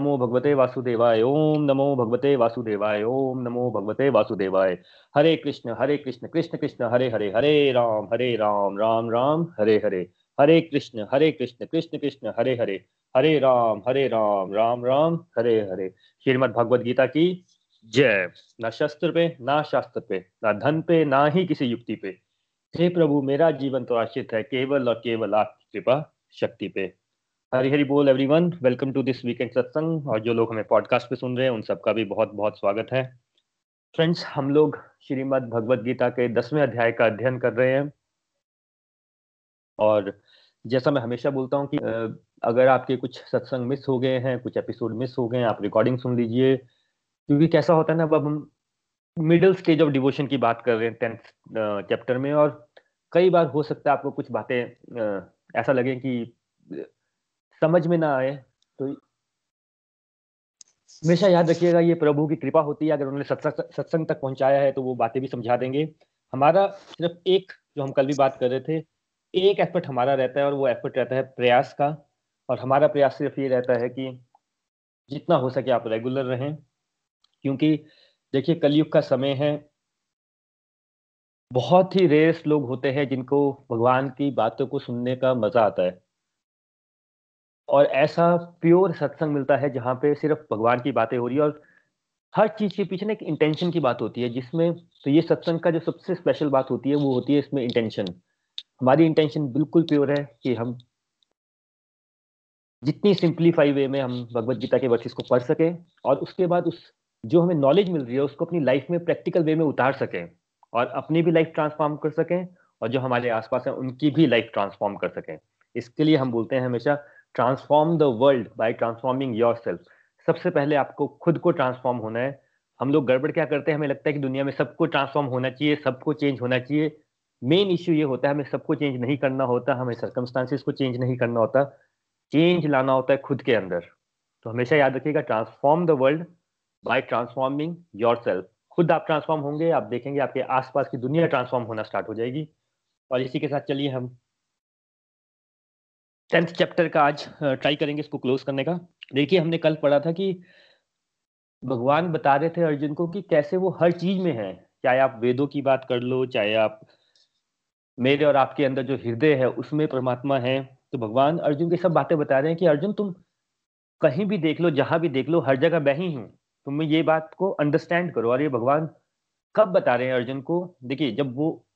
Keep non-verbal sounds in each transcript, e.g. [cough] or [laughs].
नमो भगवते वासुदेवाय। ओम नमो भगवते वासुदेवाय। ओम नमो भगवते वासुदेवाय। हरे कृष्ण हरे कृष्ण कृष्ण कृष्ण, हरे हरे हरे राम हरे राम राम राम, हरे हरे। हरे कृष्ण हरे कृष्ण कृष्ण कृष्ण, हरे हरे। हरे राम हरे राम राम राम, हरे हरे। श्रीमद भगवद गीता की जय। ना शस्त्र पे, ना शास्त्र पे, ना धन पे, ना ही किसी युक्ति पे। हे प्रभु, मेरा जीवन तो आश्रित है केवल और केवल आपकी कृपा, शक्ति पे। हरी हरी बोल everyone welcome to this weekend satsang और जो लोग हमें पॉडकास्ट पे सुन रहे हैं, उन सबका भी बहुत बहुत स्वागत है। फ्रेंड्स हम लोग श्रीमद् भगवत गीता के दसवें अध्याय का अध्ययन कर रहे हैं। और जैसा मैं हमेशा बोलता हूँ कि अगर आपके कुछ सत्संग मिस हो गए हैं, कुछ एपिसोड मिस हो गए हैं, आप रिकॉर्डिंग सुन लीजिए। क्योंकि कैसा होता है ना, अब हम मिडिल स्टेज ऑफ़ डिवोशन की बात कर रहे हैं टेंथ चैप्टर में। और कई बार हो सकता है आपको कुछ बातें ऐसा लगे कि समझ में ना आए तो हमेशा याद रखिएगा, ये प्रभु की कृपा होती है, अगर उन्होंने सत्संग तक पहुँचाया है तो वो बातें भी समझा देंगे। हमारा सिर्फ़ एक, जो हम कल भी बात कर रहे थे, एक एफर्ट हमारा रहता है, और वो एफर्ट रहता है प्रयास का। और हमारा प्रयास सिर्फ़ ये रहता है कि जितना हो सके आप रेगुलर रहें, क्योंकि देखिए, कलयुग का समय है। बहुत ही रेस लोग होते हैं जिनको भगवान की बातों को सुनने का मज़ा आता है। और ऐसा प्योर सत्संग मिलता है जहाँ पे सिर्फ़ भगवान की बातें हो रही है और हर चीज़ के पीछे ना एक इंटेंशन की बात होती है, जिसमें तो ये सत्संग का जो सबसे स्पेशल बात होती है, वो होती है इसमें इंटेंशन हमारी इंटेंशन बिल्कुल प्योर है कि हम जितनी सिंप्लीफाई वे में हम भगवत गीता के वर्सेस को पढ़ सकें और उसके बाद उस, जो हमें नॉलेज मिल रही है, उसको अपनी लाइफ में प्रैक्टिकल वे में उतार सकें और अपनी भी लाइफ ट्रांसफॉर्म कर सकें और जो हमारे आसपास हैं, उनकी भी लाइफ ट्रांसफॉर्म कर सकें। इसके लिए हम बोलते हैं हमेशा transform the world by transforming your सबसे पहले आपको खुद को ट्रांसफॉर्म होना है। हम लोग गड़बड़ क्या करते हैं? हमें लगता है कि दुनिया में सबको ट्रांसफॉर्म होना चाहिए, सबको चेंज होना चाहिए। मेन इश्यू ये होता है, हमें सबको चेंज नहीं करना होता, हमें सर्कमस्टांसिस को चेंज नहीं करना होता। चेंज लाना होता है खुद के अंदर। तो हमेशा याद रखिएगा transform the world by transforming your खुद आप ट्रांसफॉर्म होंगे, आप देखेंगे आपके आसपास की दुनिया ट्रांसफॉर्म होना स्टार्ट हो जाएगी। और इसी के साथ चलिए हम टेंथ चैप्टर का आज ट्राई करेंगे इसको क्लोज करने का। देखिए, हमने कल पढ़ा था कि भगवान बता रहे थे अर्जुन को कि कैसे वो हर चीज़ में है। चाहे आप वेदों की बात कर लो, चाहे आप मेरे और आपके अंदर जो हृदय है, उसमें परमात्मा है। तो भगवान अर्जुन की सब बातें बता रहे हैं कि, अर्जुन, तुम कहीं भी देख लो, जहाँ भी देख लो, हर जगह मैं ही हूँ। तुम ये बात को अंडरस्टैंड करो। और ये भगवान कब बता रहे हैं अर्जुन को? देखिए, जब वो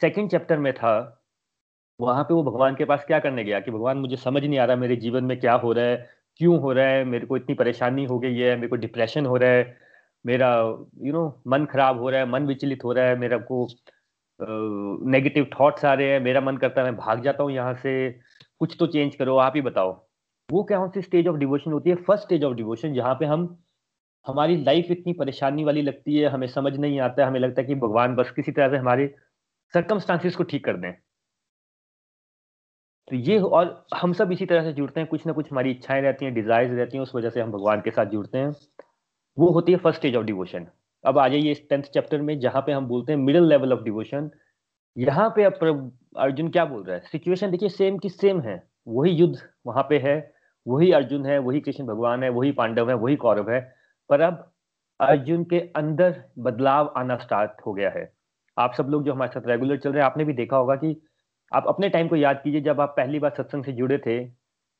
सेकंड चैप्टर में था वहाँ पे वो भगवान के पास क्या करने गया कि भगवान मुझे समझ नहीं आ रहा मेरे जीवन में क्या हो रहा है क्यों हो रहा है मेरे को इतनी परेशानी हो गई है मेरे को डिप्रेशन हो रहा है मेरा यू you नो know, मन खराब हो रहा है मन विचलित हो रहा है मेरा को नेगेटिव uh, थॉट्स आ रहे हैं मेरा मन करता है मैं भाग जाता हूँ यहाँ से कुछ तो चेंज करो आप ही बताओ। वो क्या सी स्टेज ऑफ़ डिवोशन होती है? फ़र्स्ट स्टेज ऑफ़ डिवोशन जहाँ पे हम हमारी लाइफ इतनी परेशानी वाली लगती है हमें समझ नहीं आता है हमें लगता है कि भगवान बस किसी तरह से हमारे सरकमस्टांसिस को ठीक कर दें। तो ये और हम सब इसी तरह से जुड़ते हैं, कुछ ना कुछ हमारी इच्छाएँ रहती हैं डिजायर्स रहती हैं, उस वजह से हम भगवान के साथ जुड़ते हैं। वो होती है फ़र्स्ट स्टेज ऑफ़ डिवोशन अब आ जाइए इस टेंथ चैप्टर में, जहाँ पे हम बोलते हैं मिडिल लेवल ऑफ़ डिवोशन यहाँ पे अब अर्जुन क्या बोल रहा है? सिचुएशन देखिए सेम की सेम है। वही युद्ध वहाँ पे है, वही अर्जुन है, वही कृष्ण भगवान है, वही पांडव है, वही कौरव है। पर अब अर्जुन के अंदर बदलाव आना स्टार्ट हो गया है। आप सब लोग जो हमारे साथ रेगुलर चल रहे हैं, आपने भी देखा होगा कि आप अपने टाइम को याद कीजिए, जब आप पहली बार सत्संग से जुड़े थे,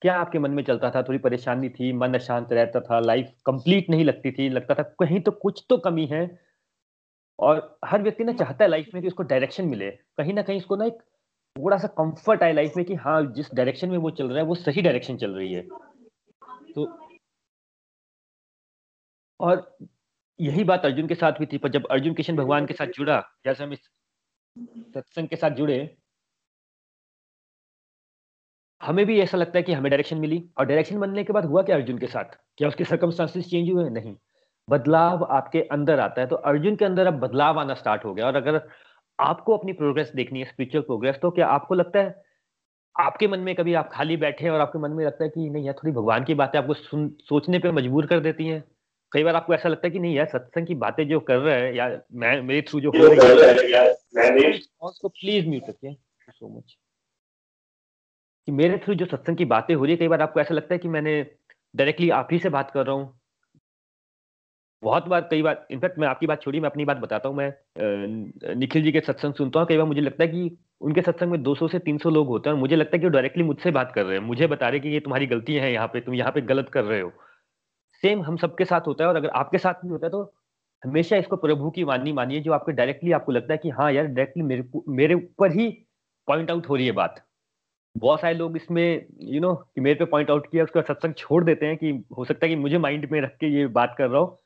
क्या आपके मन में चलता था? थोड़ी परेशानी थी, मन अशांत रहता था लाइफ कंप्लीट नहीं लगती थी, लगता था कहीं तो कुछ तो कमी है। और हर व्यक्ति ना चाहता है लाइफ में कि उसको डायरेक्शन मिले। कहीं ना कहीं उसको ना एक थोड़ा सा कंफर्ट आए लाइफ में कि हाँ जिस डायरेक्शन में वो चल रहा है, वो सही डायरेक्शन चल रही है। तो और यही बात अर्जुन के साथ भी थी, पर जब अर्जुन किशन भगवान के साथ जुड़ा, जैसे हम इस सत्संग के साथ जुड़े हमें भी ऐसा लगता है कि हमें डायरेक्शन मिली। और डायरेक्शन बनने के बाद हुआ क्या अर्जुन के साथ? क्या उसके सर्कमस्टांसिस चेंज हुए? नहीं। बदलाव आपके अंदर आता है तो अर्जुन के अंदर अब बदलाव आना स्टार्ट हो गया। और अगर आपको अपनी प्रोग्रेस देखनी है स्पिरिचुअल प्रोग्रेस तो क्या आपको लगता है आपके मन में कभी आप खाली बैठे और आपके मन में लगता है कि नहीं यार थोड़ी भगवान की बातें आपको सुन सोचने पे मजबूर कर देती हैं? कई बार आपको ऐसा लगता है कि नहीं यार सत्संग की बातें जो कर रहे हैं या मैं मेरे थ्रू जो हो रही है प्लीज़ म्यूट रखिए सो मच कि मेरे थ्रू जो सत्संग की बातें हो रही है, कई बार आपको ऐसा लगता है कि मैंने डायरेक्टली आप ही से बात कर रहा हूँ। बहुत बार, कई बार इनफैक्ट मैं आपकी बात छोड़ी मैं अपनी बात बताता हूँ। मैं निखिल जी के सत्संग सुनता हूँ, कई बार मुझे लगता है कि उनके सत्संग में 200 से 300 लोग होते हैं और मुझे लगता है कि वो डायरेक्टली मुझसे बात कर रहे हैं। मुझे बता रहे कि ये तुम्हारी गलती है यहाँ पे, तुम यहाँ पे गलत कर रहे हो। सेम हम सबके साथ होता है और अगर आपके साथ भी होता है तो हमेशा इसको प्रभु की माननी मानिए, जो आपके डायरेक्टली आपको लगता है कि हाँ यार डायरेक्टली मेरे मेरे ऊपर ही पॉइंट आउट हो रही है बात। बहुत सारे लोग इसमें यू नो कि मेरे पे पॉइंट आउट किया, उसका सत्संग छोड़ देते हैं कि हो सकता है कि मुझे माइंड में रख के ये बात कर रहा हूँ।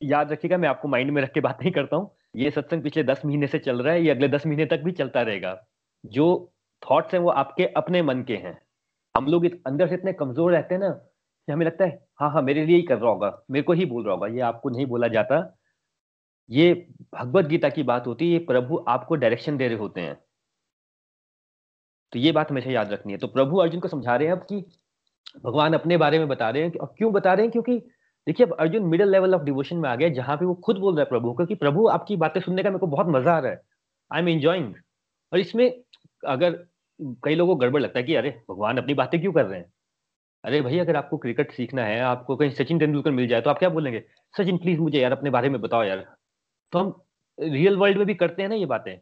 याद रखिएगा, मैं आपको माइंड में रख के बात नहीं करता हूँ। ये सत्संग पिछले दस महीने से चल रहा है, ये अगले दस महीने तक भी चलता रहेगा। जो थॉट्स हैं वो आपके अपने मन के हैं। हम लोग अंदर से इतने कमज़ोर रहते हैं ना, कि हमें लगता है हाँ हाँ मेरे लिए ही कर रहा होगा, मेरे को ही बोल रहा होगा, ये आपको नहीं बोला जाता। ये भगवत गीता की बात होती है, ये प्रभु आपको डायरेक्शन दे रहे होते हैं। तो ये बात हमेशा याद रखनी है। तो प्रभु अर्जुन को समझा रहे हैं अब कि भगवान अपने बारे में बता रहे हैं और क्यों बता रहे हैं? क्योंकि देखिए, अब Arjun middle level of devotion में आ गया जहाँ पे वो खुद बोल रहा है प्रभु को कि, प्रभु, आपकी बातें सुनने का मेरे को बहुत मज़ा आ रहा है। आई एम एंजॉइंग और इसमें अगर कई लोगों को गड़बड़ लगता है कि, अरे, भगवान अपनी बातें क्यों कर रहे हैं? अरे भाई, अगर आपको क्रिकेट सीखना है, आपको कहीं सचिन तेंदुलकर मिल जाए तो आप क्या बोलेंगे? सचिन प्लीज़ मुझे यार अपने बारे में बताओ यार। तो हम रियल वर्ल्ड में भी करते हैं ना ये बातें।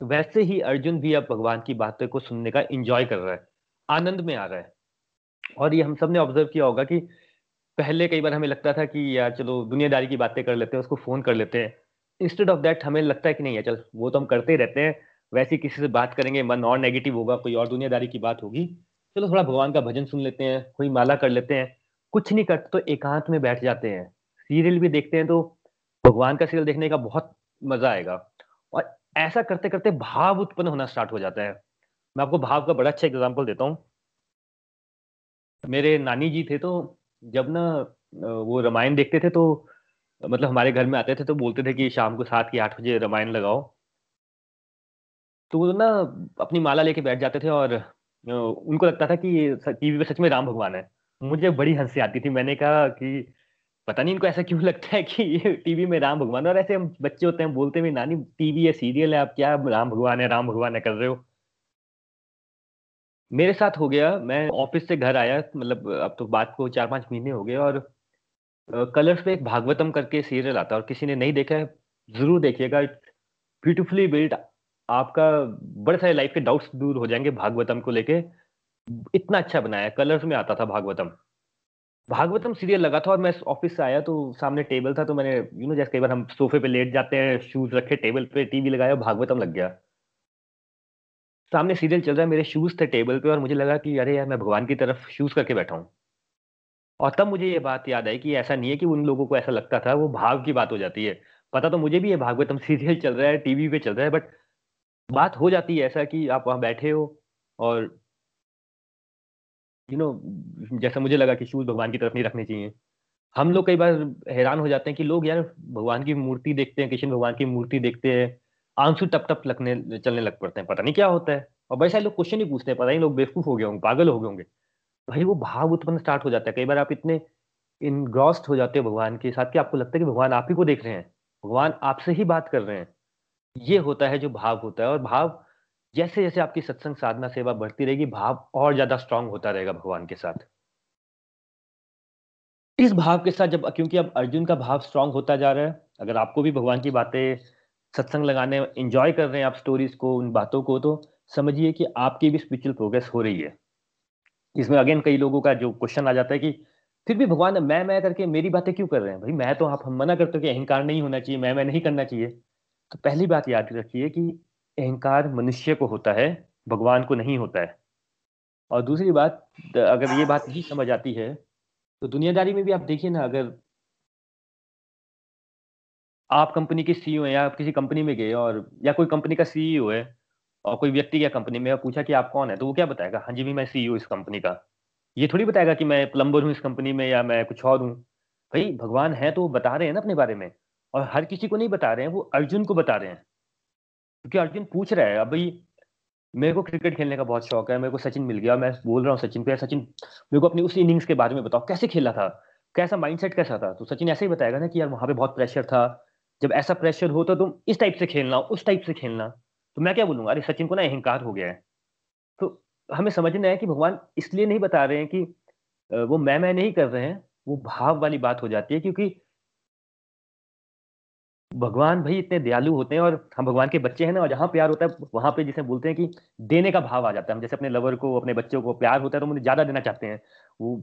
वैसे ही अर्जुन भी अब भगवान की बातों को सुनने का इंजॉय कर रहा है, आनंद में आ रहा है। और ये हम सबने ऑब्ज़र्व किया होगा कि पहले कई बार हमें लगता था कि यार चलो दुनियादारी की बातें कर लेते हैं, उसको फ़ोन कर लेते हैं। इंस्टेड ऑफ़ दैट हमें लगता है कि नहीं है चल, वो तो हम करते ही रहते हैं, वैसे किसी से बात करेंगे, मन और नेगेटिव होगा, कोई और दुनियादारी की बात होगी। चलो थोड़ा भगवान का भजन सुन लेते हैं, कोई माला कर लेते हैं, कुछ नहीं करते तो एकांत में बैठ जाते हैं। सीरियल भी देखते हैं तो भगवान का सीरियल देखने का बहुत मज़ा आएगा। ऐसा करते करते भाव उत्पन्न होना स्टार्ट हो जाता है। मैं आपको भाव का बड़ा अच्छा एग्ज़ाम्पल देता हूँ। मेरे नानी जी थे तो जब ना वो रामायण देखते थे तो मतलब हमारे घर में आते थे तो बोलते थे कि शाम को सात की आठ बजे रामायण लगाओ। तो वो ना अपनी माला लेके बैठ जाते थे और उनको लगता था कि टीवी पे सच में राम भगवान है। मुझे बड़ी हँसी आती थी। मैंने कहा कि पता नहीं इनको ऐसा क्यों लगता है कि टीवी में राम भगवान और ऐसे हम बच्चे होते हैं, बोलते भी नानी, टीवी है, सीरियल है, आप क्या राम भगवान है, राम भगवान है, कर रहे हो? मेरे साथ हो गया, मैं ऑफ़िस से घर आया मतलब अब तो बात को चार पाँच महीने हो गए, और कलर्स पे एक भागवतम करके सीरियल आता है, और किसी ने नहीं देखा है, ज़रूर देखिएगा ब्यूटिफुली बिल्ड आपका बड़े सारे लाइफ के डाउट्स दूर हो जाएँगे भागवतम को लेके। इतना अच्छा बनाया, कलर्स में आता था भागवतम। भागवतम सीरियल लगा था और मैं ऑफ़िस से आया तो सामने टेबल था तो मैंने यू नो जैसे कई बार हम सोफे पे लेट जाते हैं शूज़ रखे टेबल पे टीवी लगाया भागवतम लग गया। सामने सीरियल चल रहा है, मेरे शूज़ थे टेबल पे और मुझे लगा कि अरे यार, मैं भगवान की तरफ़ शूज़ करके बैठा हूँ। और तब मुझे ये बात याद आई कि ऐसा नहीं है कि उन लोगों को ऐसा लगता था, वो भाव की बात हो जाती है। पता तो मुझे भी ये भागवतम सीरियल चल रहा है टीवी पे चल रहा है बट बात हो जाती है ऐसा कि आप वहाँ बैठे हो और यू नो जैसा मुझे लगा कि शूज़ भगवान की तरफ़ नहीं रखने चाहिए। हम लोग कई बार हैरान हो जाते हैं कि लोग यार भगवान की मूर्ति देखते हैं, कृष्ण भगवान की मूर्ति देखते हैं, आँसू टप टप लगने, चलने लग पड़ते हैं, पता नहीं क्या होता है। और सारे लोग क्वेश्चन ही पूछते हैं, पता नहीं, लोग बेवकूफ़ हो गए होंगे, पागल हो गए होंगे। भाई, वो भाव उत्पन्न स्टार्ट हो जाता है। कई बार आप इतने इनग्रॉस्ड हो जाते हो भगवान के साथ कि आपको लगता है कि भगवान आप ही को देख रहे हैं, भगवान आपसे ही बात कर रहे हैं। ये होता है जो भाव होता है और भाव जैसे जैसे आपकी सत्संग साधना सेवा बढ़ती रहेगी, भाव और ज़्यादा स्ट्रांग होता रहेगा भगवान के साथ। इस भाव के साथ जब, क्योंकि अब अर्जुन का भाव स्ट्रांग होता जा रहा है, अगर आपको भी भगवान की बातें सत्संग लगाने एंजॉय कर रहे हैं आप स्टोरीज को, उन बातों को तो समझिए कि आपकी भी स्पिरिचुअल प्रोग्रेस हो रही है। इसमें अगेन कई लोगों का जो क्वेश्चन आ जाता है कि फिर भी भगवान मैं मैं करके मेरी बातें क्यों कर रहे हैं? भाई मैं तो आप हम मना करते हो कि अहंकार नहीं होना चाहिए, मैं मैं नहीं करना चाहिए। तो पहली बात याद रखिए कि अहंकार मनुष्य को होता है, भगवान को नहीं होता है। और दूसरी बात अगर ये बात नहीं समझ आती है तो दुनियादारी में भी आप देखिए ना, अगर आप कंपनी के सीईओ हैं या आप किसी कंपनी में गए और, या कोई कंपनी का सीईओ है और कोई व्यक्ति गया कंपनी में और पूछा कि आप कौन है तो वो क्या बताएगा हाँ जी भी मैं सीईओ इस कंपनी का। ये थोड़ी बताएगा कि मैं प्लम्बर हूँ इस कंपनी में या मैं कुछ और हूँ। भाई, भगवान है तो बता रहे हैं ना अपने बारे में, और हर किसी को नहीं बता रहे हैं, वो अर्जुन को बता रहे हैं। क्योंकि अर्जुन पूछ रहा है, अभी मेरे को क्रिकेट खेलने का बहुत शौक है, मेरे को सचिन मिल गया, मैं बोल रहा हूँ सचिन पे सचिन, मेरे को अपनी उस इनिंग्स के बारे में बताओ, कैसे खेला था? कैसा माइंडसेट कैसा था? तो सचिन ऐसे ही बताएगा ना कि, यार वहाँ पे बहुत प्रेशर था, जब ऐसा प्रेशर हो तो तुम इस टाइप से खेलना, उस टाइप से खेलना। तो मैं क्या बोलूँगा, अरे सचिन को ना अहंकार हो गया है। तो हमें समझना है कि भगवान इसलिए नहीं बता रहे हैं कि वो मैं मैं नहीं कर रहे हैं, वो भाव वाली बात हो जाती है, क्योंकि भगवान भाई इतने दयालु होते हैं और हम भगवान के बच्चे हैं ना, और जहाँ प्यार होता है, वहाँ पे जिसे बोलते हैं कि देने का भाव आ जाता है। हम जैसे अपने लवर को, अपने बच्चों को प्यार होता है तो मुझे ज़्यादा देना चाहते हैं। वो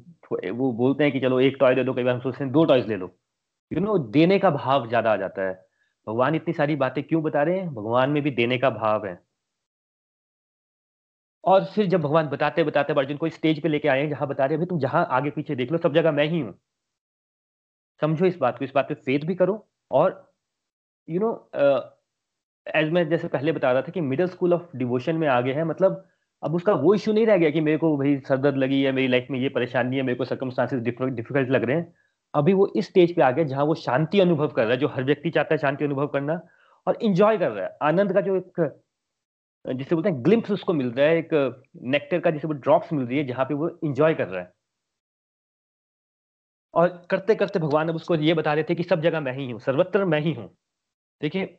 वो बोलते हैं कि चलो एक टॉय दे दो, कई बार हम सोचते हैं दो टॉयज ले लो। यू नो देने का भाव ज़्यादा आ जाता है। भगवान इतनी सारी बातें क्यों बता रहे हैं? भगवान में भी देने का भाव है। और फिर जब भगवान बताते बताते अर्जुन को स्टेज पे लेके आए हैं, जहाँ बता रहे हैं तुम जहाँ आगे पीछे देख लो, सब जगह मैं ही हूँ। समझो इस बात को, इस बात पे फेथ भी करो और यू नो एज मैं जैसे पहले बता रहा था कि मिडिल स्कूल ऑफ़ डिवोशन में आगे है मतलब अब उसका वो इशू नहीं रह गया कि मेरे को भाई सरदर्द लगी है, मेरी लाइफ में ये परेशानी है, मेरे को सर्कमस्टांसिस डिफ़िकल्ट लग रहे हैं। अभी वो इस स्टेज पे आ गया जहाँ वो शांति अनुभव कर रहा है, जो हर व्यक्ति चाहता है शांति अनुभव करना और इंजॉय कर रहा है। आनंद का जो एक, जिसे बोलते हैं ग्लिम्स उसको मिल रहा है, एक नेक्टर का जिसे वो ड्रॉप्स मिल रही है, जहाँ पे वो इंजॉय कर रहा है। और करते करते भगवान अब उसको ये बता रहे थे कि सब जगह मैं ही हूँ, सर्वत्र मैं ही हूँ। देखिए,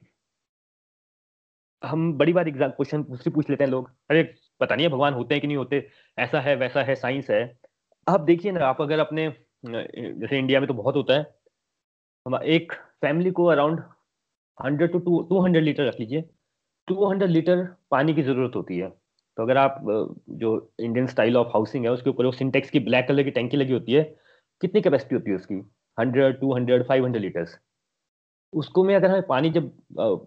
हम बड़ी बार एग्ज़ाम, क्वेश्चन दूसरी पूछ लेते हैं लोग। अरे, पता नहीं है भगवान होते हैं कि नहीं होते। ऐसा है, वैसा है, साइंस है। आप देखिए ना, आप अगर अपने जैसे इंडिया में तो बहुत होता है। हम एक फैमिली को around hundred two two two hundred litre रख लीजिए। टू हंड्रेड लीटर पानी की ज़रूरत होती है। तो अगर आप जो इंडियन स्टाइल ऑफ़ हाउसिंग है, उसके ऊपर वो सिंटेक्स की ब्लैक कलर की टैंकी लगी होती है, कितनी कैपेसिटी होती है उसकी? Hundred, two hundred, five hundred litres. उसको में अगर हमें पानी जब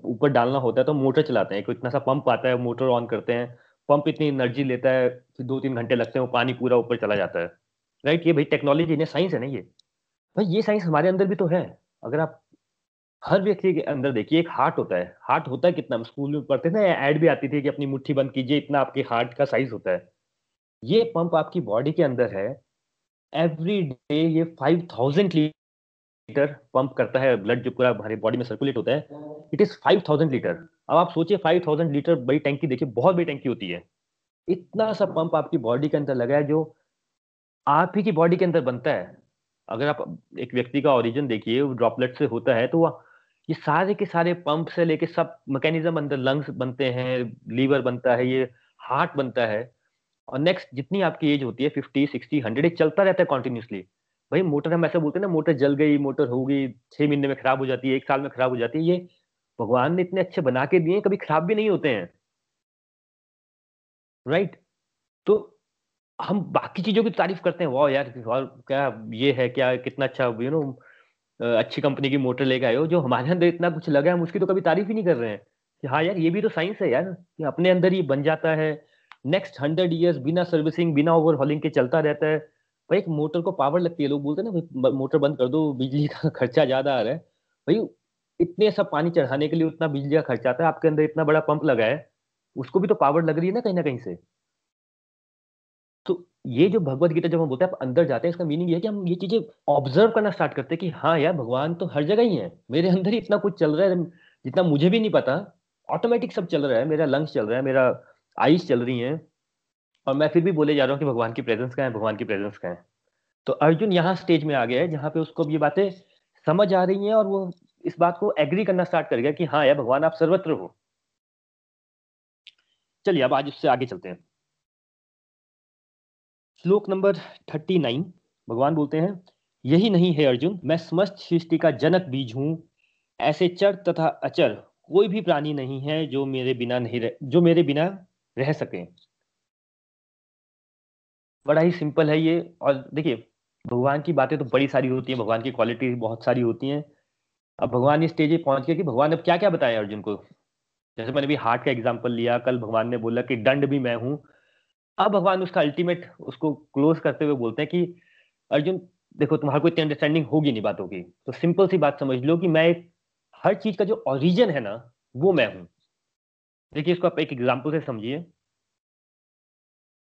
ऊपर डालना होता है तो मोटर चलाते हैं। इतना सा पंप आता है, मोटर ऑन करते हैं। पंप इतनी एनर्जी लेता है, फिर दो तीन घंटे लगते हैं, वो पानी पूरा ऊपर चला जाता है। राइट? ये भाई टेक्नोलॉजी ने साइंस है ना ये। भाई ये साइंस हमारे अंदर भी तो है। अगर आप हर व्यक्ति के अंदर देखिए, एक हार्ट होता है। हार्ट होता है कितना? स्कूल में पढ़ते थे एड भी आती थी कि अपनी मुट्ठी बंद कीजिए, इतना आपके हार्ट का साइज़ होता है। ये पंप आपकी बॉडी के अंदर है। एवरी डे ये फाइव थाउज़ेंड लीटर पंप करता है ब्लड जो पूरा हमारी बॉडी में सर्कुलेट होता है it is five thousand litre अब आप सोचिए फाइव थाउज़ेंड लीटर बड़ी टैंकी देखिए, बहुत बड़ी टैंकी होती है। इतना सा पंप आपकी बॉडी के अंदर लगा है जो आप ही की बॉडी के अंदर बनता है। अगर आप एक व्यक्ति का ओरिजिन देखिए ड्रॉपलेट से होता है तो ये सारे के सारे पंप से लेके सब मैकेनिज्म अंदर लंग्स बनते हैं लीवर बनता है, ये हार्ट बनता है। और नेक्स्ट जितनी आपकी एज होती है फिफ्टी सिक्सटी हंड्रेड चलता रहता है कॉन्टिन्यूसली भाई मोटर हम ऐसा बोलते हैं ना, मोटर जल गई, मोटर हो गई, छह महीने में खराब हो जाती है, एक साल में खराब हो जाती है, ये भगवान ने इतने अच्छे बना के दिए कभी खराब भी नहीं होते हैं। राइट? तो हम बाकी चीज़ों की तारीफ़ करते हैं, वाह यार, और क्या ये है, क्या, कितना अच्छा यू नो अच्छी कंपनी की मोटर लेके आए हो, जो हमारे अंदर इतना कुछ लगा है, हम उसकी तो कभी तारीफ़ ही नहीं कर रहे हैं। कि हाँ यार, ये भी तो साइंस है यार, कि अपने अंदर ही बन जाता है। नेक्स्ट हंड्रेड ईयर्स बिना सर्विसिंग बिना ओवरहॉलिंग के चलता रहता है। भाई, एक मोटर को पावर लगती है, लोग बोलते हैं ना, भाई मोटर बंद कर दो, बिजली का [laughs] खर्चा ज़्यादा आ रहा है। भाई, इतने सब पानी चढ़ाने के लिए उतना बिजली का खर्चा आता है, आपके अंदर इतना बड़ा पंप लगा है, उसको भी तो पावर लग रही है ना कहीं ना कहीं से? तो ये जो भगवत गीता जब हम बोलते हैं, आप अंदर जाते हैं, इसका मीनिंग ये है कि हम ये चीज़ें ऑब्ज़र्व करना स्टार्ट करते हैं कि हाँ यार, भगवान तो हर जगह ही है। मेरे अंदर ही इतना कुछ चल रहा है, जितना मुझे भी नहीं पता ऑटोमेटिक सब चल रहा है, मेरा लंग्स चल रहा है, मेरा आईज चल रही है और मैं फिर भी बोले जा रहा हूँ कि भगवान की प्रेजेंस का है भगवान की प्रेजेंस का है। तो अर्जुन यहाँ स्टेज में आ गया है जहाँ पे उसको ये बातें समझ आ रही हैं और वो इस बात को एग्री करना स्टार्ट कर गया कि हाँ यार भगवान आप सर्वत्र हो। चलिए अब आज उससे आगे चलते हैं। श्लोक नंबर थर्टी नाइन भगवान बोलते हैं यही नहीं है अर्जुन मैं समस्त सृष्टि का जनक बीज हूँ। ऐसे चर तथा अचर कोई भी प्राणी नहीं है जो मेरे बिना नहीं रह, जो मेरे बिना रह सके। बड़ा ही सिंपल है ये। और देखिए, भगवान की बातें तो बड़ी सारी होती हैं, भगवान की क्वालिटी बहुत सारी होती हैं। अब भगवान इस स्टेज पे पहुँच गए कि भगवान अब क्या क्या बताए अर्जुन को? जैसे मैंने भी हार्ट का एग्ज़ाम्पल लिया, कल भगवान ने बोला कि दंड भी मैं हूँ। अब भगवान उसका अल्टीमेट उसको क्लोज करते हुए बोलते हैं कि, अर्जुन, देखो, तुम्हारे कोई अंडरस्टैंडिंग होगी नहीं बातों की। तो सिंपल सी बात समझ लो कि मैं हर चीज़ का जो ओरिजिन है ना, वो मैं हूँ। देखिए, इसको आप एक एग्ज़ाम्पल से समझिए।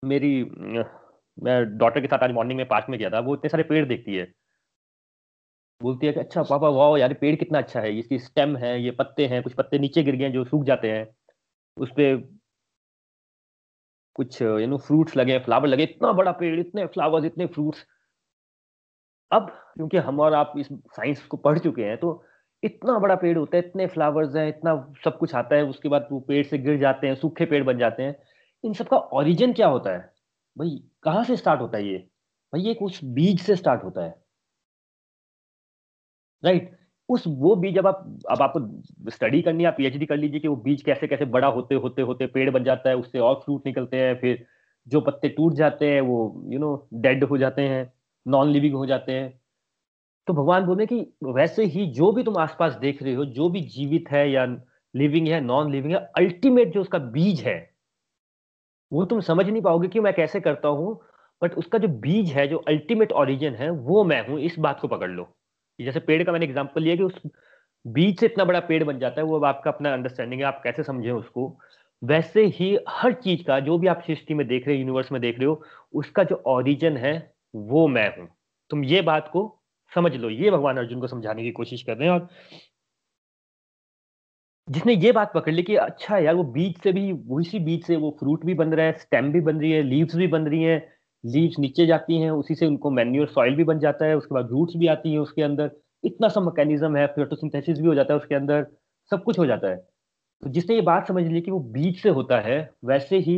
मेरी मैं डॉटर के साथ आज मॉर्निंग में पार्क में गया था, वो इतने सारे पेड़ देखती है। बोलती है कि अच्छा पापा वाह यार पेड़ कितना अच्छा है, इसकी स्टेम है, ये पत्ते हैं, कुछ पत्ते नीचे गिर गए जो सूख जाते हैं। उस पे कुछ यू नो फ्रूट्स लगे फ्लावर लगे इतना बड़ा पेड़, इतने फ्लावर्स इतने फ्रूट्स अब, क्योंकि हम और आप इस साइंस को पढ़ चुके हैं तो इतना बड़ा पेड़ होता है, इतने फ्लावर्स हैं, इतना सब कुछ आता है, उसके बाद वो पेड़ से गिर जाते हैं, सूखे पेड़ बन जाते हैं। इन सब का ओरिजिन क्या होता है? भाई, कहाँ से स्टार्ट होता है ये? भाई, ये कुछ बीज से स्टार्ट होता है। राइट उस वो बीज जब आप, अब आपको स्टडी करनी है, आप पीएचडी कर लीजिए कि वो बीज कैसे कैसे बड़ा होते होते होते, पेड़ बन जाता है, उससे और फ्रूट निकलते हैं, फिर जो पत्ते टूट जाते हैं, वो यू नो डेड हो जाते हैं नॉन लिविंग हो जाते हैं। तो भगवान बोले कि वैसे ही जो भी तुम आसपास देख रहे हो, जो भी जीवित है या लिविंग है नॉन लिविंग है अल्टीमेट जो उसका बीज है वो तुम समझ नहीं पाओगे कि मैं कैसे करता हूँ बट उसका जो बीज है, जो अल्टीमेट ओरिजिन है, वो मैं हूँ, इस बात को पकड़ लो। जैसे पेड़ का मैंने एग्ज़ाम्पल लिया कि उस बीज से इतना बड़ा पेड़ बन जाता है, वो अब आपका अपना अंडरस्टैंडिंग है, आप कैसे समझे उसको। वैसे ही हर चीज़ का, जो भी आप सृष्टि में देख रहे हो यूनिवर्स में देख रहे हो, उसका जो ओरिजिन है, वो मैं हूँ। तुम ये बात को समझ लो, ये भगवान अर्जुन को समझाने की कोशिश कर रहे हैं और जिसने ये बात पकड़ ली कि अच्छा यार, वो बीज से भी उसी बीज से वो फ्रूट भी बन रहा है, स्टेम भी बन रही है, लीव्स भी बन रही है, लीव्स नीचे जाती हैं, उसी से उनको मैन्यूर सॉइल भी बन जाता है, उसके बाद रूट्स भी आती हैं उसके अंदर, इतना सा मैकेनिज्म है, फोटोसिंथेसिस भी हो जाता है उसके अंदर, सब कुछ हो जाता है। तो जिसने ये बात समझ ली कि वो बीज से होता है, वैसे ही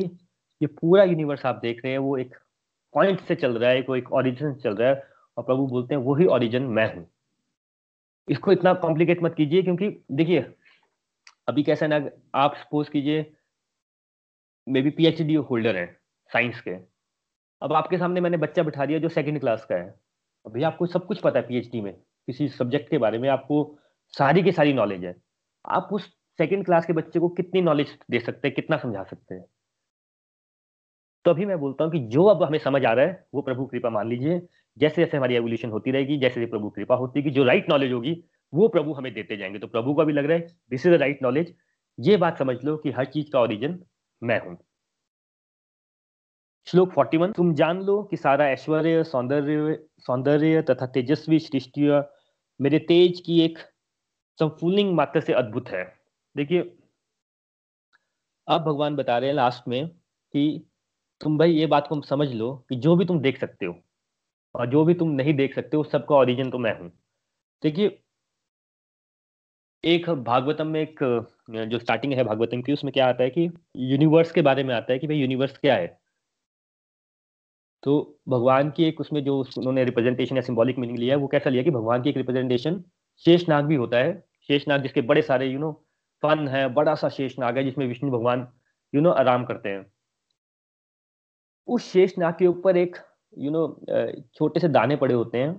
ये पूरा यूनिवर्स आप देख रहे हैं, वो एक पॉइंट से चल रहा है कोई एक ऑरिजिन चल रहा है, और प्रभु बोलते हैं, वही ऑरिजिन मैं हूँ। इसको इतना कॉम्प्लिकेट मत कीजिए, क्योंकि देखिए अभी कैसा ना, आप सपोज़ कीजिए, मे बी पीएचडी होल्डर है साइंस के। अब आपके सामने मैंने बच्चा बिठा दिया जो सेकंड क्लास का है। अभी आपको सब कुछ पता है पीएचडी में, किसी सब्जेक्ट के बारे में आपको सारी की सारी नॉलेज है। आप उस सेकंड क्लास के बच्चे को कितनी नॉलेज दे सकते हैं, कितना समझा सकते हैं? तो अभी मैं बोलता हूँ कि जो अब हमें समझ आ रहा है, वो प्रभु कृपा मान लीजिए। जैसे जैसे हमारी एवोल्यूशन होती रहेगी जैसे जैसे प्रभु कृपा होती है कि जो राइट नॉलेज होगी वो प्रभु हमें देते जाएँगे। तो प्रभु का भी लग रहा है this is the right knowledge ये बात समझ लो कि हर चीज़ का ओरिजिन मैं हूँ। श्लोक 41 तुम जान लो कि सारा ऐश्वर्य, सौंदर्य सौंदर्य तथा तेजस्वी सृष्टि मेरे तेज की एक संफूलिंग मात्र से अद्भुत है। देखिए, अब भगवान बता रहे हैं लास्ट में कि तुम भाई ये बात को समझ लो कि जो भी तुम देख सकते हो और जो भी तुम नहीं देख सकते हो सबका ओरिजिन तो मैं हूँ। देखिए एक भागवतम में एक, जो स्टार्टिंग है भागवतम की, उसमें क्या आता है कि यूनिवर्स के बारे में आता है कि भाई यूनिवर्स क्या है? तो भगवान की एक उसमें जो उन्होंने रिप्रेजेंटेशन या सिंबॉलिक मीनिंग लिया है, वो कैसा लिया कि भगवान की एक रिप्रेजेंटेशन शेषनाग भी होता है। शेषनाग जिसके बड़े सारे यू नो फन है, बड़ा सा शेषनाग है, जिसमें विष्णु भगवान यू नो आराम करते हैं। उस शेषनाग के ऊपर एक यू नो छोटे से दाने पड़े होते हैं।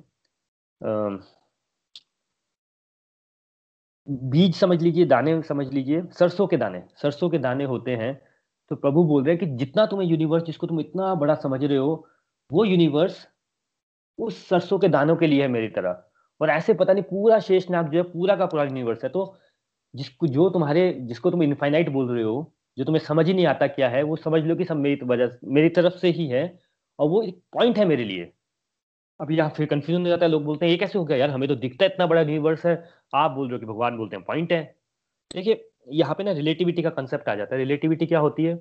बीज समझ लीजिए, दाने समझ लीजिए, सरसों के दाने, सरसों के दाने होते हैं। तो प्रभु बोल रहे हैं कि जितना तुम्हें यूनिवर्स जिसको तुम इतना बड़ा समझ रहे हो, वो यूनिवर्स उस सरसों के दानों के लिए है मेरी तरह। और ऐसे पता नहीं पूरा शेषनाग जो है, पूरा का पूरा यूनिवर्स है। तो जिसको, जो तुम्हारे, जिसको तुम इनफाइनाइट बोल रहे हो, जो तुम्हें समझ ही नहीं आता क्या है, वो समझ लो कि सब मेरी वजह मेरी तरफ़ से ही है, और वो एक पॉइंट है मेरे लिए। अब यहाँ फिर कंफ्यूजन हो जाता है, लोग बोलते हैं, ये कैसे हो गया यार? हमें तो दिखता है इतना बड़ा यूनिवर्स है। आप बोल रहे हो कि भगवान बोलते हैं पॉइंट है। देखिए, यहाँ पे ना रिलेटिविटी का कंसेप्ट आ जाता है। रिलेटिविटी क्या होती है?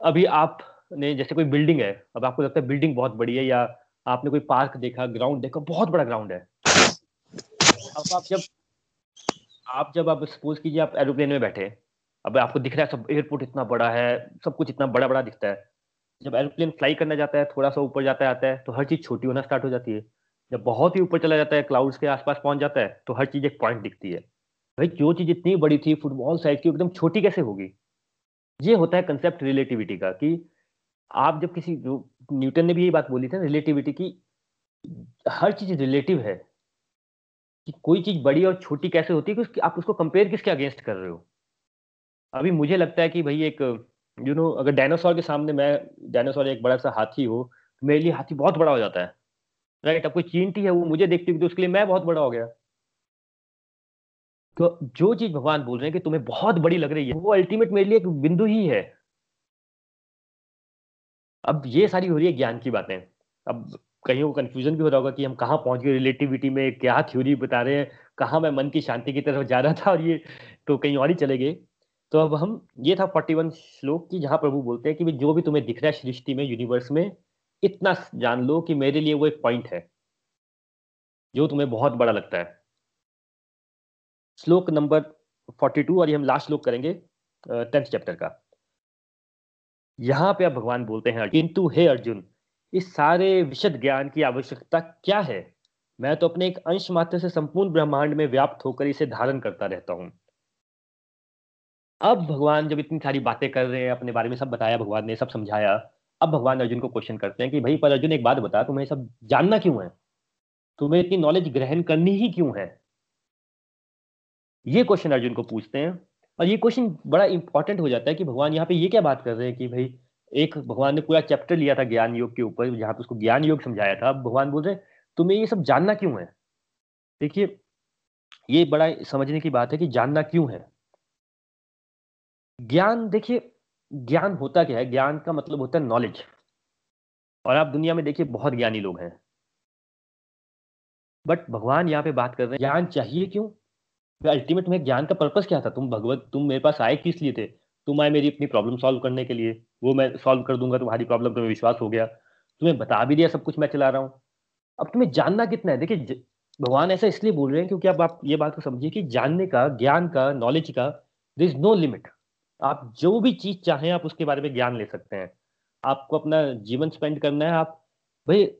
अभी आपने, जैसे कोई बिल्डिंग है, अब आपको लगता है बिल्डिंग बहुत बड़ी है या आपने कोई पार्क देखा ग्राउंड देखा, बहुत बड़ा ग्राउंड है। अब आप जब आप जब आप सपोज़ कीजिए आप एरोप्लेन में बैठे, अब आपको दिख रहा है सब एयरपोर्ट इतना बड़ा है, सब कुछ इतना बड़ा बड़ा दिखता है। जब एरोप्लेन फ्लाई करना जाता है, थोड़ा सा ऊपर जाता आता है तो हर चीज़ छोटी होना स्टार्ट हो जाती है। जब बहुत ही ऊपर चला जाता है क्लाउड्स के आसपास पहुँच जाता है तो हर चीज़ एक पॉइंट दिखती है। भाई, जो चीज़ इतनी बड़ी थी फुटबॉल साइज़ की, एकदम छोटी कैसे होगी? ये होता है कंसेप्ट रिलेटिविटी का कि आप जब किसी, जो न्यूटन ने भी ये बात बोली थी रिलेटिविटी की, हर चीज़ रिलेटिव है। कि कोई चीज़ बड़ी और छोटी कैसे होती है कि आप उसको कंपेयर किसके अगेंस्ट कर रहे हो? अभी मुझे लगता है कि भाई एक यू नो अगर डायनासोर के सामने मैं डायनासोर एक बड़ा सा हाथी हो तो मेरे लिए हाथी बहुत बड़ा हो जाता है। राइट अब कोई चींटी है, वो मुझे देखती हुई तो उसके लिए मैं बहुत बड़ा हो गया। तो जो चीज़ भगवान बोल रहे हैं कि तुम्हें बहुत बड़ी लग रही है, वो अल्टीमेट मेरे लिए एक बिंदु ही है। अब ये सारी हो रही है ज्ञान की बातें। अब कहीं वो कंफ्यूजन भी हो रहा होगा कि हम कहाँ पहुँच गए रिलेटिविटी में क्या थ्योरी बता रहे हैं, कहाँ मैं मन की शांति की तरफ़ जा रहा था और ये तो कहीं और ही चले गए। तो अब हम, ये था फोर्टी वन श्लोक की, जहाँ प्रभु बोलते हैं कि जो भी तुम्हें दिख रहा है सृष्टि में यूनिवर्स में, इतना जान लो कि मेरे लिए वो एक पॉइंट है, जो तुम्हें बहुत बड़ा लगता है। श्लोक नंबर फोर्टी टू और ये हम लास्ट श्लोक करेंगे टेंथ चैप्टर का। यहाँ पे आप भगवान बोलते हैं किंतु हे अर्जुन, इस सारे विशद ज्ञान की आवश्यकता क्या है? मैं तो अपने एक अंश मात्र से संपूर्ण ब्रह्मांड में व्याप्त होकर इसे धारण करता रहता हूँ। अब भगवान जब इतनी सारी बातें कर रहे हैं, अपने बारे में सब बताया, भगवान ने सब समझाया, अब भगवान अर्जुन को क्वेश्चन करते हैं कि, भाई, पर अर्जुन, एक बात बता, तुम्हें सब जानना क्यों है? तुम्हें इतनी नॉलेज ग्रहण करनी ही क्यों है? ये क्वेश्चन अर्जुन को पूछते हैं, और ये क्वेश्चन बड़ा इंपॉर्टेंट हो जाता है कि भगवान यहाँ पे ये क्या बात कर रहे हैं कि, भाई, एक भगवान ने पूरा चैप्टर लिया था ज्ञान योग के ऊपर, जहाँ पे उसको ज्ञान योग समझाया था। अब भगवान बोल रहे हैं, तुम्हें ये सब जानना क्यों है? देखिए, ये बड़ा समझने की बात है कि जानना क्यों है? ज्ञान, देखिए, ज्ञान होता क्या है? ज्ञान का मतलब होता है नॉलेज और आप दुनिया में देखिए, बहुत ज्ञानी लोग हैं। बट भगवान यहाँ पे बात कर रहे हैं, ज्ञान चाहिए क्यों? अल्टीमेट में ज्ञान का पर्पस क्या था? तुम भगवत, तुम मेरे पास आए किस लिए थे? तुम आए मेरी अपनी प्रॉब्लम सॉल्व करने के लिए। वो मैं सॉल्व कर दूँगा, तुम्हारी प्रॉब्लम तुम्हें विश्वास हो गया। तुम्हें बता भी दिया सब कुछ मैं चला रहा हूँ। अब तुम्हें जानना कितना है? देखिए भगवान ऐसा इसलिए बोल रहे हैं क्योंकि अब आप ये बात को समझिए कि जानने का, ज्ञान का नॉलेज का दर इज़ नो लिमिट आप जो भी चीज़ चाहें, आप उसके बारे में ज्ञान ले सकते हैं। आपको अपना जीवन स्पेंड करना है, आप, भाई,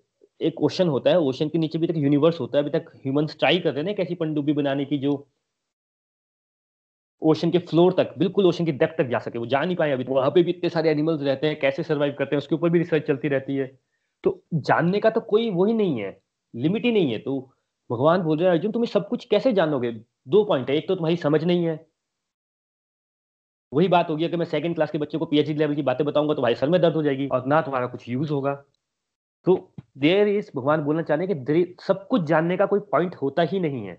एक ओशन होता है ओशन के नीचे भी तक यूनिवर्स होता है, अभी तक ह्यूमंस ट्राई कर रहे हैं कैसी पनडुब्बी बनाने की जो ओशन के फ्लोर तक, बिल्कुल ओशन की डेप्थ तक जा सके, वो जा नहीं पाए अभी वहाँ पे भी इतने सारे एनिमल्स रहते हैं, कैसे सर्वाइव करते हैं, उसके ऊपर भी रिसर्च चलती रहती है। तो जानने का तो कोई वही नहीं है लिमिट ही नहीं है। तो भगवान बोल रहे हैं, अर्जुन, तुम्हें सब कुछ कैसे जानोगे? दो पॉइंट है, एक तो तुम्हारी समझ नहीं है वही बात होगी, अगर मैं सेकंड क्लास के बच्चे को पीएचडी लेवल की बातें बताऊँगा तो भाई सर में दर्द हो जाएगी और ना तुम्हारा कुछ यूज़ होगा। तो देर इज़ भगवान बोलना चाहते हैं कि सब कुछ जानने का कोई पॉइंट होता ही नहीं है।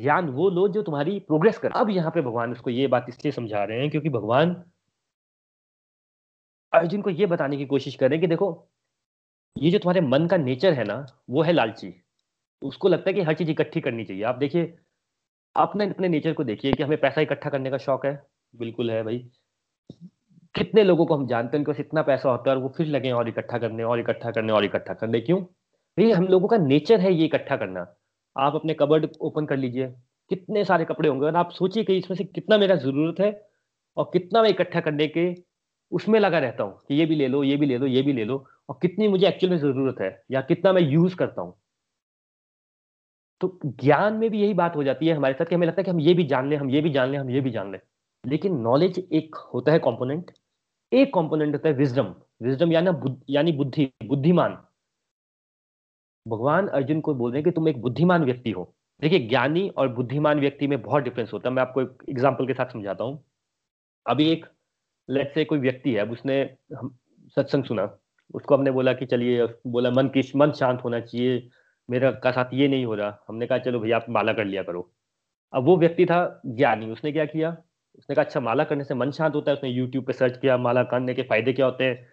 ज्ञान वो लो जो तुम्हारी प्रोग्रेस कर। अब यहाँ पे भगवान उसको ये बात इसलिए समझा रहे हैं क्योंकि भगवान अर्जुन को ये बताने की कोशिश कर रहे हैं कि देखो, ये जो तुम्हारे मन का नेचर है ना, वो है लालची। उसको लगता है कि हर चीज़ इकट्ठी करनी चाहिए। आप देखिए अपने अपने नेचर को देखिए कि हमें पैसा इकट्ठा करने का शौक है। बिल्कुल है भाई। कितने लोगों को हम जानते हैं, उनके पास इतना पैसा होता है और वो फिर लगे और इकट्ठा करने, और इकट्ठा करने, और इकट्ठा करने। क्यों? भाई, हम लोगों का नेचर है ये इकट्ठा करना। आप अपने कबर्ड ओपन कर लीजिए। कितने सारे कपड़े होंगे? और आप सोचिए कि इसमें से कितना मेरा ज़रूरत है और कितना मैं इकट्ठा करने के उसमें लगा रहता हूँ कि ये भी ले लो, ये भी ले लो, ये भी ले लो और कितनी मुझे एक्चुअल में ज़रूरत है या कितना मैं यूज़ करता हूँ। तो ज्ञान में भी यही बात हो जाती है हमारे साथ कि हमें लगता है कि हम ये भी जान लें, हम ये भी जान लें, हम ये भी जान लें। लेकिन नॉलेज एक होता है कॉम्पोनेंट एक कॉम्पोनेंट होता है विजडम विजडम यानी यानी बुद्धि, बुद्धिमान। भगवान अर्जुन को बोल रहे हैं कि तुम एक बुद्धिमान व्यक्ति हो। देखिए, ज्ञानी और बुद्धिमान व्यक्ति में बहुत डिफरेंस होता है। मैं आपको एक एग्ज़ाम्पल के साथ समझाता हूँ। अभी एक लेट से कोई व्यक्ति है उसने सत्संग सुना। उसको हमने बोला कि चलिए, बोला मन की मन शांत होना चाहिए। मेरा का साथ ये नहीं हो रहा। हमने कहा, चलो भैया, आप माला कर लिया करो। अब वो व्यक्ति था ज्ञानी। उसने क्या किया? उसने कहा अच्छा माला करने से मन शांत होता है। उसने यूट्यूब पे सर्च किया, माला करने के फ़ायदे क्या होते हैं?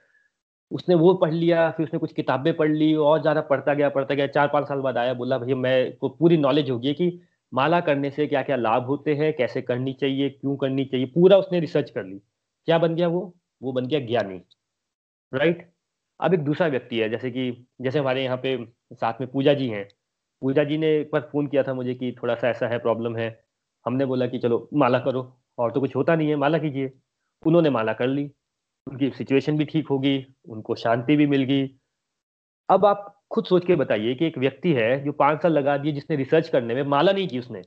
उसने वो पढ़ लिया, फिर उसने कुछ किताबें पढ़ ली, और ज़्यादा पढ़ता गया पढ़ता गया। चार पाँच साल बाद आया, बोला, भैया, मैं को पूरी नॉलेज होगी कि माला करने से क्या क्या लाभ होते हैं, कैसे करनी चाहिए, क्यों करनी चाहिए? पूरा उसने रिसर्च कर ली। क्या बन गया वो? वो बन गया ज्ञानी। राइट अब एक दूसरा व्यक्ति है, जैसे कि, जैसे हमारे यहाँ पे साथ में पूजा जी हैं। पूजा जी ने एक बार फ़ोन किया था मुझे कि थोड़ा सा ऐसा है, प्रॉब्लम है। हमने बोला कि चलो, माला करो, और तो कुछ होता नहीं है, माला कीजिए। उन्होंने माला कर ली। उनकी सिचुएशन भी ठीक होगी उनको शांति भी मिल गई। अब आप खुद सोच के बताइए कि एक व्यक्ति है जो पाँच साल लगा दिए जिसने रिसर्च करने में, माला नहीं की उसने।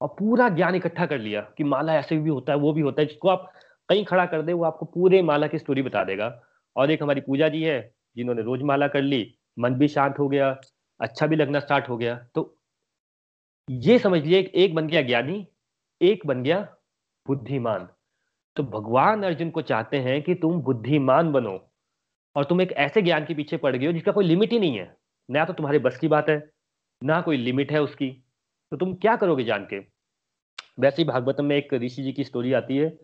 और पूरा ज्ञान इकट्ठा कर लिया कि माला ऐसे भी होता है, वो भी होता है, जिसको आप कहीं खड़ा कर दे, वो आपको पूरे माला की स्टोरी बता देगा। और एक हमारी पूजा जी है, जिन्होंने रोज माला कर ली। मन भी शांत हो गया अच्छा भी लगना स्टार्ट हो गया। तो ये समझ लीजिए एक बन गया ज्ञानी, एक बन गया बुद्धिमान। तो भगवान अर्जुन को चाहते हैं कि तुम बुद्धिमान बनो और तुम एक ऐसे ज्ञान के पीछे पड़ गए हो जिसका कोई लिमिट ही नहीं है। ना तो तुम्हारे बस की बात है, ना कोई लिमिट है उसकी। तो तुम क्या करोगे जान के? वैसे ही भागवतम में एक ऋषि जी की स्टोरी आती है।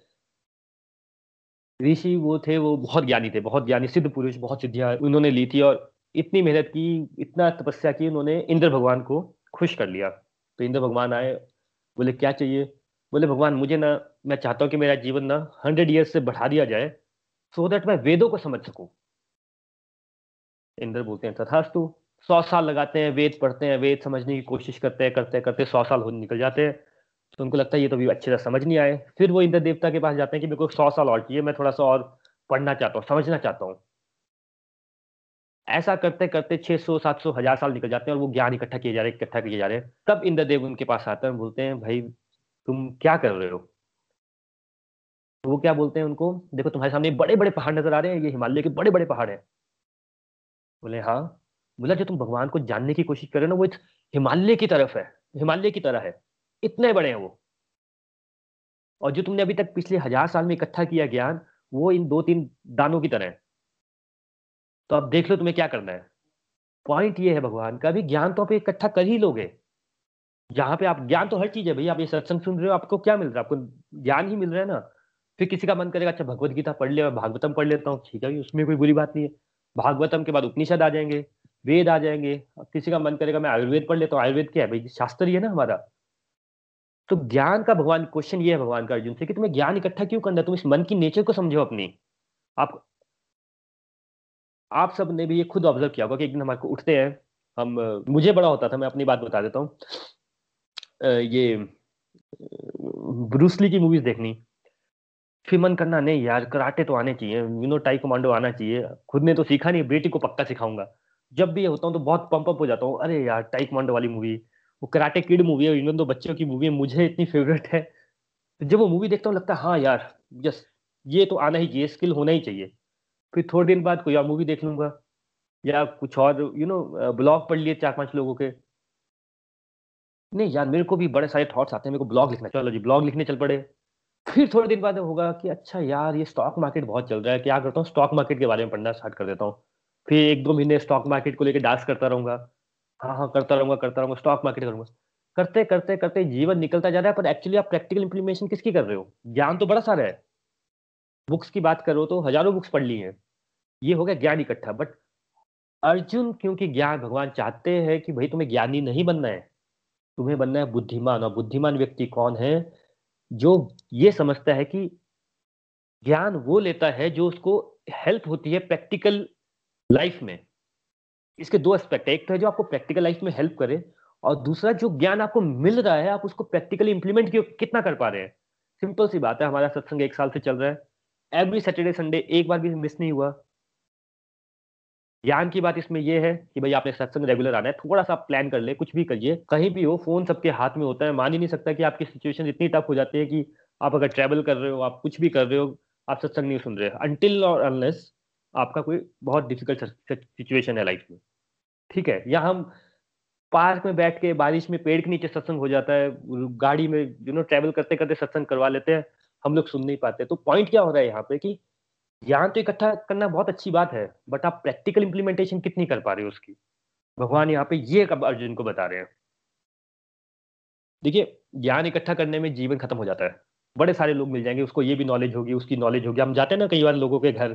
ऋषि वो थे, वो बहुत ज्ञानी थे, बहुत ज्ञानी, सिद्ध पुरुष, बहुत सिद्धियाँ उन्होंने ली थी और इतनी मेहनत की, इतना तपस्या की उन्होंने इंद्र भगवान को खुश कर लिया। तो इंद्र भगवान आए, बोले, क्या चाहिए? बोले, भगवान, मुझे ना, मैं चाहता हूँ कि मेरा जीवन ना हंड्रेड ईयर्स से बढ़ा दिया जाए सो दैट मैं वेदों को समझ सकूँ। इंद्र बोलते हैं, तथास्तु, सौ साल लगाते हैं, वेद पढ़ते हैं, वेद समझने की कोशिश करते हैं, करते करते सौ साल हो निकल जाते हैं। तो उनको लगता है ये तो अभी अच्छे से समझ नहीं आए। फिर वो इंद्र देवता के पास जाते हैं कि मेरे को सौ साल और चाहिए, मैं थोड़ा सा और पढ़ना चाहता हूँ, समझना चाहता हूँ। ऐसा करते करते 600 700 हज़ार साल निकल जाते हैं और वो ज्ञान इकट्ठा किए जा रहे हैं, इकट्ठा किए जा रहे हैं। तब इंद्रदेव उनके पास आते हैं बोलते हैं, भाई, तुम क्या कर रहे हो? वो क्या बोलते हैं उनको? देखो, तुम्हारे सामने बड़े बड़े पहाड़ नज़र आ रहे हैं, ये हिमालय के बड़े बड़े पहाड़ हैं। बोले हाँ। बोला, जो तुम भगवान को जानने की कोशिश कर रहे हो ना, वो हिमालय की तरफ़ है, हिमालय की तरह है। इतने बड़े हैं वो। और जो तुमने अभी तक पिछले हज़ार साल में इकट्ठा किया ज्ञान, वो इन दो तीन दानों की तरह है। तो अब देख लो तुम्हें क्या करना है। पॉइंट ये है भगवान का भी ज्ञान तो आप इकट्ठा कर ही लोगे। जहाँ पे आप, ज्ञान तो हर चीज़ है भाई आप ये सत्संग सुन रहे हो, आपको क्या मिल रहा है? आपको ज्ञान ही मिल रहा है ना। फिर किसी का मन करेगा अच्छा भगवत गीता पढ़ लिया भागवतम पढ़ लेता हूँ। ठीक है उसमें कोई बुरी बात नहीं है। भागवतम के बाद उपनिषद आ जाएँगे, वेद आ जाएँगे। किसी का मन करेगा, मैं आयुर्वेद पढ़ लेता हूँ। आयुर्वेद क्या है भाई? शास्त्र ही है ना हमारा। तो ज्ञान का भगवान क्वेश्चन ये है भगवान का अर्जुन से कि तुम्हें ज्ञान इकट्ठा क्यों करना है? तुम इस मन की नेचर को समझो अपनी। आप आप सबने भी ये खुद ऑब्ज़र्व किया होगा कि एक दिन हमारे को उठते हैं, हम, मुझे बड़ा होता था, मैं अपनी बात बता देता हूँ। ये ब्रूसली की मूवीज़ देखनी। फिर मन करना, नहीं यार, कराटे तो आने चाहिए यू नो टाई कमांडो आना चाहिए, खुद ने तो सीखा नहीं, बेटी को पक्का सिखाऊँगा। जब भी ये होता हूँ तो बहुत पंप अप हो जाता हूँ, अरे यार टाई कमांडो वाली मूवी वो कराटे किड मूवी है इवन तो बच्चों की मूवी है, मुझे इतनी फेवरेट है। तो जब वो मूवी देखता हूँ, लगता है हाँ यार जस ये तो आना ही चाहिए स्किल होना ही चाहिए। फिर थोड़े दिन बाद कोई और मूवी देख लूँगा। या कुछ और यू नो ब्लॉग पढ़ लिए चार पाँच लोगों के। नहीं यार, मेरे को भी बड़े सारे थॉट्स आते हैं। मेरे को ब्लॉग लिखना, चलो जी ब्लॉग लिखने चल पड़े। फिर थोड़े दिन बाद होगा कि अच्छा यार, ये स्टॉक मार्केट बहुत चल रहा है। क्या करता हूँ? स्टॉक मार्केट के बारे में पढ़ना स्टार्ट कर देता हूँ। फिर एक दो महीने स्टॉक मार्केट को लेकर डांस करता रहूँगा। हाँ हाँ करता रहूँगा करता रहूँगा स्टॉक मार्केट करूँगा। करते करते करते जीवन निकलता जा रहा है, पर एक्चुअली आप प्रैक्टिकल इंप्लीमेशन किसकी कर रहे हो? ज्ञान तो बड़ा सारा है। बुक्स की बात करो तो हज़ारों बुक्स पढ़ ली हैं। ये हो गया ज्ञान इकट्ठा। बट अर्जुन, क्योंकि ज्ञान भगवान चाहते हैं कि भाई तुम्हें ज्ञानी नहीं बनना है, तुम्हें बनना है बुद्धिमान। और बुद्धिमान व्यक्ति कौन है जो ये समझता है कि ज्ञान वो लेता है जो उसको हेल्प होती है प्रैक्टिकल लाइफ में। इसके दो एस्पेक्ट है। एक तो है जो आपको प्रैक्टिकल लाइफ में हेल्प करे और दूसरा जो ज्ञान आपको मिल रहा है, आप उसको प्रैक्टिकली इंप्लीमेंट कितना कर पा रहे हैं। सिंपल सी बात है, हमारा सत्संग एक साल से चल रहा है। एवरी सैटरडे संडे एक बार भी मिस नहीं हुआ। ज्ञान की बात इसमें यह है कि भाई आपने सत्संग रेगुलर आना है थोड़ा सा प्लान कर ले, कुछ भी करिए। कहीं भी हो फ़ोन सबके हाथ में होता है। मान ही नहीं सकता कि आपकी सिचुएशन इतनी टफ हो जाती है कि आप अगर ट्रेवल कर रहे हो, आप कुछ भी कर रहे हो, आप सत्संग नहीं सुन रहे। अनटिल और अनलेस आपका कोई बहुत डिफ़िकल्ट सिचुएशन है लाइफ में। ठीक है, या हम पार्क में बैठ के बारिश में पेड़ के नीचे सत्संग हो जाता है, गाड़ी में यू नो ट्रेवल करते करते सत्संग करवा लेते हैं। हम लोग सुन नहीं पाते। तो पॉइंट क्या हो रहा है यहाँ पे कि ज्ञान तो इकट्ठा करना बहुत अच्छी बात है बट आप प्रैक्टिकल इम्प्लीमेंटेशन कितनी कर पा रहे हो उसकी? भगवान यहाँ पे ये कब अर्जुन को बता रहे हैं। देखिए, ज्ञान इकट्ठा करने में जीवन खत्म हो जाता है। बड़े सारे लोग मिल जाएँगे, उसको ये भी नॉलेज होगी, उसकी नॉलेज होगी। हम जाते हैं ना कई बार लोगों के घर,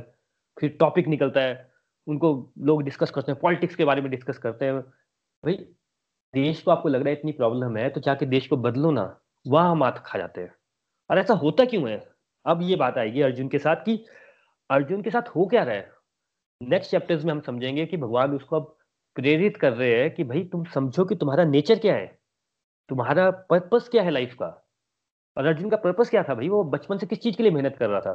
फिर टॉपिक निकलता है, उनको लोग डिस्कस करते हैं पॉलिटिक्स के बारे में डिस्कस करते हैं। भाई, देश को आपको लग रहा है इतनी प्रॉब्लम है तो जाके देश को बदलो ना। वहाँ, मात खा जाते हैं। और ऐसा होता क्यों है? अब ये बात आएगी अर्जुन के साथ कि अर्जुन के साथ हो क्या रहा है? नेक्स्ट चैप्टर्स में हम समझेंगे कि भगवान उसको अब प्रेरित कर रहे हैं कि भाई तुम समझो कि तुम्हारा नेचर क्या है? तुम्हारा पर्पस क्या है लाइफ का? और अर्जुन का पर्पस क्या था भाई? वो बचपन से किस चीज़ के लिए मेहनत कर रहा था?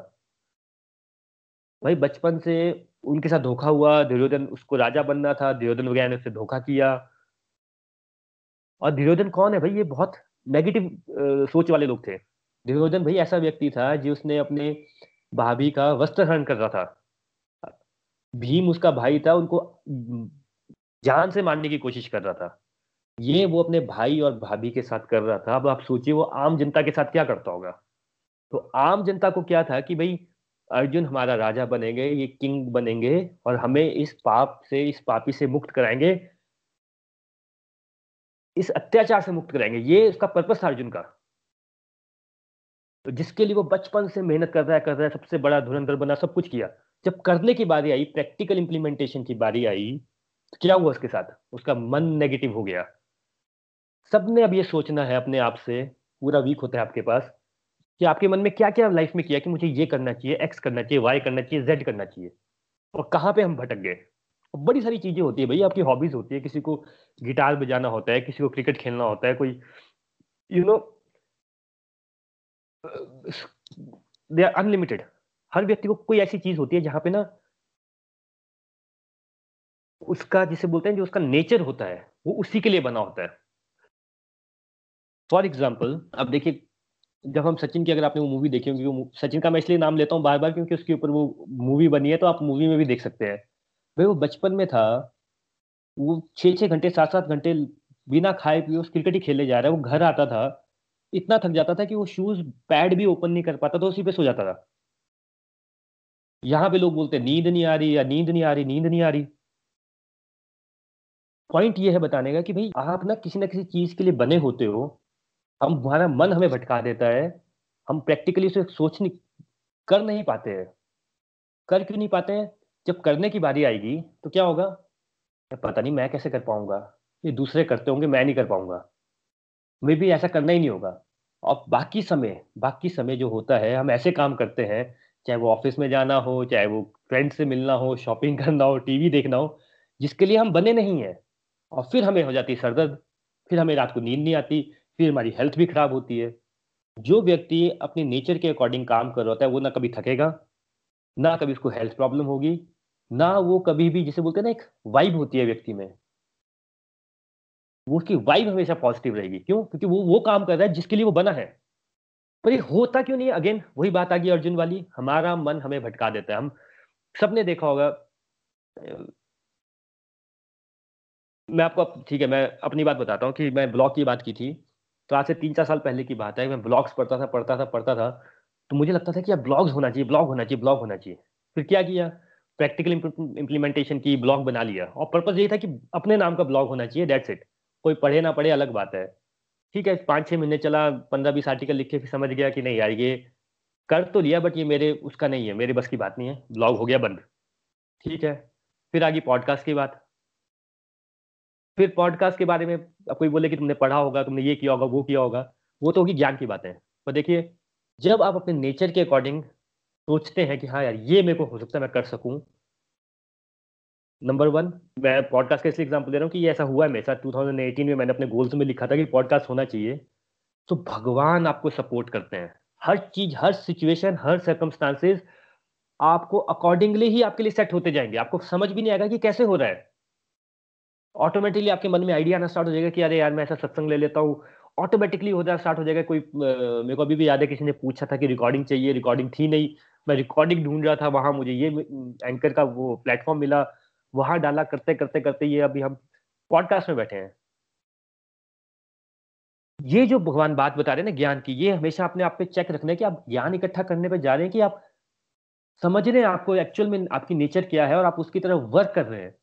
भाई बचपन से उनके साथ धोखा हुआ, दुर्योधन उसको राजा बनना था, दुर्योधन वगैरह ने उससे धोखा किया। और दुर्योधन कौन है भाई? ये बहुत नेगेटिव सोच वाले लोग थे। दुर्योधन भाई ऐसा व्यक्ति था जो उसने अपने भाभी का वस्त्र हरण कर रहा था। भीम उसका भाई था, उनको जान से मारने की कोशिश कर रहा था। ये वो अपने भाई और भाभी के साथ कर रहा था। अब आप सोचिए, वो आम जनता के साथ क्या करता होगा? तो आम जनता को क्या था कि भाई, अर्जुन हमारा राजा बनेंगे, ये किंग बनेंगे और हमें इस पाप से, इस पापी से मुक्त कराएँगे। इस अत्याचार से मुक्त कराएँगे। ये उसका पर्पस था अर्जुन का। तो जिसके लिए वो बचपन से मेहनत कर रहा है, कर रहा है, सबसे बड़ा धुरंधर बना, सब कुछ किया। जब करने की बारी आई, प्रैक्टिकल इंप्लीमेंटेशन की बारी आई तो क्या हुआ उसके साथ? उसका मन नेगेटिव हो गया। सबने अब ये सोचना है अपने आप से, पूरा वीक होता है आपके पास, कि आपके मन में क्या क्या लाइफ में किया कि मुझे ये करना चाहिए एक्स करना चाहिए वाई करना चाहिए जेड करना चाहिए, और कहाँ पे हम भटक गए? बड़ी सारी चीज़ें होती है भाई, आपकी हॉबीज होती है, किसी को गिटार बजाना होता है, किसी को क्रिकेट खेलना होता है, कोई you know they are unlimited हर व्यक्ति को कोई ऐसी चीज़ होती है जहाँ पे ना उसका जिसे बोलते हैं, जो उसका नेचर होता है, वो उसी के लिए बना होता है। फॉर एग्ज़ाम्पल अब देखिए, जब हम सचिन की अगर आपने वो मूवी देखी होगी सचिन का मैं इसलिए नाम लेता हूँ बार बार क्योंकि उसके ऊपर वो मूवी बनी है तो आप मूवी में भी देख सकते हैं। भाई, वो बचपन में था, वो छः छः घंटे सात सात घंटे बिना खाए पिए उस क्रिकेट ही खेलने जा रहा है, वो घर आता था इतना थक जाता था कि वो शूज़ पैड भी ओपन नहीं कर पाता था, उसी पे सो जाता था। यहाँ पे लोग बोलते नींद नहीं आ रही या नींद नहीं आ रही, नींद नहीं आ रही। पॉइंट ये है बताने का कि भाई, आप ना किसी ना किसी चीज़ के लिए बने होते हो। हम, हमारा मन हमें भटका देता है। हम प्रैक्टिकली उसे सोच नहीं, कर नहीं पाते हैं। कर क्यों नहीं पाते हैं? जब करने की बारी आएगी तो क्या होगा? पता नहीं मैं कैसे कर पाऊँगा? ये दूसरे करते होंगे, मैं नहीं कर पाऊँगा। मे भी ऐसा करना ही नहीं होगा। और बाकी समय बाकी समय जो होता है, हम ऐसे काम करते हैं, चाहे वो ऑफ़िस में जाना हो, चाहे वो फ्रेंड से मिलना हो शॉपिंग [laughs] करना हो टीवी देखना हो, जिसके लिए हम बने नहीं हैं। और फिर हमें हो जाती है सरदर्द, फिर हमें रात को नींद नहीं आती, फिर हमारी हेल्थ भी खराब होती है। जो व्यक्ति अपने नेचर के अकॉर्डिंग काम कर रहा होता है, वो ना कभी थकेगा, ना कभी उसको हेल्थ प्रॉब्लम होगी, ना वो कभी भी, जिसे बोलते हैं ना, एक वाइब होती है व्यक्ति में। उसकी वाइब हमेशा पॉजिटिव रहेगी। क्यों? क्योंकि वो वो काम कर रहा है जिसके लिए वो बना है। पर ये होता क्यों नहीं अगेन वही बात आ गई अर्जुन वाली। हमारा मन हमें भटका देता है। हम सबने देखा होगा, मैं आपको ठीक है, मैं अपनी बात बताता हूँ कि मैं ब्लॉग की बात की थी। तो आज से तीन चार साल पहले की बात है मैं ब्लॉग्स पढ़ता था पढ़ता था पढ़ता था। तो मुझे लगता था कि यार ब्लॉग्स होना चाहिए ब्लॉग होना चाहिए ब्लॉग होना चाहिए। फिर क्या किया? प्रैक्टिकल इम्प्लीमेंटेशन की ब्लॉग बना लिया। और पर्पज यही था कि अपने नाम का ब्लॉग होना चाहिए डेट्स इट कोई पढ़े ना पढ़े, अलग बात है। ठीक है, पाँच छः महीने चला, पंद्रह बीस आर्टिकल लिख के फिर समझ गया कि नहीं यार, ये कर तो लिया बट ये मेरे, उसका नहीं है, मेरे बस की बात नहीं है। ब्लॉग हो गया बंद। ठीक है, फिर आगे पॉडकास्ट की बात। फिर पॉडकास्ट के बारे में अब कोई बोले कि तुमने पढ़ा होगा, तुमने ये किया होगा, वो किया होगा, वो तो होगी ज्ञान की बातें पर देखिए, जब आप अपने नेचर के अकॉर्डिंग सोचते हैं कि हाँ यार, ये मेरे को हो सकता है मैं कर सकूँ नंबर वन मैं पॉडकास्ट का इसलिए एग्ज़ाम्पल दे रहा हूँ कि ये ऐसा हुआ है मेरे साथ। 2018 में मैंने अपने गोल्स में लिखा था कि पॉडकास्ट होना चाहिए। तो भगवान आपको सपोर्ट करते हैं। हर चीज़, हर सिचुएशन हर सर्कमस्टांसेस आपको अकॉर्डिंगली ही आपके लिए सेट होते जाएँगे। आपको समझ भी नहीं आएगा कि कैसे हो रहा है। ऑटोमेटिकली आपके मन में आइडिया आना स्टार्ट हो जाएगा कि, अरे यार, मैं ऐसा सत्संग ले लेता हूँ। ऑटोमेटिकली हो जाए स्टार्ट हो जाएगा। कोई मेरे को अभी भी याद है, किसी ने पूछा था कि रिकॉर्डिंग चाहिए रिकॉर्डिंग थी नहीं। मैं रिकॉर्डिंग ढूंढ रहा था, वहाँ मुझे ये एंकर का वो प्लेटफॉर्म मिला। वहाँ डाला करते करते करते ये अभी हम पॉडकास्ट में बैठे हैं। ये जो भगवान बात बता रहे हैं ना ज्ञान की, ये हमेशा अपने आप पे चेक रखना कि आप ज्ञान इकट्ठा करने पे जा रहे हैं कि आप समझ रहे हैं आपको एक्चुअल में आपकी नेचर क्या है और आप उसकी तरफ़ वर्क कर रहे हैं।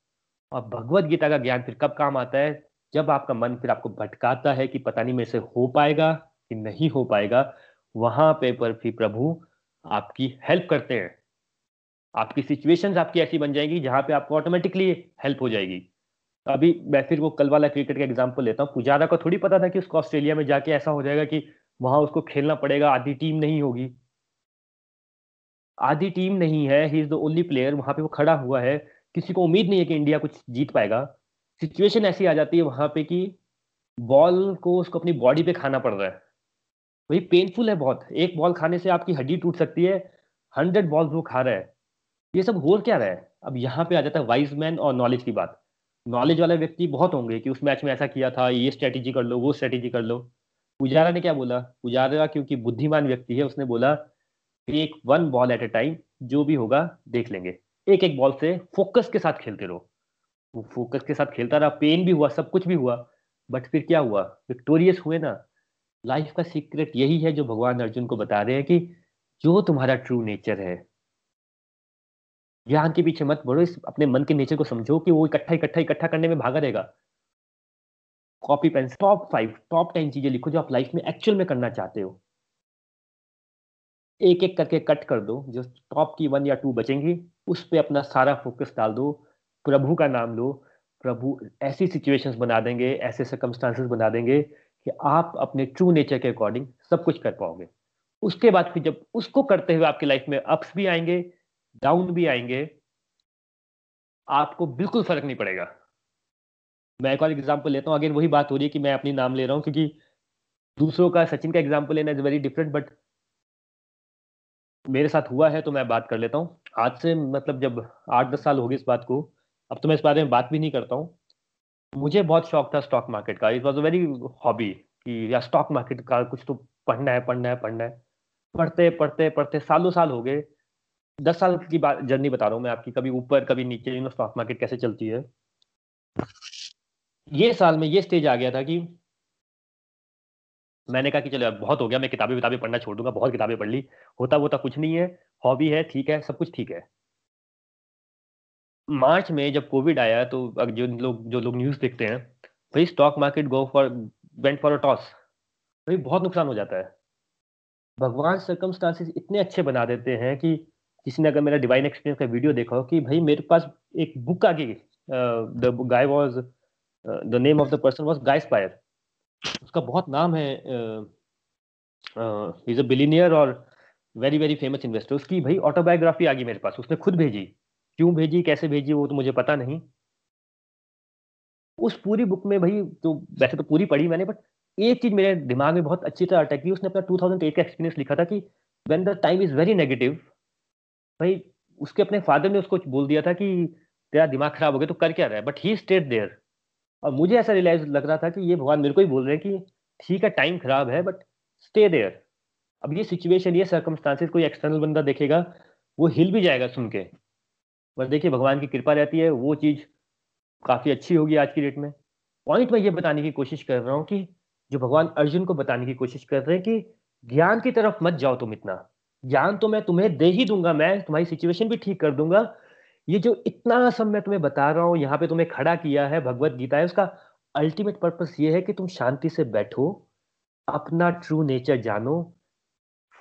और भगवत गीता का ज्ञान फिर कब काम आता है? जब आपका मन फिर आपको भटकाता है कि पता नहीं मेरे से हो पाएगा कि नहीं हो पाएगा, वहाँ पे पर भी प्रभु आपकी हेल्प करते हैं। आपकी सिचुएशन आपकी ऐसी बन जाएगी जहाँ पे आपको ऑटोमेटिकली हेल्प हो जाएगी। अभी मैं फिर वो कल वाला क्रिकेट का एग्ज़ाम्पल लेता हूँ। पुजारा को थोड़ी पता था कि उसको ऑस्ट्रेलिया में जाके ऐसा हो जाएगा कि वहाँ उसको खेलना पड़ेगा, आधी टीम नहीं होगी। आधी टीम नहीं है he is the only player वहाँ पे वो खड़ा हुआ है। किसी को उम्मीद नहीं है कि इंडिया कुछ जीत पाएगा। सिचुएशन ऐसी आ जाती है वहाँ पे कि बॉल को उसको अपनी बॉडी पे खाना पड़ रहा है। वही पेनफुल है बहुत। एक बॉल खाने से आपकी हड्डी टूट सकती है। हंड्रेड बॉल्स वो खा रहा है। ये सब हो क्या रहा है? अब यहाँ पे आ जाता है वाइज मैन और नॉलेज की बात। नॉलेज वाले व्यक्ति बहुत होंगे कि उस मैच में ऐसा किया था, ये स्ट्रेटेजी कर लो, वो स्ट्रेटेजी कर लो। पुजारा ने क्या बोला? पुजारा, क्योंकि बुद्धिमान व्यक्ति है, उसने बोला, एक one ball at a time जो भी होगा, देख लेंगे। एक एक बॉल से फोकस के साथ खेलते रहो। वो फोकस के साथ खेलता रहा पेन भी हुआ, सब कुछ भी हुआ बट फिर क्या हुआ? विक्टोरियस हुए ना। लाइफ का सीक्रेट यही है जो भगवान अर्जुन को बता रहे हैं कि जो तुम्हारा ट्रू नेचर है ज्ञान के पीछे मत बढ़ो, इस अपने मन के नेचर को समझो कि वो इकट्ठा इकट्ठा इकट्ठा करने में भागा रहेगा। Copy pen top five top ten चीज़ें लिखो जो आप लाइफ में एक्चुअल में करना चाहते हो। एक एक करके कट कर दो, जो टॉप की वन या टू बचेंगी, उस पर अपना सारा फोकस डाल दो। प्रभु का नाम लो, प्रभु ऐसी सिचुएशंस बना देंगे, ऐसे सर्कमस्टांसेस बना देंगे कि आप अपने ट्रू नेचर के अकॉर्डिंग सब कुछ कर पाओगे। उसके बाद फिर जब उसको करते हुए आपकी लाइफ में अप्स भी आएँगे डाउन भी आएँगे, आपको बिल्कुल फ़र्क नहीं पड़ेगा। मैं एक और एग्ज़ाम्पल लेता हूँ अगेन वही बात हो रही है कि मैं अपनी नाम ले रहा हूँ, क्योंकि दूसरों का सचिन का एग्ज़ाम्पल लेना इज़ वेरी डिफरेंट बट मेरे साथ हुआ है तो मैं बात कर लेता हूँ। आज से मतलब जब आठ दस साल हो गए इस बात को, अब तो मैं इस बारे में बात भी नहीं करता हूँ। मुझे बहुत शौक था स्टॉक मार्केट का। It was a very hobby कि या स्टॉक मार्केट का कुछ तो पढ़ना है पढ़ना है पढ़ना है। पढ़ते पढ़ते पढ़ते सालों साल हो गए। दस साल की बात जर्नी बता रहा हूँ मैं आपकी, कभी ऊपर, कभी नीचे यू नो स्टॉक मार्केट कैसे चलती है? ये साल में ये स्टेज आ गया था कि मैंने कहा कि चलो बहुत हो गया, मैं किताबें किताबें पढ़ना छोड़ दूँगा, बहुत किताबें पढ़ ली। होता होता कुछ नहीं है हॉबी है, ठीक है, सब कुछ ठीक है। मार्च में जब कोविड आया तो जो लोग जो लोग न्यूज़ देखते हैं, भाई stock market go for went for a toss भाई बहुत नुकसान हो जाता है। भगवान सर्कमस्टांसिस इतने अच्छे बना देते हैं कि किसी ने अगर मेरा डिवाइन एक्सपीरियंस का वीडियो देखा हो कि भाई मेरे पास एक बुक आ गई the guy was the name of the person was Guy Spier उसका बहुत नाम है इज़ अ बिलीनियर और वेरी वेरी फ़ेमस इन्वेस्टर उसकी भाई ऑटोबायोग्राफी आ गई मेरे पास, उसने खुद भेजी। क्यों भेजी, कैसे भेजी, वो तो मुझे पता नहीं। उस पूरी बुक में भाई तो वैसे तो पूरी पढ़ी मैंने बट एक चीज़ मेरे दिमाग में बहुत अच्छी तरह अटैक। की उसने अपना 2008 का एक्सपीरियंस लिखा था कि when the time is very negative भाई, उसके अपने फादर ने उसको बोल दिया था कि तेरा दिमाग खराब हो गया तो कर क्या रहा है? बट ही स्टेट देयर और मुझे ऐसा रियलाइज़ लग रहा था कि ये भगवान मेरे को ही बोल रहे हैं कि ठीक है टाइम खराब है बट स्टे देयर अब ये सिचुएशन ये सर्कमस्टांसिस कोई एक्सटर्नल बंदा देखेगा, वो हिल भी जाएगा सुन के। पर देखिए, भगवान की कृपा रहती है, वो चीज़ काफ़ी अच्छी होगी आज की डेट में। पॉइंट मैं ये बताने की कोशिश कर रहा हूँ कि जो भगवान अर्जुन को बताने की कोशिश कर रहे हैं कि ज्ञान की तरफ़ मत जाओ तुम इतना। ज्ञान तो मैं तुम्हें दे ही दूँगा, मैं तुम्हारी सिचुएशन भी ठीक कर दूँगा। ये जो इतना सब मैं तुम्हें बता रहा हूँ, यहाँ पे तुम्हें खड़ा किया है भगवत गीता है, उसका अल्टीमेट पर्पस ये है कि तुम शांति से बैठो, अपना ट्रू नेचर जानो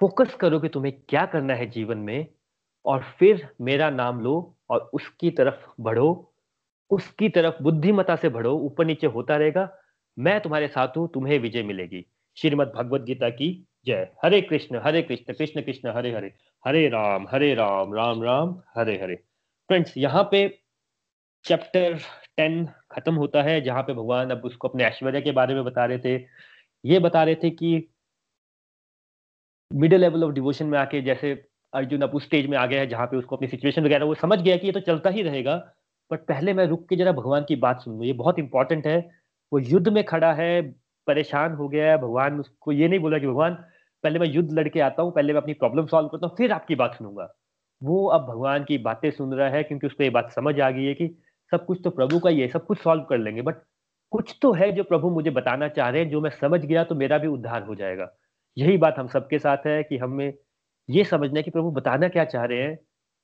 फोकस करो कि तुम्हें क्या करना है जीवन में, और फिर मेरा नाम लो और उसकी तरफ़ बढ़ो, उसकी तरफ़ बुद्धिमता से बढ़ो, ऊपर नीचे होता रहेगा। मैं तुम्हारे साथ हूँ, तुम्हें विजय मिलेगी। श्रीमद भगवत गीता की जय। हरे कृष्ण हरे कृष्ण कृष्ण कृष्ण, हरे हरे। हरे राम हरे राम राम राम, हरे हरे। फ्रेंड्स यहाँ पे चैप्टर टेन खत्म होता है, जहाँ पे भगवान अब उसको अपने ऐश्वर्य के बारे में बता रहे थे। ये बता रहे थे कि मिडिल लेवल ऑफ़ डिवोशन में आके जैसे अर्जुन अब उस स्टेज में आ गया है, जहाँ पे उसको अपनी सिचुएशन वगैरह, वो समझ गया कि ये तो चलता ही रहेगा। बट पहले मैं रुक के जरा भगवान की बात सुन ये बहुत इंपॉर्टेंट है। वो युद्ध में खड़ा है, परेशान हो गया है। भगवान उसको ये नहीं बोला कि भगवान पहले मैं युद्ध लड़के आता हूँ, पहले मैं अपनी प्रॉब्लम सॉल्व करता हूँ, फिर आपकी बात सुनूँगा। वो अब भगवान की बातें सुन रहा है, क्योंकि उसको ये बात समझ आ गई है कि सब कुछ तो प्रभु का ही है, सब कुछ सॉल्व कर लेंगे बट कुछ तो है जो प्रभु मुझे बताना चाह रहे हैं, जो मैं समझ गया तो मेरा भी उद्धार हो जाएगा। यही बात हम सबके साथ है कि हमें ये समझना है कि प्रभु बताना क्या चाह रहे हैं।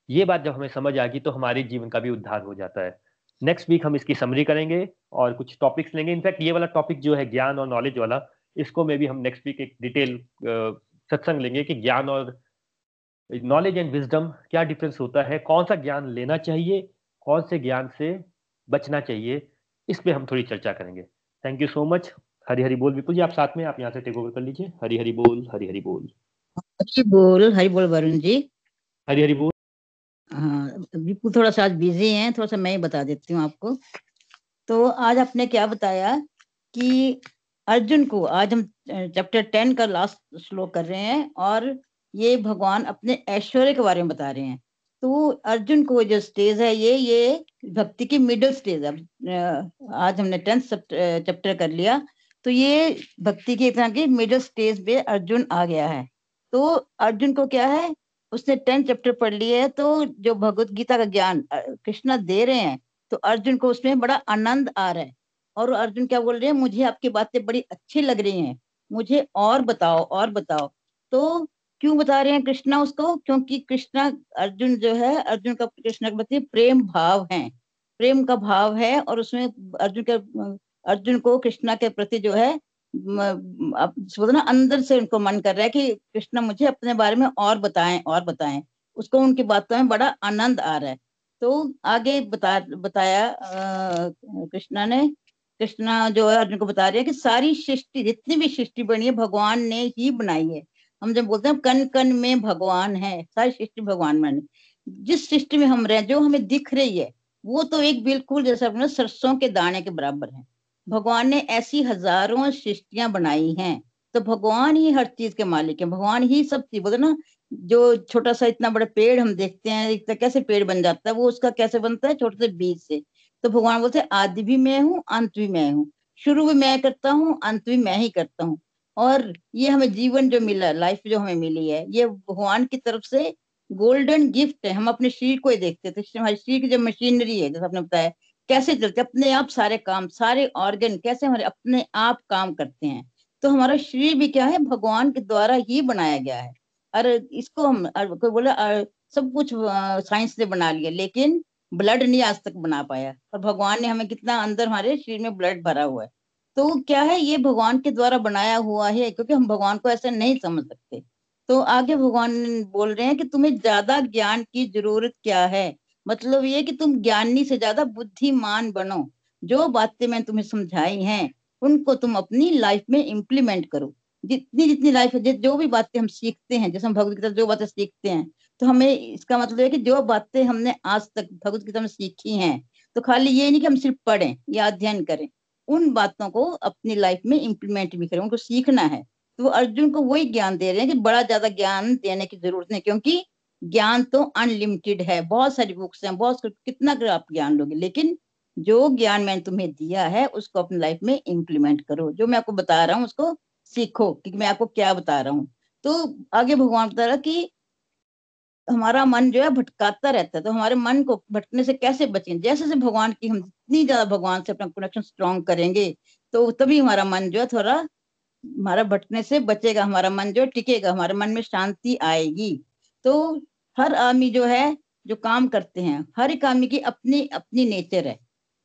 ये बात जब हमें समझ आ गई तो हमारे जीवन का भी उद्धार हो जाता है। नेक्स्ट वीक हम इसकी समरी करेंगे और कुछ टॉपिक्स लेंगे। इनफैक्ट ये वाला टॉपिक जो है ज्ञान और नॉलेज वाला इसको में भी हम नेक्स्ट वीक एक डिटेल सत्संग लेंगे कि ज्ञान और नॉलेज एंड विजडम क्या डिफरेंस होता है? कौन सा ज्ञान लेना चाहिए? कौन से ज्ञान से बचना चाहिए? इस पर हम थोड़ी चर्चा करेंगे। Thank you so much Hari Hari बोल विपुल जी आप साथ में आप यहाँ से टेक ओवर कर लीजिए। हरी हरी बोल हरी हरी बोल। हरी बोल हरी बोल वरुण जी। हरी हरी बोल। हाँ विपुल थोड़ा सा आज बिज़ी हैं थोड़ा सा मैं ही बता देती हूँ आपको। तो आज आपने क्या बताया कि अर्जुन को, आज हम चैप्टर टेन का लास्ट श्लोक कर रहे हैं और ये भगवान अपने ऐश्वर्य के बारे में बता रहे हैं। तो अर्जुन को जो स्टेज है ये ये भक्ति की मिडिल स्टेज है। आज हमने टेंथ चैप्टर कर लिया। तो ये भक्ति की तरह की मिडिल स्टेज पे अर्जुन आ गया है। तो अर्जुन को क्या है? उसने टेंथ चैप्टर पढ़ लिया है तो जो भगवत गीता का ज्ञान कृष्णा दे रहे हैं तो अर्जुन को उसमें बड़ा आनंद आ रहा है। और अर्जुन क्या बोल रहे हैं, मुझे आपकी बातें बड़ी अच्छी लग रही हैं। मुझे और बताओ और बताओ। तो क्यों बता रहे हैं कृष्णा उसको? क्योंकि कृष्णा, अर्जुन जो है, अर्जुन का, कृष्णा के प्रति प्रेम भाव है। प्रेम का भाव है और उसमें अर्जुन के, अर्जुन को कृष्णा के प्रति जो है ना, अंदर से उनको मन कर रहा है कि कृष्णा मुझे अपने बारे में और बताएँ और बताएँ। उसको उनकी बातों में बड़ा आनंद आ रहा है। तो आगे बता, बताया कृष्णा ने कृष्णा जो है अर्जुन को बता रहे हैं कि सारी सृष्टि, जितनी भी सृष्टि बनी है, भगवान ने ही बनाई है। हम जब बोलते हैं कन कन में भगवान है, सारी सृष्टि भगवान बने। जिस सृष्टि में हम रहे, जो हमें दिख रही है, वो तो एक बिल्कुल जैसे अपने सरसों के दाने के बराबर है। भगवान ने ऐसी हज़ारों सृष्टियाँ बनाई हैं तो भगवान ही हर चीज़ के मालिक है। भगवान ही सब चीज़, बोलते ना, जो छोटा सा इतना बड़ा पेड़ हम देखते हैं, इतना कैसे पेड़ बन जाता है, वो उसका कैसे बनता है? छोटे से बीज से। तो भगवान बोलते आदि भी मैं हूँ, अंत भी मैं हूँ। शुरू भी मैं करता हूँ, अंत भी मैं ही करता हूँ। और ये हमें जीवन जो मिला लाइफ जो हमें मिली है, ये भगवान की तरफ़ से गोल्डन गिफ्ट है। हम अपने शरीर को ही देखते थे हमारे शरीर की जो मशीनरी है, जैसे आपने बताया, कैसे चलते अपने आप सारे काम, सारे ऑर्गन कैसे हमारे अपने आप काम करते हैं? तो हमारा शरीर भी क्या है? भगवान के द्वारा ही बनाया गया है। और इसको हम कोई बोला सब कुछ साइंस ने बना लिया। लेकिन ब्लड नहीं आज तक बना पाया। और भगवान ने हमें कितना अंदर हमारे शरीर में ब्लड भरा हुआ है। तो क्या है, ये भगवान के द्वारा बनाया हुआ है, क्योंकि हम भगवान को ऐसे नहीं समझ सकते। तो आगे भगवान बोल रहे हैं कि तुम्हें ज़्यादा ज्ञान की ज़रूरत क्या है? मतलब ये कि तुम ज्ञानी से ज़्यादा बुद्धिमान बनो। जो बातें मैं तुम्हें समझाई हैं, उनको तुम अपनी लाइफ में इम्प्लीमेंट करो। जितनी जितनी लाइफ जो भी बातें हम सीखते हैं, जैसे हम भगवत गीता जो बातें सीखते हैं तो हमें इसका मतलब है कि जो बातें हमने आज तक भगवत गीता में सीखी हैं तो खाली ये नहीं कि हम सिर्फ़ पढ़ें या अध्ययन करें, उन बातों को अपनी लाइफ में इम्प्लीमेंट भी करें, उनको सीखना है। तो अर्जुन को वही ज्ञान दे रहे हैं कि बड़ा ज़्यादा ज्ञान देने की ज़रूरत नहीं क्योंकि ज्ञान तो अनलिमिटेड है, बहुत सारी बुक्स हैं, बहुत कितना आप ज्ञान लोगे, लेकिन जो ज्ञान मैंने तुम्हें दिया है, उसको अपनी लाइफ में इम्प्लीमेंट करो। जो मैं आपको बता रहा हूँ, उसको सीखो कि मैं आपको क्या बता रहा हूँ। तो आगे भगवान बता रहा कि हमारा मन जो है भटकाता रहता है तो हमारे मन को भटकने से कैसे बचें? जैसे जैसे भगवान की, हम जितनी ज़्यादा भगवान से अपना कनेक्शन स्ट्रॉन्ग करेंगे तो तभी हमारा मन जो है थोड़ा, हमारा भटकने से बचेगा, हमारा मन जो टिकेगा, हमारे मन में शांति आएगी। तो हर आदमी जो है, जो काम करते हैं, हर एक आदमी की अपनी अपनी नेचर है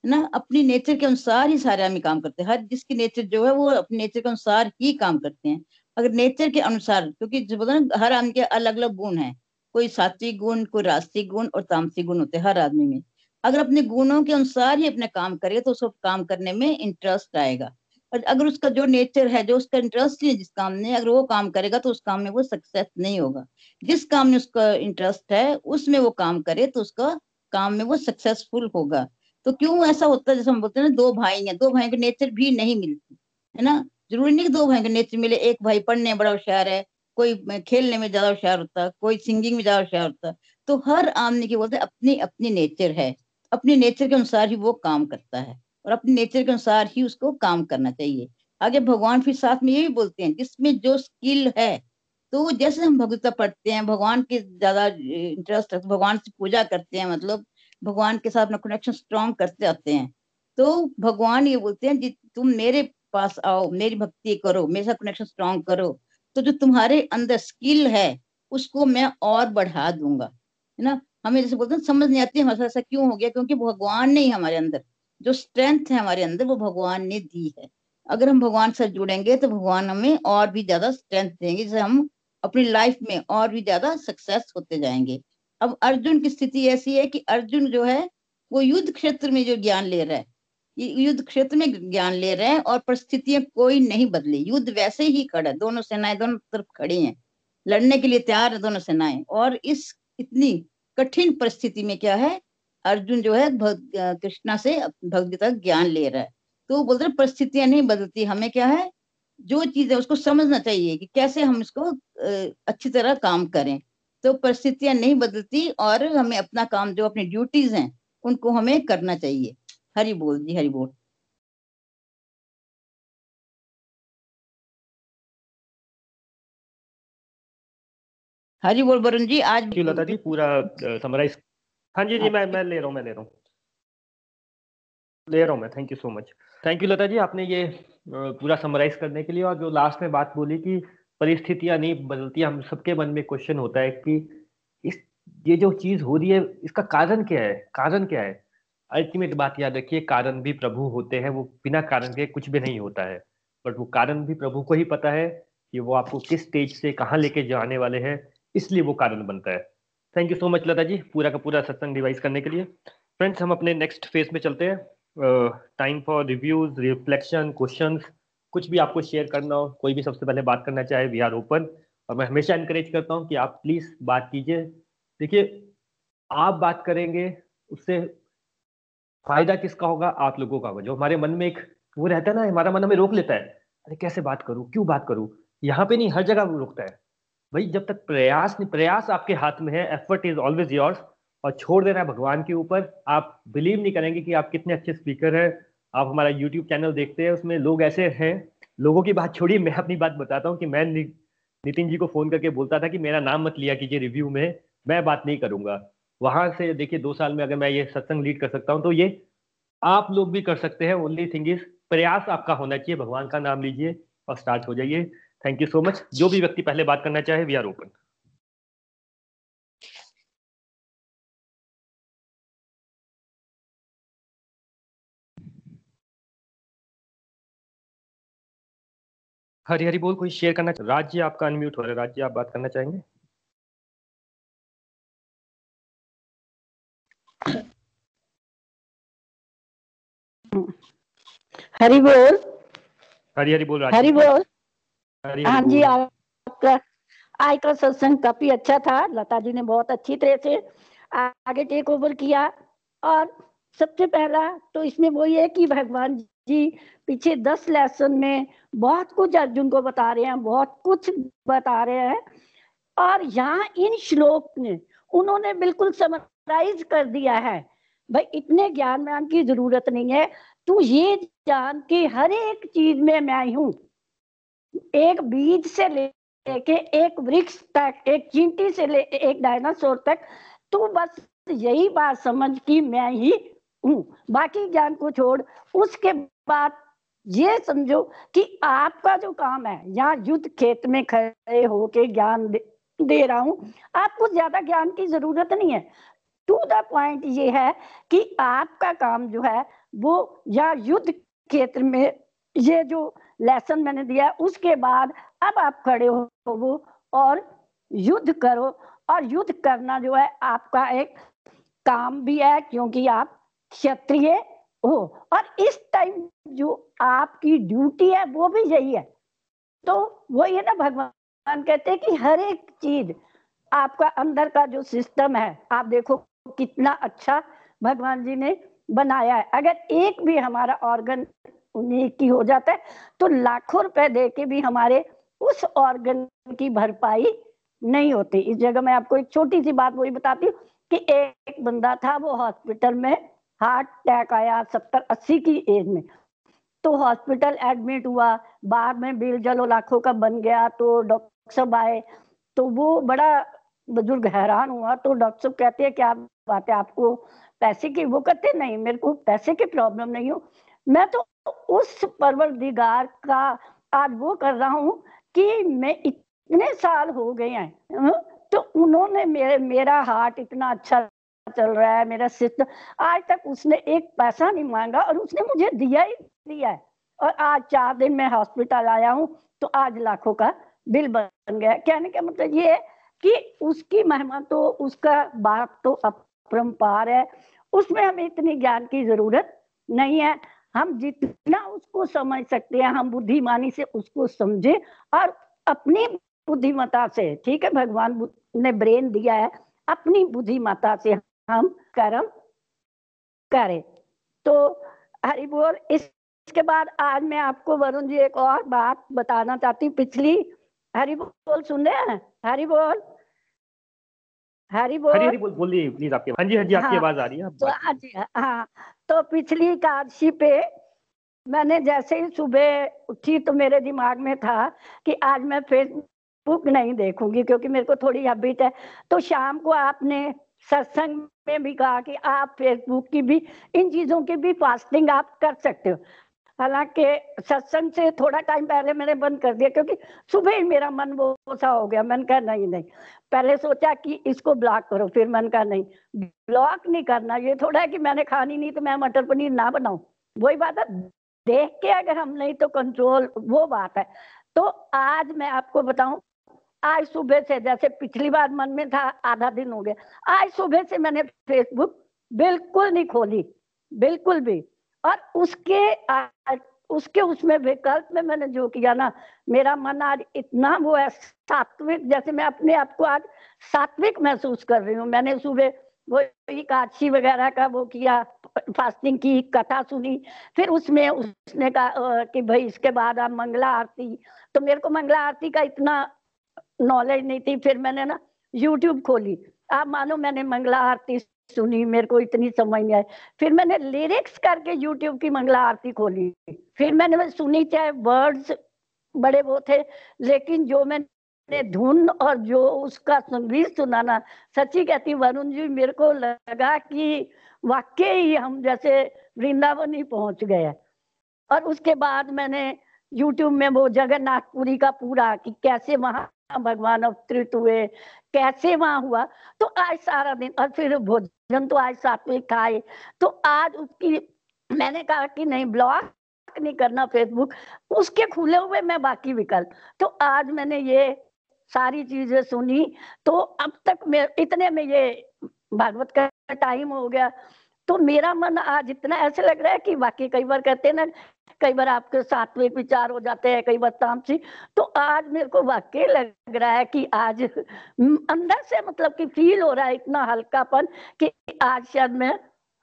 ना? अपनी नेचर के अनुसार ही सारे आदमी काम करते हैं। हर जिसकी नेचर जो है, वो अपने नेचर के अनुसार ही काम करते हैं। अगर नेचर के अनुसार, क्योंकि हर आदमी के अलग अलग गुण है। कोई सात्विक गुण, कोई रास्तिक गुण और तामसिक गुण होते हैं हर आदमी में। अगर अपने गुणों के अनुसार ही अपने काम करे तो उसको काम करने में इंटरेस्ट आएगा। और अगर उसका जो नेचर है, जो उसका इंटरेस्ट है जिस काम में, अगर वो काम करेगा तो उस काम में वो सक्सेस नहीं होगा। जिस काम में उसका इंटरेस्ट है, उसमें वो काम करे तो उसका काम में वो सक्सेसफुल होगा। तो क्यों ऐसा होता है? जैसे हम बोलते हैं दो भाई हैं, दो भाई के नेचर भी नहीं मिलती, है ना? ज़रूरी नहीं कि दो भाई के नेचर मिले, एक भाई पढ़ने, बड़ा होशियार है कोई खेलने में ज़्यादा होशियार होता, कोई सिंगिंग में ज़्यादा होशियार होता तो हर आदमी की बोलते अपनी अपनी नेचर है। अपने नेचर के अनुसार ही वो काम करता है और अपने नेचर के अनुसार ही उसको काम करना चाहिए। आगे भगवान फिर साथ में ये भी बोलते हैं, जिसमें जो स्किल है तो जैसे हम भगवता पढ़ते हैं, भगवान के ज़्यादा इंटरेस्ट रखते भगवान से पूजा करते हैं मतलब भगवान के साथ अपना कनेक्शन स्ट्रॉन्ग करते आते हैं तो भगवान ये बोलते हैं तुम मेरे पास आओ, मेरी भक्ति करो, मेरे साथ कनेक्शन स्ट्रॉन्ग करो तो जो तुम्हारे अंदर स्किल है, उसको मैं और बढ़ा दूँगा। है ना? हमें जैसे बोलते हैं, समझ नहीं आती हमारे ऐसा क्यों हो गया, क्योंकि भगवान ने ही हमारे अंदर, जो स्ट्रेंथ है हमारे अंदर, वो भगवान ने दी है। अगर हम भगवान से जुड़ेंगे तो भगवान हमें और भी ज़्यादा स्ट्रेंथ देंगे, जिससे हम अपनी लाइफ में और भी ज़्यादा सक्सेस होते जाएँगे। अब अर्जुन की स्थिति ऐसी है कि अर्जुन जो है, वो युद्ध क्षेत्र में जो ज्ञान ले रहा है युद्ध क्षेत्र में ज्ञान ले रहे हैं और परिस्थितियाँ कोई नहीं बदली। युद्ध वैसे ही खड़ा है। दोनों सेनाएँ दोनों तरफ़ खड़ी हैं। लड़ने के लिए तैयार है दोनों सेनाएँ। और इस इतनी कठिन परिस्थिति में क्या है? अर्जुन जो है कृष्णा से भगवदगीता ज्ञान ले रहा है। तो बोलते हैं, परिस्थितियाँ नहीं बदलती। हमें क्या है? जो चीज़ है उसको समझना चाहिए कि कैसे हम इसको अच्छी तरह काम करें। तो परिस्थितियाँ नहीं बदलती और हमें अपना काम, जो अपनी ड्यूटीज़ हैं, उनको हमें करना चाहिए। हरी बोल जी हरी बोल। हरी बोल वरुण जी आज लता जी पूरा समराइज हाँ जी जी मैं मैं ले रहा हूँ मैं ले रहा हूँ। ले रहा हूँ मैं thank you so much thank you Lata ji आपने ये पूरा समराइज करने के लिए और जो लास्ट में बात बोली कि परिस्थितियाँ नहीं बदलती हम सबके मन में क्वेश्चन होता है कि इस ये जो चीज़ हो रही है इसका कारण क्या है? कारण क्या है? अल्टीमेट बात याद रखिए, कारण भी प्रभु होते हैं, वो बिना कारण के कुछ भी नहीं होता है। बट वो कारण भी प्रभु को ही पता है कि वो आपको किस स्टेज से कहाँ लेके जाने वाले हैं, इसलिए वो कारण बनता है। Thank you so much Lata ji, पूरा का पूरा सत्संग डिवाइस करने के लिए। फ्रेंड्स हम अपने नेक्स्ट फ़ेज़ में चलते हैं। Time for reviews reflection question कुछ भी आपको शेयर करना हो, कोई भी सबसे पहले बात करना चाहे वी आर ओपन और मैं हमेशा इनकरेज करता हूँ कि आप प्लीज़ बात कीजिए। देखिए, आप बात करेंगे, उससे फ़ायदा किसका होगा? आप लोगों का होगा। जो हमारे मन में एक वो रहता है ना, हमारा मन हमें रोक लेता है। अरे कैसे बात करूँ? क्यों बात करूँ? यहाँ पे नहीं, हर जगह रोकता है। भाई, जब तक प्रयास नहीं, प्रयास आपके हाथ में है एफर्ट इज़ ऑलवेज योर्स और छोड़ देना है भगवान के ऊपर। आप बिलीव नहीं करेंगे कि आप कितने अच्छे स्पीकर हैं। आप हमारा यूट्यूब चैनल देखते हैं, उसमें लोग ऐसे हैं। लोगों की बात छोड़िए, मैं अपनी बात बताता हूँ कि मैं नितिन जी को फ़ोन करके बोलता था कि मेरा नाम मत लिया कीजिए रिव्यू में। मैं बात नहीं करूँगा। वहाँ से देखिए दो साल में अगर मैं ये सत्संग लीड कर सकता हूँ तो ये आप लोग भी कर सकते हैं। ओनली थिंग इज़ प्रयास आपका होना चाहिए। भगवान का नाम लीजिए और स्टार्ट हो जाइए। थैंक यू सो मच जो भी व्यक्ति पहले बात करना चाहे we are open Hari Hari बोल, कोई शेयर करना राज्य आपका अनम्यूट हो रहा है। राज्य आप बात करना चाहेंगे? हरी बोल। हरी हरी बोल हरी बोल। हाँ जी आपका आज का सत्संग काफ़ी अच्छा था। लता जी ने बहुत अच्छी तरह से आगे टेक ओवर किया। और सबसे पहला तो इसमें वही है कि भगवान जी पीछे दस लेसन में बहुत कुछ अर्जुन को बता रहे हैं बहुत कुछ बता रहे हैं। और यहाँ इन श्लोक ने उन्होंने बिल्कुल समराइज कर दिया है। भाई इतने ज्ञान ज्ञान की ज़रूरत नहीं है। तू ये जान कि हर एक चीज़ में मैं आई हूँ। एक बीज से लेके एक वृक्ष तक एक चींटी से ले एक डायनासोर तक तू बस यही बात समझ कि मैं ही हूँ। बाकी ज्ञान को छोड़ उसके बाद ये समझो कि आपका जो काम है यहाँ युद्ध खेत में खड़े होके ज्ञान दे, दे रहा हूँ। आपको ज़्यादा ज्ञान की ज़रूरत नहीं है। टू द पॉइंट ये है कि आपका काम जो है वो या युद्ध क्षेत्र में ये जो लेसन मैंने दिया उसके बाद अब आप खड़े हो वो और युद्ध करो। और युद्ध करना जो है, आपका एक काम भी है क्योंकि आप क्षत्रिय हो। और इस टाइम जो आपकी ड्यूटी है, वो भी यही है। तो वो ये ना, भगवान कहते हैं कि हर एक चीज़ आपका अंदर का जो सिस्टम है, आप देखो कितना अच्छा भगवान जी ने बनाया है। अगर एक भी हमारा ऑर्गन उन्हीं की हो जाता है तो लाखों रुपए दे के भी हमारे उस ऑर्गन की भरपाई नहीं होती। इस जगह मैं आपको एक छोटी सी बात वही बताती हूँ कि एक बंदा था, वो हॉस्पिटल में हार्ट अटैक आया सत्तर अस्सी की एज में। तो हॉस्पिटल एडमिट हुआ बाद में बिल जलो लाखों का बन गया तो डॉक्टर साहब आए तो वो बड़ा बुज़ुर्ग हैरान हुआ तो डॉक्टर साहब कहते हैं, क्या बात है, आपको पैसे की वो कहते नहीं मेरे को पैसे की प्रॉब्लम नहीं हो। मैं तो उस परवरदिगार का आज वो कर रहा हूँ कि मैं इतने साल हो गए हैं हाँ, तो उन्होंने मेरे मेरा हार्ट इतना अच्छा चल रहा है मेरा सिस्टम आज तक उसने एक पैसा नहीं मांगा और उसने मुझे दिया ही दिया है। और आज चार दिन में हॉस्पिटल आया हूँ तो आज लाखों का बिल बन गया कहने का मतलब ये है कि उसकी महिमा तो उसका बाप तो अपरम्पार है, उसमें हमें इतनी ज्ञान की ज़रूरत नहीं है। हम जितना उसको समझ सकते हैं, हम बुद्धिमानी से उसको समझे और अपनी बुद्धिमता से, ठीक है, भगवान ने ब्रेन दिया है, अपनी बुद्धिमता से हम कर्म करें। तो हरि बोल, इसके बाद आज मैं आपको वरुण जी एक और बात बताना चाहती हूँ। पिछली, हरि बोल सुन रहे हैं? हरि बोल। हरी बोल। हरी हरी बोल बोलिए प्लीज़ आपके हाँ जी हाँ जी आपकी हाँ, आवाज़ आ रही है तो जी हाँ तो पिछली एकादशी पे मैंने जैसे ही सुबह उठी तो मेरे दिमाग में था कि आज मैं फेसबुक नहीं देखूँगी क्योंकि मेरे को थोड़ी हैबिट है। तो शाम को आपने सत्संग में भी कहा कि आप फेसबुक की भी इन चीज़ों की भी फास्टिंग आप कर सकते हो। हालाँकि सत्संग से थोड़ा टाइम पहले मैंने बंद कर दिया, क्योंकि सुबह ही मेरा मन वो सा हो गया, मन कहा नहीं नहीं। पहले सोचा कि इसको ब्लॉक करो, फिर मन का नहीं। ब्लॉक नहीं करना, ये थोड़ा है कि मैंने खानी नहीं तो मैं मटर पनीर ना बनाऊँ। वही बात है, देख के अगर हम नहीं तो कंट्रोल वो बात है। तो आज मैं आपको बताऊँ, आज सुबह से जैसे पिछली बार मन में था, आधा दिन हो गया, आज सुबह से मैंने फेसबुक बिल्कुल नहीं खोली, बिल्कुल भी। और उसके उसके उसमें विकल्प में मैंने जो किया ना, मेरा मन आज इतना वो है, सात्विक, जैसे मैं अपने आप को आज सात्विक महसूस कर रही हूँ। मैंने सुबह वो एकादशी वगैरह का वो किया, फास्टिंग की, कथा सुनी, फिर उसमें उसने कहा कि भाई इसके बाद आप मंगला आरती। तो मेरे को मंगला आरती का इतना नॉलेज नहीं थी, फिर मैंने ना यूट्यूब खोली। आप मानो मैंने मंगला आरती सुनी, मेरे को इतनी समझ नहीं आई। फिर मैंने लिरिक्स करके यूट्यूब की मंगला आरती खोली। फिर मैंने सुनी, चाहे वर्ड्स बड़े वो थे, लेकिन जो मैंने धुन और जो उसका संगीत सुना ना, सच्ची कहती, वरुण जी, मेरे को लगा कि वाकई हम जैसे वृंदावन ही पहुँच गए। और उसके बाद मैंने यूट्यूब में वो जगन्नाथपुरी का पूरा कि कैसे वहाँ भगवान अवतरित हुए, कैसे वहाँ हुआ तो आज सारा दिन, और फिर भोजन तो आज सात्विक था तो आज उसकी, मैंने कहा कि नहीं ब्लॉक नहीं करना फेसबुक उसके खुले हुए मैं बाकी विकल्प। तो आज मैंने ये सारी चीज़ें सुनी। तो अब तक मैं इतने में ये भागवत का टाइम हो गया। तो मेरा मन आज इतना ऐसे लग रहा है कि बाकी कई बार कहते हैं ना, कई बार आपके सात्विक विचार हो जाते हैं, कई बार तामसी। तो आज मेरे को वाकई लग रहा है कि आज अंदर से मतलब कि फील हो रहा है इतना हल्कापन कि आज शायद मैं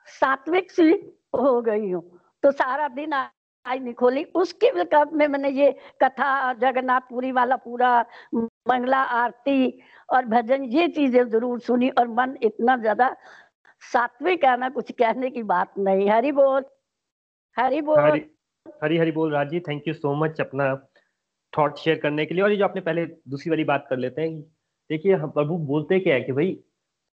सात्विक सी हो गई हूँ। तो सारा दिन आज नहीं खोली। उसके विकल्प में मैंने ये कथा जगन्नाथपुरी वाला पूरा मंगला आरती और भजन, ये चीज़ें ज़रूर सुनी और मन इतना ज़्यादा सात्विक है ना कुछ कहने की बात नहीं। हरी बोल। हरी बोल। हरी हरी बोल Raj thank you so much अपना थॉट शेयर करने के लिए। और ये जो आपने पहले दूसरी वाली बात कर लेते हैं, देखिए हम प्रभु बोलते क्या है कि भाई,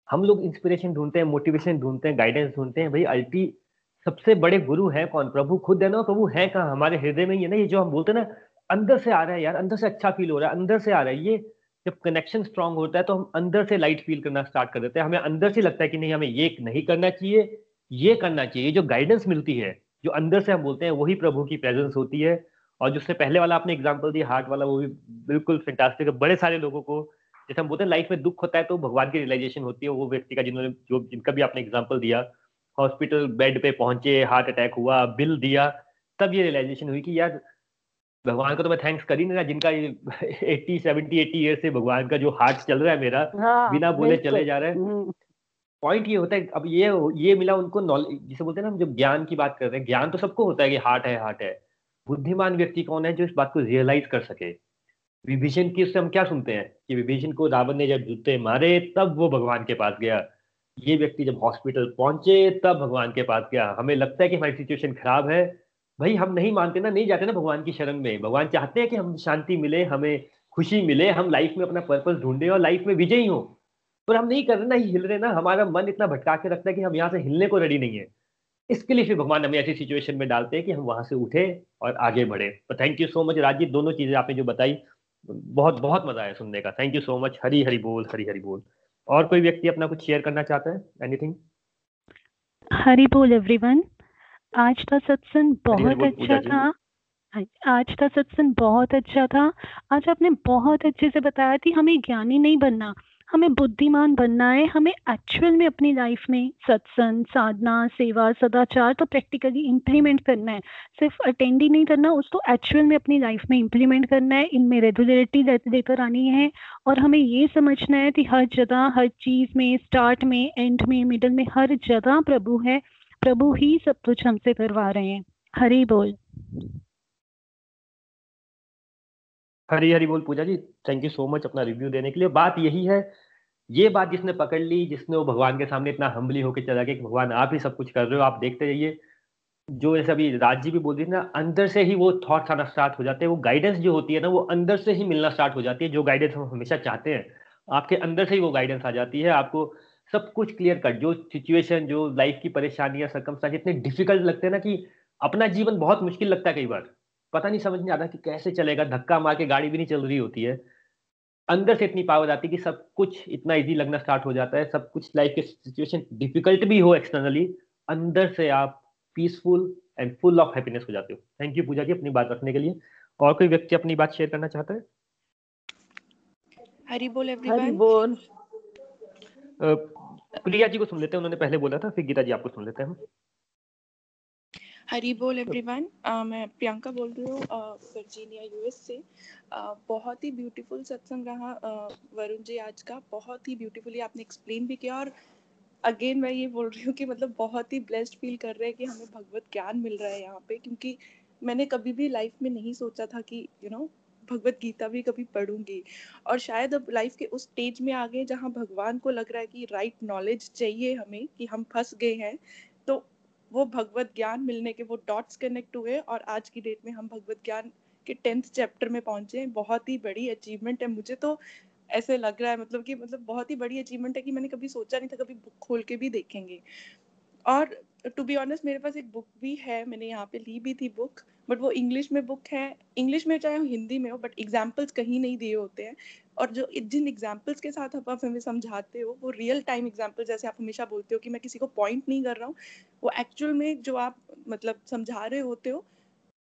हम लोग इंस्पिरेशन ढूंढते हैं मोटिवेशन ढूंढते हैं गाइडेंस ढूंढते हैं। भाई अल्टी सबसे बड़े गुरु है कौन? प्रभु खुद है ना? प्रभु है कहाँ? हमारे हृदय में है ना? ये जो हम बोलते हैं ना, अंदर से आ रहा है यार, अंदर से अच्छा फील हो रहा है, अंदर से आ रहा है। ये जब कनेक्शन स्ट्रांग होता है तो हम अंदर से लाइट फील करना स्टार्ट कर देते हैं। हमें अंदर से लगता है कि नहीं, हमें ये नहीं करना चाहिए, ये करना चाहिए। जो गाइडेंस मिलती है, जो अंदर से हम बोलते हैं, वही प्रभु की प्रेजेंस होती है। और जिससे पहले वाला आपने एग्ज़ाम्पल दिया हार्ट वाला, वो भी बिल्कुल फैंटास्टिक है। बड़े सारे लोगों को, जैसे हम बोलते हैं लाइफ में दुख होता है तो भगवान की रियलाइजेशन होती है। वो व्यक्ति का जिन्होंने, जो जिनका भी आपने एग्ज़ाम्पल दिया हॉस्पिटल बेड पे पहुँचे हार्ट अटैक हुआ बिल दिया, तब ये रियलाइजेशन हुई कि यार भगवान को तो मैं थैंक्स कर ही नहीं रहा जिनका एट्टी सेवेंटी एट्टी ईयर से भगवान का जो हार्ट चल रहा है मेरा हाँ, बिना बोले चले जा रहा है। हम्म। पॉइंट ये होता है अब ये ये मिला उनको नॉलेज जिसे बोलते हैं ना हम जब ज्ञान की बात करते हैं ज्ञान तो सबको होता है कि हार्ट है हार्ट है। बुद्धिमान व्यक्ति कौन है जो इस बात को रियलाइज़ कर सके? विभीषण की उससे हम क्या सुनते हैं? कि विभीषण को रावण ने जब जूते मारे तब वो भगवान के पास गया। ये व्यक्ति जब हॉस्पिटल पहुँचे तब भगवान के पास गया। हमें लगता है कि हमारी सिचुएशन खराब है। भाई, हम नहीं मानते ना, नहीं जाते ना भगवान की शरण में। भगवान चाहते हैं कि हम शांति मिले, हमें खुशी मिले, हम लाइफ में अपना पर्पज ढूंढे और लाइफ में विजयी हो। पर हम नहीं कर रहे ना हिल रहे ना, हमारा मन इतना भटका के रखता है कि हम यहाँ से हिलने को रेडी नहीं है। इसके लिए फिर भगवान हमें ऐसी सिचुएशन में डालते हैं कि हम वहाँ से उठे और आगे बढ़े। तो thank you so much Rajeev, दोनों चीज़ें आपने जो बताई, बहुत बहुत मज़ा आया सुनने का। Thank you so much Hari Hari बोल, हरी हरी बोल। और कोई व्यक्ति अपना कुछ शेयर करना चाहता है? एनीथिंग हरी बोल एवरीवन आज का सत्संग बहुत अच्छा था। हाँ, आज का सत्संग बहुत अच्छा था। आज आपने बहुत अच्छे से बताया थी हमें ज्ञानी नहीं बनना हमें बुद्धिमान बनना है हमें एक्चुअल में अपनी लाइफ में सत्संग साधना सेवा सदाचार तो प्रैक्टिकली इम्प्लीमेंट करना है। सिर्फ़ अटेंड ही नहीं करना उसको एक्चुअल में अपनी लाइफ में इम्प्लीमेंट करना है। इनमें रेगुलरिटी लेकर आनी है और हमें ये समझना है कि हर जगह हर चीज़ में स्टार्ट में एंड में मिडल में हर जगह प्रभु है। प्रभु ही सब कुछ हमसे करवा रहे हैं। हरी बोल। हरी हरी बोल Puja ji. Thank you so much अपना रिव्यू देने के लिए। बात यही है, ये बात जिसने पकड़ ली, जिसने वो भगवान के सामने इतना हम्बली होकर चला गया कि भगवान आप ही सब कुछ कर रहे हो, आप देखते जाइए जो जैसे अभी राज जी भी बोल रही थी ना, अंदर से ही वो थॉट्स आना स्टार्ट हो जाते हैं। वो गाइडेंस जो होती है ना, वो अंदर से ही मिलना स्टार्ट हो जाती है, जो गाइडेंस हम हमेशा चाहते हैं। आपके अंदर से ही वो गाइडेंस आ जाती है, आपको सब कुछ क्लियर कट जो सिचुएशन जो लाइफ की परेशानियाँ सरकमस्टांस इतने डिफ़िकल्ट लगते हैं ना कि अपना जीवन बहुत मुश्किल लगता है कई बार। पता नहीं समझ नहीं आता कि कैसे चलेगा धक्का मार के गाड़ी भी नहीं चल रही होती है। अंदर से इतनी पावर आती है कि सब कुछ इतना इजी लगना स्टार्ट हो जाता है सब कुछ लाइफ के सिचुएशन डिफ़िकल्ट भी हो एक्सटर्नली अंदर से आप peaceful and full of happiness हो जाते हो। थैंक यू पूजा जी अपनी बात रखने के लिए। और कोई व्यक्ति अपनी बात शेयर करना चाहता है? हरी बोल एवरीवन हरी बोल। प्रिया जी को सुन लेते हैं उन्होंने पहले बोला था फिर गीता जी आपको सुन लेते हैं हरी बोल एवरीवन मैं प्रियंका बोल रही हूँ वर्जीनिया यूएस से। uh, बहुत ही ब्यूटीफुल सत्संग रहा uh, वरुण जी आज का। बहुत ही ब्यूटीफुली आपने एक्सप्लेन भी किया और अगेन मैं ये बोल रही हूँ कि मतलब बहुत ही ब्लेस्ड फील कर रहे हैं कि हमें भगवत ज्ञान मिल रहा है यहाँ पे क्योंकि मैंने कभी भी लाइफ में नहीं सोचा था कि you you know know, Bhagavad Gita भी कभी पढ़ूँगी। और शायद अब लाइफ के उस स्टेज में आ गए जहाँ भगवान को लग रहा है कि राइट नॉलेज चाहिए हमें कि हम फंस गए हैं तो वो भगवत ज्ञान मिलने के वो डॉट्स कनेक्ट हुए और आज की डेट में हम भगवत ज्ञान के टेंथ चैप्टर में पहुँचे हैं। बहुत ही बड़ी अचीवमेंट है। मुझे तो ऐसे लग रहा है मतलब कि मतलब बहुत ही बड़ी अचीवमेंट है कि मैंने कभी सोचा नहीं था, कभी बुक खोल के भी देखेंगे। और टू बी ऑनेस्ट मेरे पास एक बुक भी है, मैंने यहाँ पे ली भी थी बुक बट वो इंग्लिश में बुक है। इंग्लिश में चाहे हिंदी में हो बट एग्जाम्पल्स कहीं नहीं दिए होते हैं। और जो जिन एग्जाम्पल्स के साथ आप हमें समझाते हो, वो रियल टाइम एग्ज़ाम्पल जैसे आप हमेशा बोलते हो कि मैं किसी को पॉइंट नहीं कर रहा हूँ। वो एक्चुअल में जो आप मतलब समझा रहे होते हो,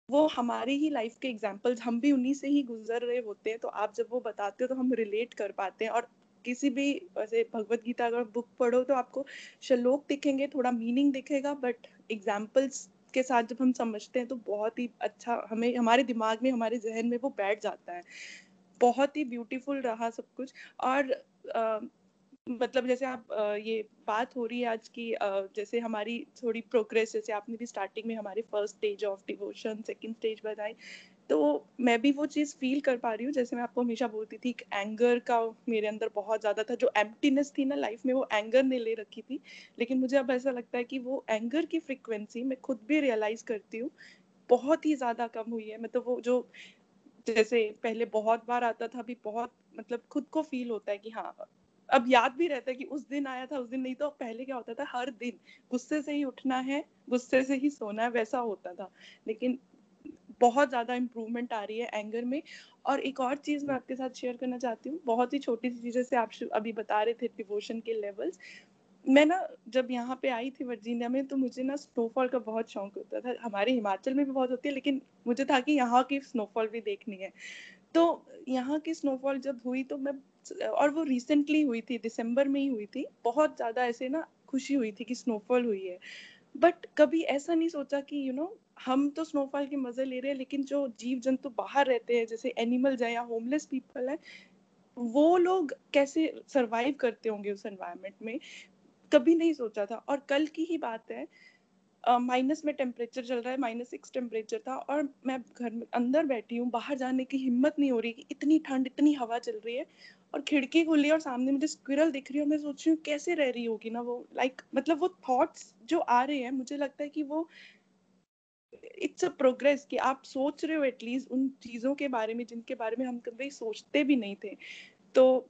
वो हमारी ही लाइफ के एग्जाम्पल्स हम भी उन्हीं से ही गुजर रहे होते हैं। तो आप जब वो बताते हो तो हम रिलेट कर पाते हैं। और किसी भी वैसे भगवत गीता अगर बुक पढ़ो तो आपको श्लोक दिखेंगे, थोड़ा मीनिंग दिखेगा बट एग्जाम्पल्स के साथ जब हम समझते हैं तो बहुत ही अच्छा हमें हमारे दिमाग में हमारे जहन में वो बैठ जाता है। बहुत ही ब्यूटीफुल रहा सब कुछ। और आ, मतलब जैसे आप ये बात हो रही है आज की जैसे हमारी थोड़ी प्रोग्रेस जैसे आपने भी स्टार्टिंग में हमारे first stage of devotion second stage बताई तो मैं भी वो चीज़ फील कर पा रही हूँ, जैसे मैं आपको हमेशा बोलती थी एंगर का मेरे अंदर बहुत ज़्यादा था, जो एम्प्टीनेस थी ना लाइफ में, वो एंगर ने ले रखी थी। लेकिन मुझे अब ऐसा लगता है कि वो एंगर की फ्रिक्वेंसी मैं खुद भी रियलाइज़ करती हूँ, बहुत ही ज़्यादा कम हुई है। मतलब वो जो, जैसे पहले बहुत बार आता था, अभी बहुत मतलब खुद को फील होता है कि हाँ अब याद भी रहता है कि उस दिन आया था, उस दिन नहीं तो पहले क्या होता था, हर दिन गुस्से से ही उठना है, गुस्से से ही सोना है, वैसा होता था। लेकिन बहुत ज़्यादा इम्प्रूवमेंट आ रही है एंगर में। और एक और चीज़ मैं आपके साथ शेयर करना चाहती हूँ बहुत ही छोटी सी चीज़ से आप अभी बता रहे थे डिवोशन के लेवल्स मैं ना जब यहाँ पे आई थी वर्जीनिया में तो मुझे ना स्नोफॉल का बहुत शौक होता था। हमारे हिमाचल में भी बहुत होती है लेकिन मुझे था कि यहाँ की स्नोफॉल भी देखनी है। तो यहाँ की स्नोफॉल जब हुई तो मैं और वो रिसेंटली हुई थी दिसंबर में ही हुई थी। बहुत ज़्यादा ऐसे ना खुशी हुई थी कि स्नोफॉल हुई है। बट कभी ऐसा नहीं सोचा कि यू you नो know, हम तो स्नोफॉल के मज़े ले रहे हैं लेकिन जो जीव जंतु बाहर रहते हैं जैसे एनिमल्स है या होमलेस पीपल है वो लोग कैसे सरवाइव करते होंगे उस एनवायरमेंट में? कभी नहीं सोचा था। और कल की ही बात है माइनस uh, में टेम्परेचर चल रहा है माइनस सिक्स टेम्परेचर था और मैं घर में अंदर बैठी हूँ बाहर जाने की हिम्मत नहीं हो रही कि इतनी ठंड इतनी हवा चल रही है। और खिड़की खुली और सामने मुझे स्क्विरल दिख रही है मैं सोच रही हूँ कैसे रह रही होगी ना वो? लाइक like, मतलब वो थॉट्स जो आ रहे हैं मुझे लगता है कि वो इट्स अ प्रोग्रेस कि आप सोच रहे हो एटलीस्ट उन चीज़ों के बारे में जिनके बारे में हम कभी सोचते भी नहीं थे। तो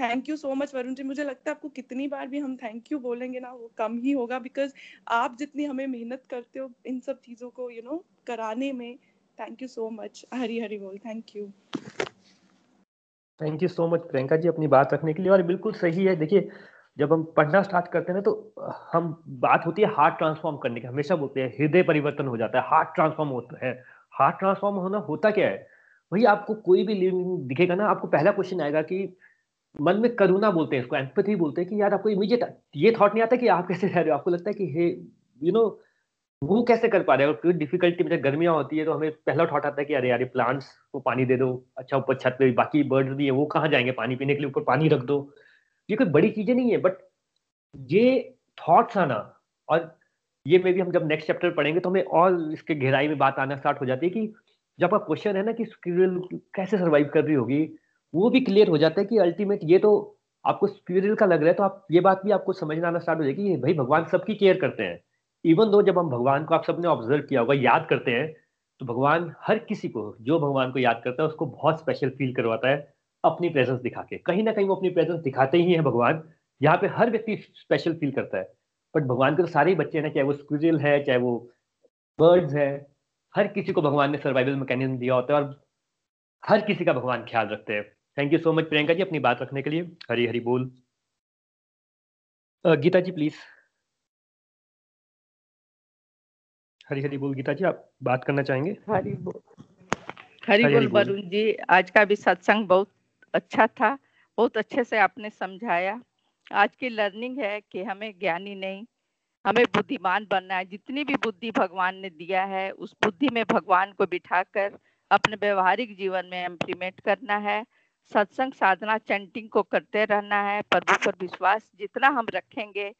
thank you so much Varun ji मुझे लगता है आपको कितनी बार भी हम थैंक यू बोलेंगे ना वो कम ही होगा बिकॉज़ आप जितनी हमें मेहनत करते हो इन सब चीज़ों को यू you नो know, कराने में thank you so much Hari Hari बोल thank you thank you so much Priyanka ji, अपनी बात रखने के लिए। और बिल्कुल सही है, देखिए, जब हम पढ़ना स्टार्ट करते हैं ना तो हम, बात होती है हार्ट ट्रांसफॉर्म करने की, हमेशा बोलते हैं, हृदय परिवर्तन हो जाता है हार्ट ट्रांसफॉर्म होता है। हार्ट ट्रांसफॉर्म होना, होता क्या है? वही आपको कोई भी लिविंग दिखेगा ना, आपको पहला क्वेश्चन आएगा कि, मन में करुणा बोलते हैं इसको एम्पथी बोलते हैं कि यार आपको इमीडिएट ये थॉट नहीं आता कि आप कैसे रह रहे हो? आपको लगता है कि, हे यू नो वो कैसे कर पा रहे हो? कोई डिफिकल्टी में गर्मियाँ होती है तो हमें पहला थॉट आता है कि अरे यार प्लांट्स को पानी दे दो। अच्छा ऊपर छत पे बाकी बर्ड्स भी है, वो कहाँ जाएँगे पानी पीने के लिए? ऊपर पानी रख दो। ये कोई बड़ी चीज़ें नहीं है बट ये थॉट्स आना और ये मे भी हम जब नेक्स्ट चैप्टर पढ़ेंगे तो हमें और इसके गहराई में बात आना स्टार्ट हो जाती है कि जब आपका क्वेश्चन है ना कि स्क्विरल कैसे सर्वाइव कर रही होगी, वो भी क्लियर हो जाता है कि अल्टीमेट ये तो आपको स्क्विरल का लग रहा है तो आप ये बात भी आपको समझना आना स्टार्ट हो जाएगी भाई, भगवान सबकी केयर करते हैं। इवन दो जब हम भगवान को आप सबने ऑब्ज़र्व किया होगा, याद करते हैं तो भगवान हर किसी को, जो भगवान को याद करता है, उसको बहुत स्पेशल फील करवाता है अपनी प्रेजेंस दिखा के। कहीं ना कहीं वो अपनी प्रेजेंस दिखाते ही है भगवान। यहाँ पे हर व्यक्ति स्पेशल फील करता है। बट भगवान के तो सारे ही बच्चे हैं चाहे वो स्क्विजल है, चाहे वो बर्ड्स है, हर किसी को भगवान ने सर्वाइवल मैकेनिज्म दिया होता है और हर किसी का भगवान ख्याल रखते हैं। Thank you so much Priyanka ji, अपनी बात रखने के लिए। हरी हरी बोल गीता जी प्लीज़ हरी हरी बोल गीता जी आप बात करना चाहेंगे? हरी बोल। हरी बोल वरुण जी आज का भी सत्संग बहुत अच्छा था बहुत अच्छे से आपने समझाया। आज की लर्निंग है कि हमें ज्ञानी नहीं हमें बुद्धिमान बनना है। जितनी भी बुद्धि भगवान ने दिया है उस बुद्धि में भगवान को बिठाकर अपने व्यवहारिक जीवन में इम्प्लीमेंट करना है। सत्संग साधना चैंटिंग को करते रहना है प्रभु पर विश्वास जितना हम रखेंगे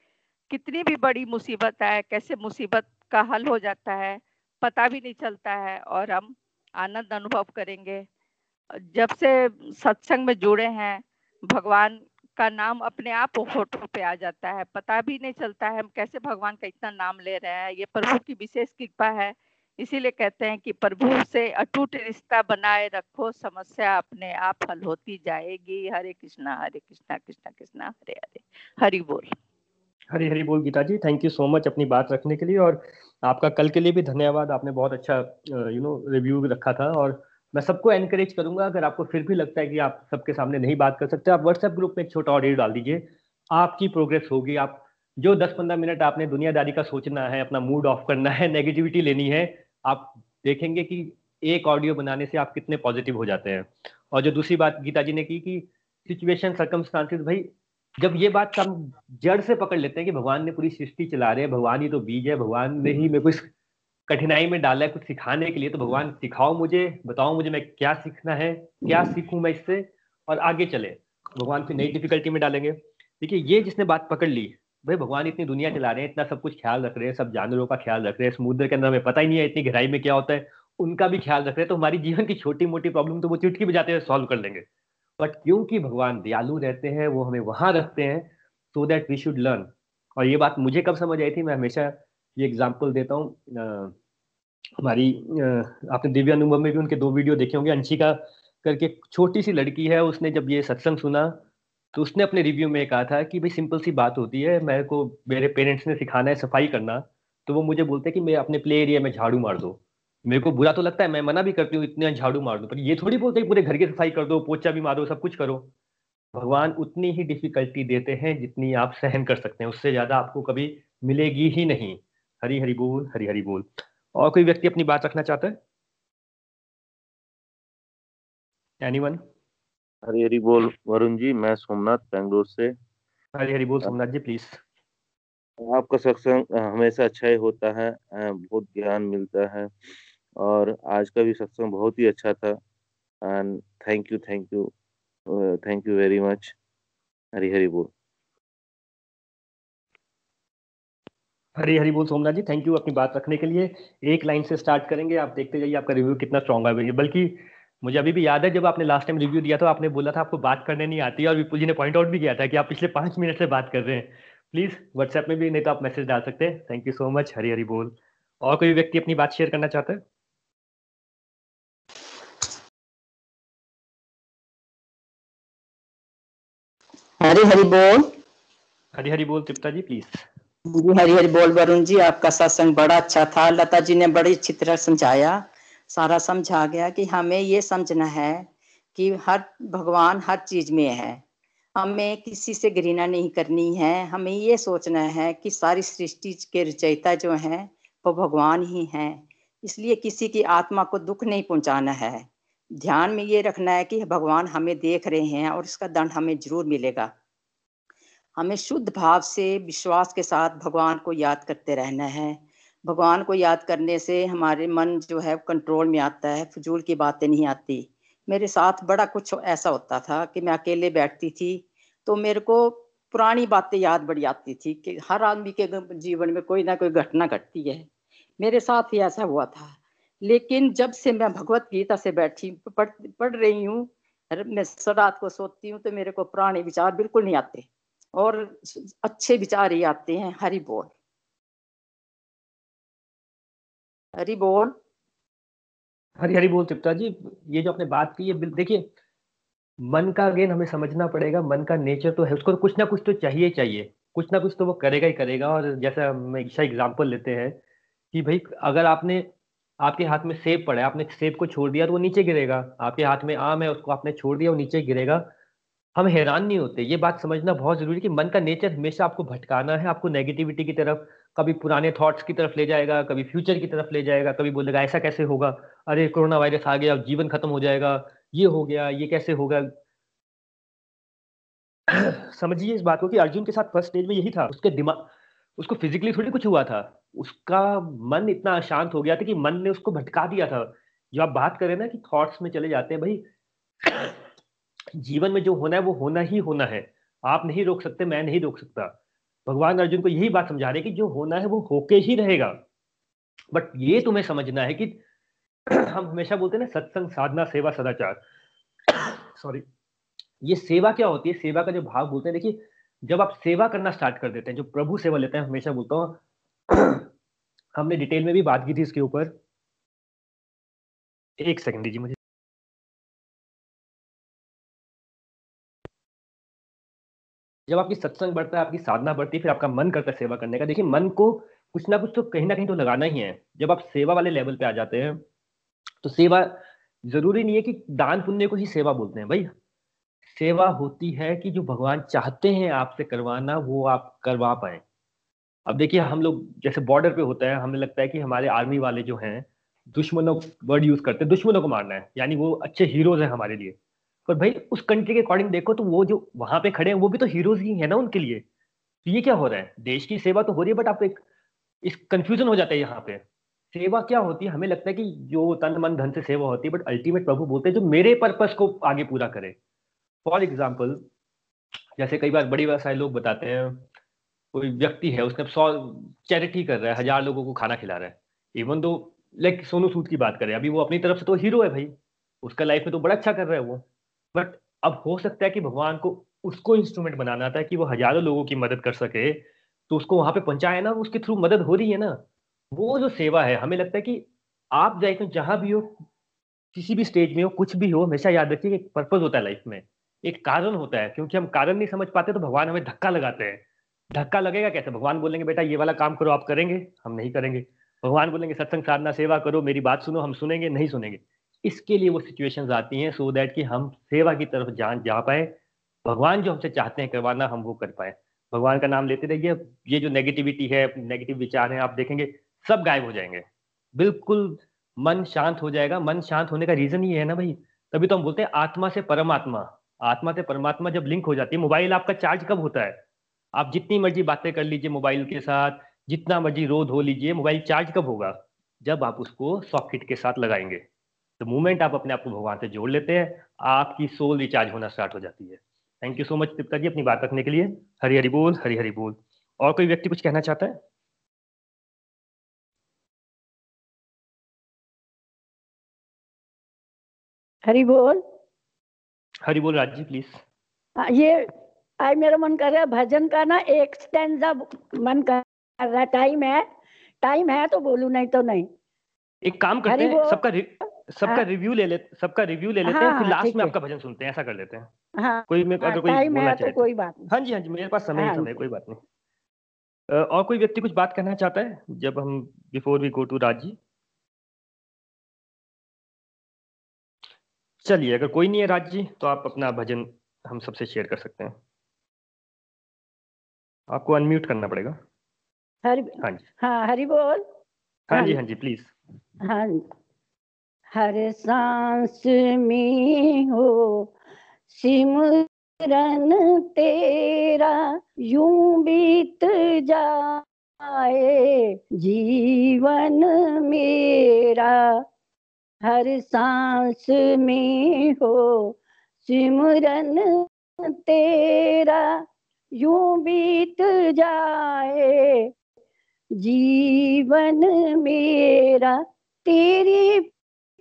कितनी भी बड़ी मुसीबत आए कैसे मुसीबत का हल हो जाता है, पता भी नहीं चलता है और हम आनंद अनुभव करेंगे। जब से सत्संग में जुड़े हैं, भगवान का नाम अपने आप फ़ोटो पे आ जाता है, पता भी नहीं चलता है हम कैसे भगवान का इतना नाम ले रहे हैं, ये प्रभु की विशेष कृपा है, इसीलिए कहते हैं कि प्रभु से अटूट रिश्ता बनाए रखो, समस्या अपने आप हल होती जाएगी। हरे कृष्णा हरे कृष्णा कृष्णा कृष्णा, हरे हरे। हरि बोल। हरी हरी बोल Geeta ji thank you so much अपनी बात रखने के लिए और आपका कल के लिए भी धन्यवाद, आपने बहुत अच्छा यू नो रिव्यू रखा था और मैं सबको एनकरेज करूँगा, अगर आपको फिर भी लगता है कि आप सबके सामने नहीं बात कर सकते, आप व्हाट्सएप ग्रुप में एक छोटा ऑडियो डाल दीजिए, आपकी प्रोग्रेस होगी, आप जो 10-15 मिनट आपने दुनियादारी का सोचना है, अपना मूड ऑफ़ करना है नेगेटिविटी लेनी है, आप देखेंगे कि एक ऑडियो बनाने से आप कितने पॉजिटिव हो जाते हैं। और जो दूसरी बात गीता जी ने की कि सिचुएशन सर्कमस्टांसिस भाई जब ये बात हम जड़ से पकड़ लेते हैं कि भगवान ने पूरी सृष्टि चला रहे हैं भगवान ही तो बीज है भगवान ने ही मेरे को इस कठिनाई में डाला है कुछ सिखाने के लिए तो भगवान सिखाओ मुझे बताओ मुझे मैं क्या सीखना है क्या सीखूं मैं इससे और आगे चले। भगवान फिर नई डिफिकल्टी में डालेंगे। देखिए ये जिसने बात पकड़ ली भाई भगवान इतनी दुनिया चला रहे हैं इतना सब कुछ ख्याल रख रहे हैं सब जानवरों का ख्याल रख रहे हैं समुद्र के अंदर हमें पता ही नहीं है इतनी गहराई में क्या होता है उनका भी ख्याल रख रहे हैं तो हमारी जीवन की छोटी मोटी प्रॉब्लम तो वो चुटकी बजाते हुए सॉल्व कर लेंगे। बट क्योंकि भगवान दयालु रहते हैं, वो हमें वहाँ रखते हैं so that we should learn और ये बात मुझे कब समझ आई थी, मैं हमेशा ये एग्ज़ाम्पल देता हूँ। हमारी आपने दिव्या अनुभव में भी उनके दो वीडियो देखे होंगे। अंशिका करके छोटी सी लड़की है, उसने जब ये सत्संग सुना तो उसने अपने रिव्यू में कहा था कि भाई सिंपल सी बात होती है, मेरे को मेरे पेरेंट्स ने सिखाना है सफ़ाई करना तो वो मुझे बोलते हैं कि मैं अपने प्ले एरिया में झाड़ू मार दो। मेरे को बुरा तो लगता है मैं मना भी करती हूँ इतने झाड़ू मार दो पर ये थोड़ी बोलते पूरे घर की सफ़ाई कर दो पोचा भी मारो सब कुछ करो। भगवान उतनी ही डिफिकल्टी देते हैं जितनी आप सहन कर सकते हैं उससे ज़्यादा आपको कभी मिलेगी ही नहीं। हरी हरी बोल हरी हरी बोल। और कोई व्यक्ति अपनी बात रखना चाहता है? एनीवन हरी हरी बोल वरुण जी मैं सोमनाथ बेंगलोर से। हरी हरी बोल सोमनाथ जी प्लीज़ आपका सत्संग हमेशा अच्छा ही होता है बहुत ज्ञान मिलता है। और आज का भी सत्संग बहुत ही अच्छा था। And thank you thank you thank you very much Hari Hari बोल। हरी हरी बोल सोमनाथ जी थैंक यू अपनी बात रखने के लिए। एक लाइन से स्टार्ट करेंगे, आप देखते जाइए आपका रिव्यू कितना स्ट्रॉन्ग है। बल्कि मुझे अभी भी याद है, जब आपने लास्ट टाइम रिव्यू दिया था, आपने बोला था आपको बात करने नहीं आती और विपुल जी ने पॉइंट आउट भी किया था कि आप पिछले पाँच मिनट से बात कर रहे हैं। प्लीज़ व्हाट्सएप में भी, नहीं तो आप मैसेज डाल सकते हैं। Thank you so much Hari Hari बोल। और कोई व्यक्ति अपनी बात शेयर करना चाहता है? हरी हरी बोल। हरी हरी बोल तृप्ता जी प्लीज़ जी हरी हरी बोल वरुण जी आपका सत्संग बड़ा अच्छा था। लता जी ने बड़ी अच्छी तरह समझाया सारा समझा गया कि हमें ये समझना है कि हर भगवान हर चीज़ में है। हमें किसी से घृणा नहीं करनी है। हमें ये सोचना है कि सारी सृष्टि के रचयिता जो है वो भगवान ही हैं। इसलिए किसी की आत्मा को दुख नहीं पहुंचाना है। ध्यान में ये रखना है कि भगवान हमें देख रहे हैं और इसका दंड हमें ज़रूर मिलेगा। हमें शुद्ध भाव से विश्वास के साथ भगवान को याद करते रहना है। भगवान को याद करने से हमारे मन जो है कंट्रोल में आता है, फजूल की बातें नहीं आती। मेरे साथ बड़ा कुछ ऐसा होता था कि मैं अकेले बैठती थी तो मेरे को पुरानी बातें याद बड़ी आती थी कि हर आदमी के जीवन में कोई ना कोई घटना घटती है। मेरे साथ ही ऐसा हुआ था। लेकिन जब से मैं भगवत गीता से बैठी, पढ़ पढ़ रही हूँ मैं रात को सोती हूँ तो मेरे को पुराने विचार बिल्कुल नहीं आते और अच्छे विचार ही आते हैं, हरि बोल। हरि बोल। हरी हरी बोल तिप्ता जी, ये जो आपने बात की है देखिए, मन का अगेन हमें समझना पड़ेगा, मन का नेचर तो है, उसको कुछ ना कुछ तो चाहिए चाहिए। कुछ ना कुछ तो वो करेगा ही करेगा और जैसा हम एक एग्ज़ाम्पल लेते हैं कि भाई, अगर आपने आपके हाथ में सेब पड़ा है, आपने सेब को छोड़ दिया तो वो नीचे गिरेगा। आपके हाथ में आम है, उसको आपने छोड़ दिया, वो नीचे गिरेगा। हम हैरान नहीं होते। ये बात समझना बहुत ज़रूरी कि मन का नेचर हमेशा आपको भटकाना है, आपको नेगेटिविटी की तरफ़, कभी पुराने थॉट्स की तरफ़ ले जाएगा, कभी फ्यूचर की तरफ़ ले जाएगा, कभी बोलेगा, ऐसा कैसे होगा? अरे कोरोना वायरस आ गया जीवन खत्म हो जाएगा, ये हो गया, ये कैसे होगा? [clears throat] समझिए इस बात को कि अर्जुन के साथ फ़र्स्ट स्टेज में यही था। उसके दिमाग, उसको फिजिकली थोड़ी कुछ हुआ था। उसका मन इतना अशांत हो गया था कि मन ने उसको भटका दिया था। जो आप बात करें ना कि थॉट्स में चले जाते हैं, भाई, जीवन में जो होना है, वो होना ही होना है। आप नहीं रोक सकते, मैं नहीं रोक सकता। भगवान अर्जुन को यही बात समझा रहे कि जो होना है, वो होके ही रहेगा। बट ये तुम्हें समझना है कि [clears throat] हम हमेशा बोलते हैं ना, सत्संग साधना, सेवा, सदाचार। [clears throat] सॉरी ये सेवा क्या होती है? सेवा का जो भाव बोलते हैं, देखिए, जब आप सेवा करना स्टार्ट कर देते हैं, जो प्रभु सेवा लेते हैं, हमेशा बोलता हूँ [clears throat] हमने डिटेल में भी बात की थी इसके ऊपर। एक सेकंड दीजिए मुझे। जब आपकी सत्संग बढ़ता है, आपकी साधना बढ़ती है, फिर आपका मन करता है सेवा करने का। देखिए, मन को कुछ ना कुछ तो कहीं ना कहीं तो लगाना ही है। जब आप सेवा वाले लेवल पे आ जाते हैं तो सेवा ज़रूरी नहीं है कि दान पुण्य को ही सेवा बोलते हैं, भाई। सेवा होती है कि जो भगवान चाहते हैं आपसे करवाना, वो आप करवा पाए। अब देखिए, हम लोग जैसे बॉर्डर पे होता है, हमें लगता है कि हमारे आर्मी वाले जो हैं, दुश्मनों वर्ड यूज़ करते हैं, दुश्मनों को मारना है। यानी वो अच्छे हीरोज हैं हमारे लिए। पर भाई, उस कंट्री के अकॉर्डिंग देखो तो वो जो वहाँ पे खड़े हैं, वो भी तो हीरोज ही है ना उनके लिए। तो ये क्या हो रहा है? देश की सेवा तो हो रही है बट आप एक, इस कंफ्यूजन हो जाता है यहाँ पे। सेवा क्या होती है? हमें लगता है कि जो तन, मन, धन से सेवा होती है बट अल्टीमेट प्रभु बोलते हैं, जो मेरे पर्पज को आगे पूरा करे। फॉर एग्ज़ाम्पल जैसे कई बार बड़ी व्यवसाय लोग बताते हैं कोई व्यक्ति है, उसने सौ चैरिटी कर रहा है, हज़ार लोगों को खाना खिला रहा है। Even though like Sonu Sood की बात करें, अभी वो अपनी तरफ़ से तो हीरो है भाई। उसका लाइफ में तो बड़ा अच्छा कर रहा है वो। बट अब हो सकता है कि भगवान को उसको इंस्ट्रूमेंट बनाना था कि वो हज़ारों लोगों की मदद कर सके तो उसको वहाँ पे पहुँचाए ना, उसके थ्रू मदद हो रही है ना। वो जो सेवा है, हमें लगता है कि आप जाए तो जहाँ भी हो, किसी भी स्टेज में हो, कुछ भी हो, हमेशा याद रखिए एक पर्पज होता है लाइफ में। एक कारण होता है, क्योंकि हम कारण नहीं समझ पाते तो भगवान हमें धक्का लगाते हैं। धक्का लगेगा कैसे? भगवान बोलेंगे, बेटा, ये वाला काम करो, आप करेंगे। हम नहीं करेंगे। भगवान बोलेंगे, सत्संग साधना, सेवा करो, मेरी बात सुनो, हम सुनेंगे, नहीं सुनेंगे। इसके लिए वो सिचुएशंस आती हैं सो दैट कि हम सेवा की तरफ़ जान, जा पाए। भगवान जो हमसे चाहते हैं करवाना, हम वो कर पाए। भगवान का नाम लेते रहिए। ये जो नेगेटिविटी है नेगेटिव विचार है, आप देखेंगे, सब गायब हो जाएँगे। बिल्कुल मन शांत हो जाएगा। मन शांत होने का रीजन ये है ना भाई? तभी तो हम बोलते हैं, आत्मा से परमात्मा। आत्मा से परमात्मा जब लिंक हो जाती है मोबाइल आपका चार्ज कब होता है? आप जितनी मर्ज़ी बातें कर लीजिए मोबाइल के साथ जितना मर्ज़ी रो धो लीजिए मोबाइल चार्ज कब होगा? जब आप उसको सॉकेट के साथ लगाएँगे। तो मूवमेंट आप अपने आप को भगवान से जोड़ लेते हैं आपकी सोल रिचार्ज होना स्टार्ट हो जाती है। Thank you so much Tipta ji अपनी बात रखने के लिए। हरी हरी बोल हरी हरी बोल। और कोई व्यक्ति कुछ कहना चाहता है? हरी बोल। हरी बोल राज जी प्लीज़ ये आज मेरा मन कर रहा है भजन का ना एक स्टैंडा मन कर रहा है। टाइम है। टाइम है तो बोलू नहीं तो नहीं। एक काम करते हैं सबका सबका रिव्यू हाँ। ले लेते सबका रिव्यू ले लेते हैं फिर लास्ट हाँ, में आपका भजन सुनते हैं ऐसा कर लेते हैं। हाँ, कोई में अगर कोई बोलना तो चाहे तो। कोई बात नहीं। हाँ जी हाँ जी मेरे पास समय समय कोई बात नहीं। और कोई व्यक्ति कुछ बात करना चाहता है जब हम before we go to Raj ji चलिए अगर कोई नहीं है राज जी तो आप अपना भजन हम सबसे शेयर कर सकते हैं। आपको अनम्यूट करना पड़ेगा। हरी हाँ जी। हाँ हरी बोल। हाँ जी हाँ। जी प्लीज़ हाँ हर सांस में हो सिमरन तेरा यूँ बीत जाए जीवन मेरा हर सांस में हो सिमरन तेरा यूँ बीत जाए। जीवन मेरा तेरी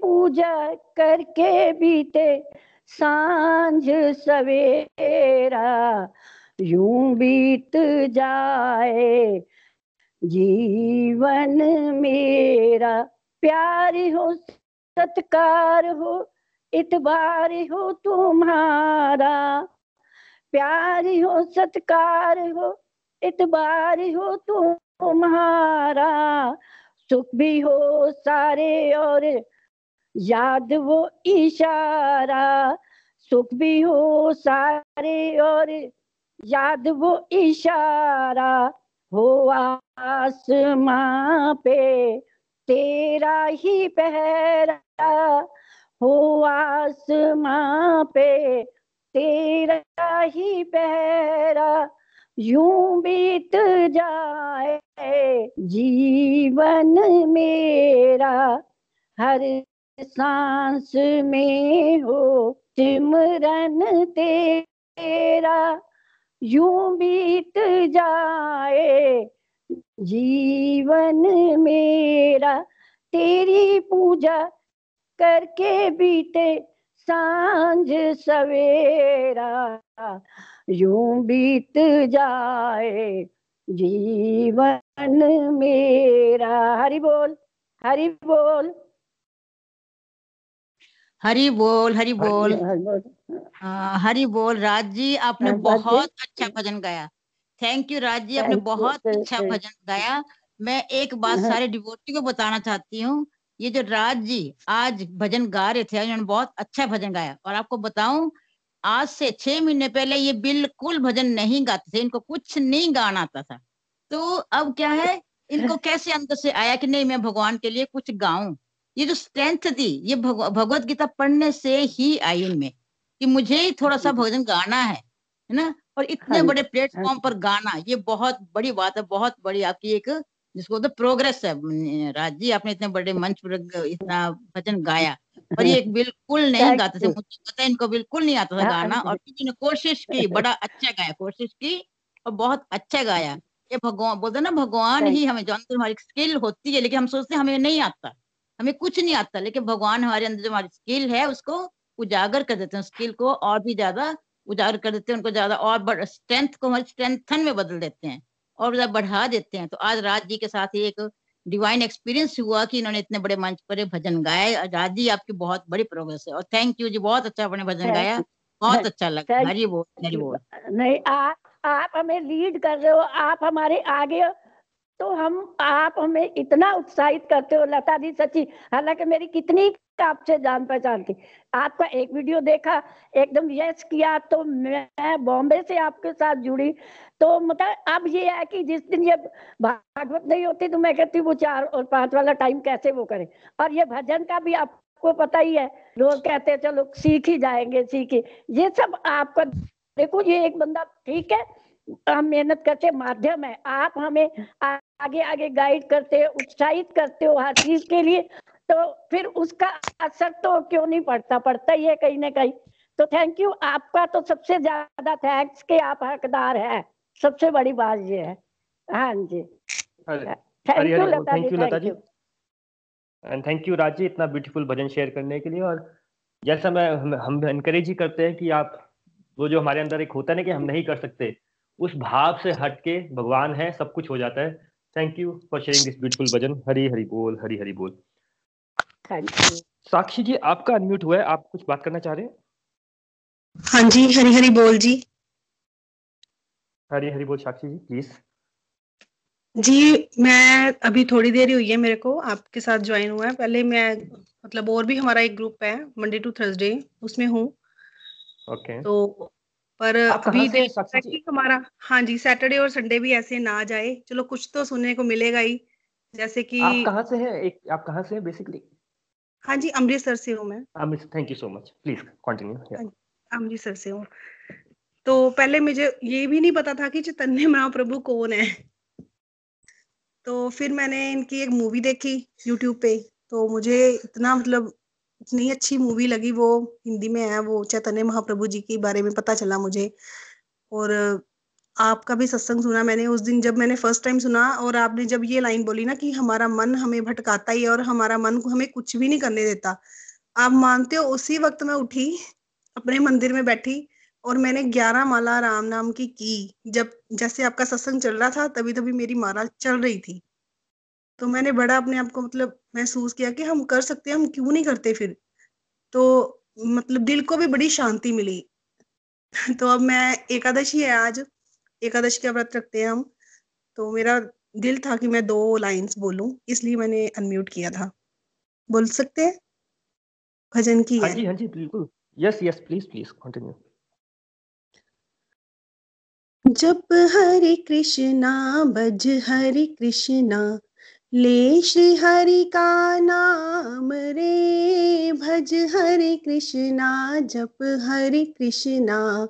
पूजा करके बीते साँझ सवेरा। यूँ बीत जाए। जीवन मेरा प्यार हो, सत्कार हो, इतबार हो तुम्हारा। प्यार हो, सत्कार हो, इतबार हो तुम्हारा। सुख भी हो सारे और याद वो इशारा। सुख भी हो सारे और याद वो इशारा। हो आसमां पे तेरा ही पहरा। हो आसमां पे तेरा ही पहरा यूँ बीत जाए जीवन मेरा। हर सांस में हो सिमरन तेरा। यूँ बीत जाए जीवन मेरा। तेरी पूजा करके बीते साँझ सवेरा यूँ बीत जाए जीवन मेरा। हरि बोल हरि बोल। हरी बोल हरी बोल। हरी बोल। राज जी आपने बहुत अच्छा भजन गाया। थैंक यू राज जी आपने बहुत अच्छा भजन गाया। मैं एक बात हाँ। सारे डिवोटी को बताना चाहती हूँ ये जो राज जी आज भजन गा रहे थे उन्होंने बहुत अच्छा भजन गाया। और आपको बताऊँ आज से छह महीने पहले ये बिल्कुल भजन नहीं गाते थे इनको कुछ नहीं गाना आता था। तो अब क्या है इनको [laughs] कैसे अंदर से आया कि नहीं मैं भगवान के लिए कुछ गाऊं? ये जो स्ट्रेंथ थी ये भगवत गीता पढ़ने से ही आई इनमें कि मुझे ही थोड़ा सा [laughs] भजन गाना है है ना? और इतने हाँ बड़े प्लेटफॉर्म हाँ पर गाना ये बहुत बड़ी बात है बहुत बड़ी आपकी एक जिसको तो प्रोग्रेस है। राज जी आपने इतने बड़े मंच पर इतना भजन गाया और ये [laughs] बिल्कुल नहीं गाते थे। मुझे पता है इनको बिल्कुल नहीं आता था हाँ, गाना और किसी ने कोशिश की बड़ा अच्छा गाया कोशिश की और बहुत अच्छा गाया। ये भगवान बोलते ना भगवान ही हमें जो हमारी स्किल होती है लेकिन हम सोचते हमें नहीं आता हमें कुछ नहीं आता लेकिन भगवान हमारे अंदर जो हमारी स्किल है उसको उजागर कर देते हैं स्किल को और भी ज़्यादा उजागर कर देते हैं उनको ज़्यादा और स्ट्रेंथ को हमारी स्ट्रेंथन में बदल देते हैं। और ज़्यादा बढ़ा देते हैं। तो आज राज जी के साथ एक डिवाइन एक्सपीरियंस हुआ कि इन्होंने इतने बड़े मंच पर भजन गाए। राज जी आपकी बहुत बड़ी प्रोग्रेस है। और थैंक यू जी बहुत अच्छा आपने भजन गाया। बहुत अच्छा लगा। हरी बोल हरी बोल। नहीं आप आप हमें लीड कर रहे हो। आप हमारे आगे तो हम आप हमें इतना उत्साहित करते हो। लता दी सच्ची हालाँकि मेरी कितनी आपसे जान पहचान थी आपका एक वीडियो देखा, एकदम यस किया तो मैं बॉम्बे से आपके साथ जुड़ी। तो मतलब अब ये है कि जिस दिन ये भागवत नहीं होती तो मैं कहती वो चार और पाँच वाला टाइम कैसे वो करें? और ये भजन का भी आपको पता ही है, लोग कहते हैं, चलो सीख ही जाएँगे, सीखे ये सब आपका, देखो, ये एक बंदा ठीक है, हम मेहनत करते, माध्यम है। आप हमें आगे आगे गाइड करते हो उत्साहित करते हो हर चीज़ के लिए। तो फिर उसका असर तो क्यों नहीं पड़ता? पड़ता ही है कहीं ना कहीं। तो थैंक यू आपका तो सबसे ज़्यादा थैंक्स के आप हकदार है। सबसे बड़ी बात ये है। हाँ जी। Thank you Lata ji Lata ji. And thank you Razi इतना ब्यूटीफुल भजन शेयर करने के लिए। और जैसा मैं हम इनकरेज ही करते हैं कि आप वो जो हमारे अंदर एक होता है ना कि हम नहीं कर सकते उस भाव से हट के भगवान है सब कुछ हो जाता है। Thank you for sharing this beautiful bhajan. Hari Hari बोल हरी हरी बोल। साक्षी जी आपका अनम्यूट हुआ है आप कुछ बात करना चाह रहे हैं? हाँ जी हरी हरी बोल जी। हरी हरी बोल साक्षी जी प्लीज़ जी मैं अभी थोड़ी देर ही हुई है मेरे को आपके साथ ज्वाइन हुआ है। पहले मैं मतलब और भी हमारा एक ग्रुप है मंडे टू थर्सडे उसमें हूँ। ओके तो पर अभी कि हमारा हाँ जी सैटरडे और संडे भी ऐसे ना जाए। चलो कुछ तो सुनने को मिलेगा ही जैसे कि आप कहाँ से हैं एक आप कहाँ से हैं बेसिकली हाँ जी अमृतसर से हूँ मैं। Thank you so much please continue Amritsar से हूँ। तो पहले मुझे ये भी नहीं पता था कि चैतन्य महाप्रभु कौन है। तो फिर मैंने इनकी एक मूवी देखी यूट्यूब पे। तो मुझे इतना मतलब इतनी अच्छी मूवी लगी वो हिंदी में है वो चैतन्य महाप्रभु जी के बारे में पता चला मुझे। और आपका भी सत्संग सुना मैंने उस दिन जब मैंने फ़र्स्ट टाइम सुना और आपने जब ये लाइन बोली ना कि हमारा मन हमें भटकाता ही और हमारा मन को हमें कुछ भी नहीं करने देता। आप मानते हो, उसी वक्त मैं उठी, अपने मंदिर में बैठी और मैंने ग्यारह माला राम नाम की की। जब, जैसे आपका सत्संग चल रहा था तभी तभी मेरी माला चल रही थी। तो मैंने बड़ा अपने आप को मतलब महसूस किया कि हम कर सकते हैं, हम क्यों नहीं करते फिर? तो मतलब दिल को भी बड़ी शांति मिली। [laughs] तो अब मैं एकादशी है आज। एकादशी का व्रत रखते हैं हम। तो मेरा दिल था कि मैं दो लाइंस बोलूँ इसलिए मैंने अनम्यूट किया था। बोल सकते हैं? भजन की हाँ जी हाँ जी बिल्कुल। Yes yes please please continue जब हरे कृष्णा बज हरे कृष्णा ले श्री हरि का नाम रे भज हरे कृष्णा जप हरे कृष्णा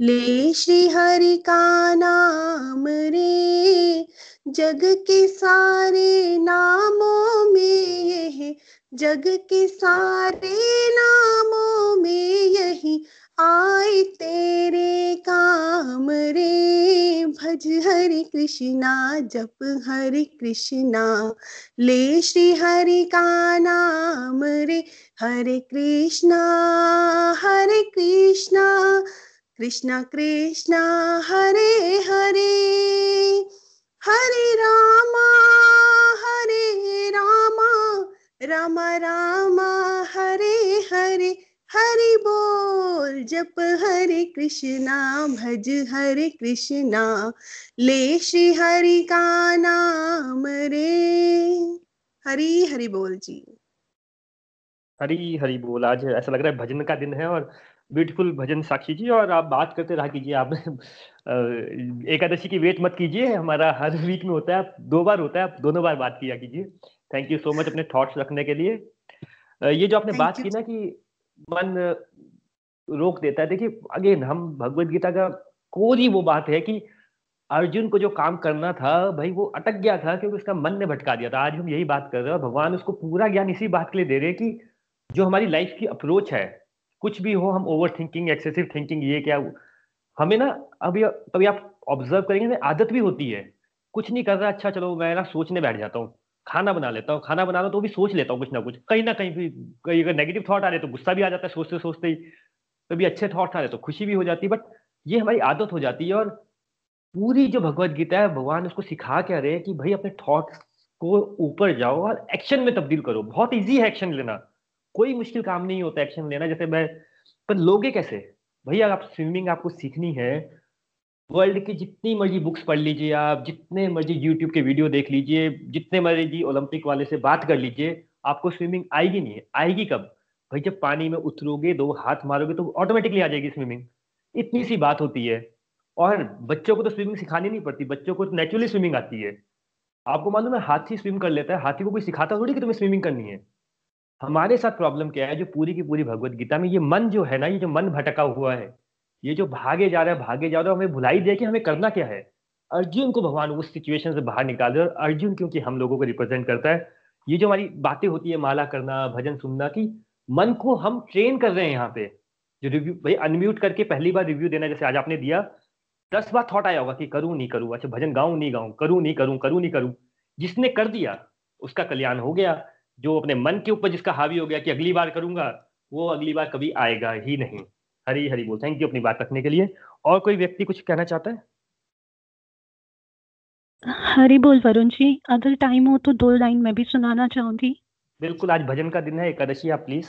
ले श्री हरि का नाम रे, जग के सारे नामों में यही, जग के सारे नामों में यही आए तेरे काम रे। भज हरे कृष्णा, जप हरे कृष्णा, ले श्री हरि का नाम रे। हरे कृष्णा हरे कृष्णा कृष्णा कृष्णा, हरे हरे। हरे रामा हरे रामा। रामा रामा, हरे हरे। हरि बोल, जप हरे कृष्णा, भज हरे कृष्णा। ले श्री हरि का नाम रे। हरी, हरि बोल जी। हरी हरी बोल। आज ऐसा लग रहा है भजन का दिन है और ब्यूटीफुल भजन साक्षी जी और आप बात करते रहा कीजिए आप [laughs] एकादशी की वेट मत कीजिए हमारा हर वीक में होता है दो बार होता है आप दोनों बार बात किया कीजिए। थैंक यू सो मच अपने थॉट्स रखने के लिए। ये जो आपने बात की ना कि मन रोक देता है देखिए अगेन हम भगवत गीता का कोरी वो बात है कि अर्जुन को जो काम करना था भाई वो अटक गया था क्योंकि उसका मन ने भटका दिया था। आज हम यही बात कर रहे हैं और भगवान उसको पूरा ज्ञान इसी बात के लिए दे रहे हैं कि जो हमारी लाइफ की अप्रोच है कुछ भी हो, हम ओवर थिंकिंग एक्सेसिव थिंकिंग ये क्या हमें ना अभी कभी आप ऑब्ज़र्व करेंगे ना आदत भी होती है। कुछ नहीं कर रहा अच्छा चलो, मैं ना सोचने बैठ जाता हूँ। खाना बना लेता हूँ, खाना बना लो तो भी सोच लेता हूँ कुछ ना कुछ। कहीं ना कहीं भी, कहीं अगर नेगेटिव थॉट आ रहे तो गुस्सा भी आ जाता है सोचते सोचते ही। कभी अच्छे थॉट आ रहे तो खुशी भी हो जाती है। बट ये हमारी आदत हो जाती है और पूरी जो भगवत गीता है, भगवान उसको सिखा क्या रहे कि भाई अपने थॉट्स को ऊपर जाओ और एक्शन में तब्दील करो। बहुत ईजी है एक्शन लेना। कोई मुश्किल काम नहीं होता एक्शन लेना, जैसे मैं, पर लोगे कैसे? भैया, आप स्विमिंग आपको सीखनी है। वर्ल्ड की जितनी मर्ज़ी बुक्स पढ़ लीजिए आप, जितने मर्ज़ी यूट्यूब के वीडियो देख लीजिए, जितने मर्ज़ी ओलंपिक वाले से बात कर लीजिए, आपको स्विमिंग आएगी नहीं, आएगी कब? भाई, जब पानी में उतरोगे, दो हाथ मारोगे तो ऑटोमेटिकली आ जाएगी स्विमिंग। इतनी सी बात होती है। और बच्चों को तो स्विमिंग सिखानी नहीं पड़ती, बच्चों को तो नेचुरली स्विमिंग आती है। आपको मालूम है, हाथी स्विम कर लेता है, हाथी को कोई सिखाता थोड़ी कि तुम्हें स्विमिंग करनी है? हमारे साथ प्रॉब्लम क्या है? जो पूरी की पूरी भगवत गीता में ये मन जो है ना, ये जो मन भटका हुआ है, ये जो भागे जा रहा है, भागे जा रहा है, हमें भुलाई दे कि हमें करना क्या है? अर्जुन को भगवान उस सिचुएशन से बाहर निकाल दे और अर्जुन क्योंकि हम लोगों को रिप्रेजेंट करता है, ये जो हमारी बातें होती है, माला करना, भजन सुनना की मन को हम ट्रेन कर रहे हैं यहाँ पे। जो रिव्यू भाई अनम्यूट करके पहली बार रिव्यू देना, जैसे आज आपने दिया, दस बार थॉट आया होगा कि करूँ, नहीं करूँ अच्छा भजन गाऊं, नहीं गाऊं, करूँ, नहीं करूँ करूँ, नहीं करूँ, जिसने कर दिया, उसका कल्याण हो गया। जो अपने मन के ऊपर जिसका हावी हो गया कि अगली बार करूँगा वो अगली बार कभी आएगा ही नहीं। हरी हरी बोल। थैंक यू अपनी बात रखने के लिए। और कोई व्यक्ति कुछ कहना चाहता है? हरी बोल वरुण जी। अगर टाइम हो तो दो लाइन में भी सुनाना चाहूँगी। बिल्कुल आज भजन का दिन है। एकादशी आप प्लीज़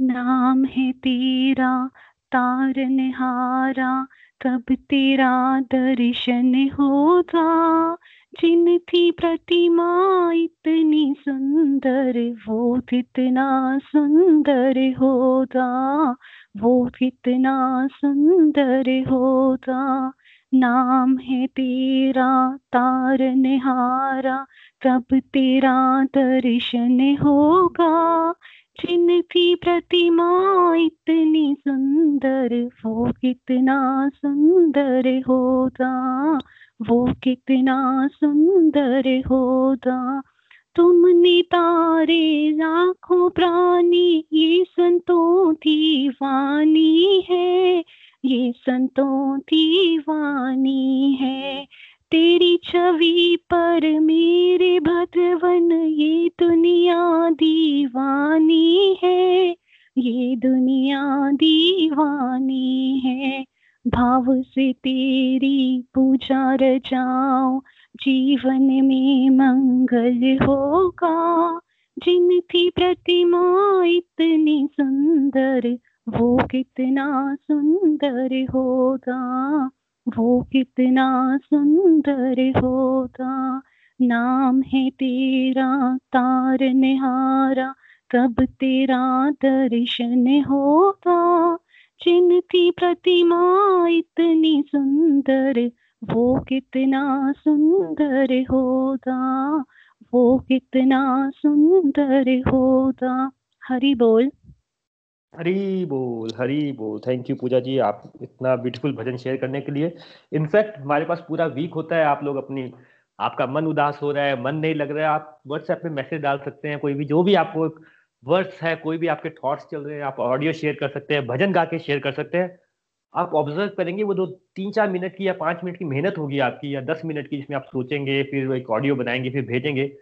नाम है तेरा तार निहारा कब तेरा दर्शन होगा। जिन थी प्रतिमा इतनी सुंदर, वो कितना सुंदर होगा वो कितना सुंदर होगा नाम है तेरा तार निहारा, कब तेरा दर्शन होगा? जिन थी प्रतिमा इतनी सुंदर, वो कितना सुंदर होगा वो कितना सुंदर होगा। तुमने तारे लाखों प्राणी, ये संतों की है। ये संतों की है। तेरी छवि पर मेरे भगवन, ये दुनिया दीवानी है। ये दुनिया दीवानी है। भाव से तेरी पूजा रचाओ जीवन में मंगल होगा। जिन थी प्रतिमा इतनी सुंदर, वो कितना सुंदर होगा। वो कितना सुंदर होगा। नाम है तेरा तार निहारा तब तेरा दर्शन होगा। जिनकी प्रतिमा इतनी सुंदर, वो कितना सुंदर होगा, वो कितना सुंदर होगा। हरि बोल। हरी बोल हरी बोल। थैंक यू पूजा जी, आप इतना ब्यूटीफुल भजन शेयर करने के लिए। इनफैक्ट हमारे पास पूरा वीक होता है, आप लोग अपनी, आपका मन उदास हो रहा है, मन नहीं लग रहा है, आप व्हाट्सएप पे मैसेज डाल सकते हैं, कोई भी, जो भी आपको वर्ड्स है, कोई भी आपके थॉट्स चल रहे हैं, आप ऑडियो शेयर कर सकते हैं, भजन गा के शेयर कर सकते हैं। आप ऑब्ज़र्व करेंगे, वो दो, तीन, चार मिनट की या पाँच मिनट की मेहनत होगी आपकी, या दस मिनट की जिसमें आप सोचेंगे, फिर एक ऑडियो बनाएँगे, फिर भेजेंगे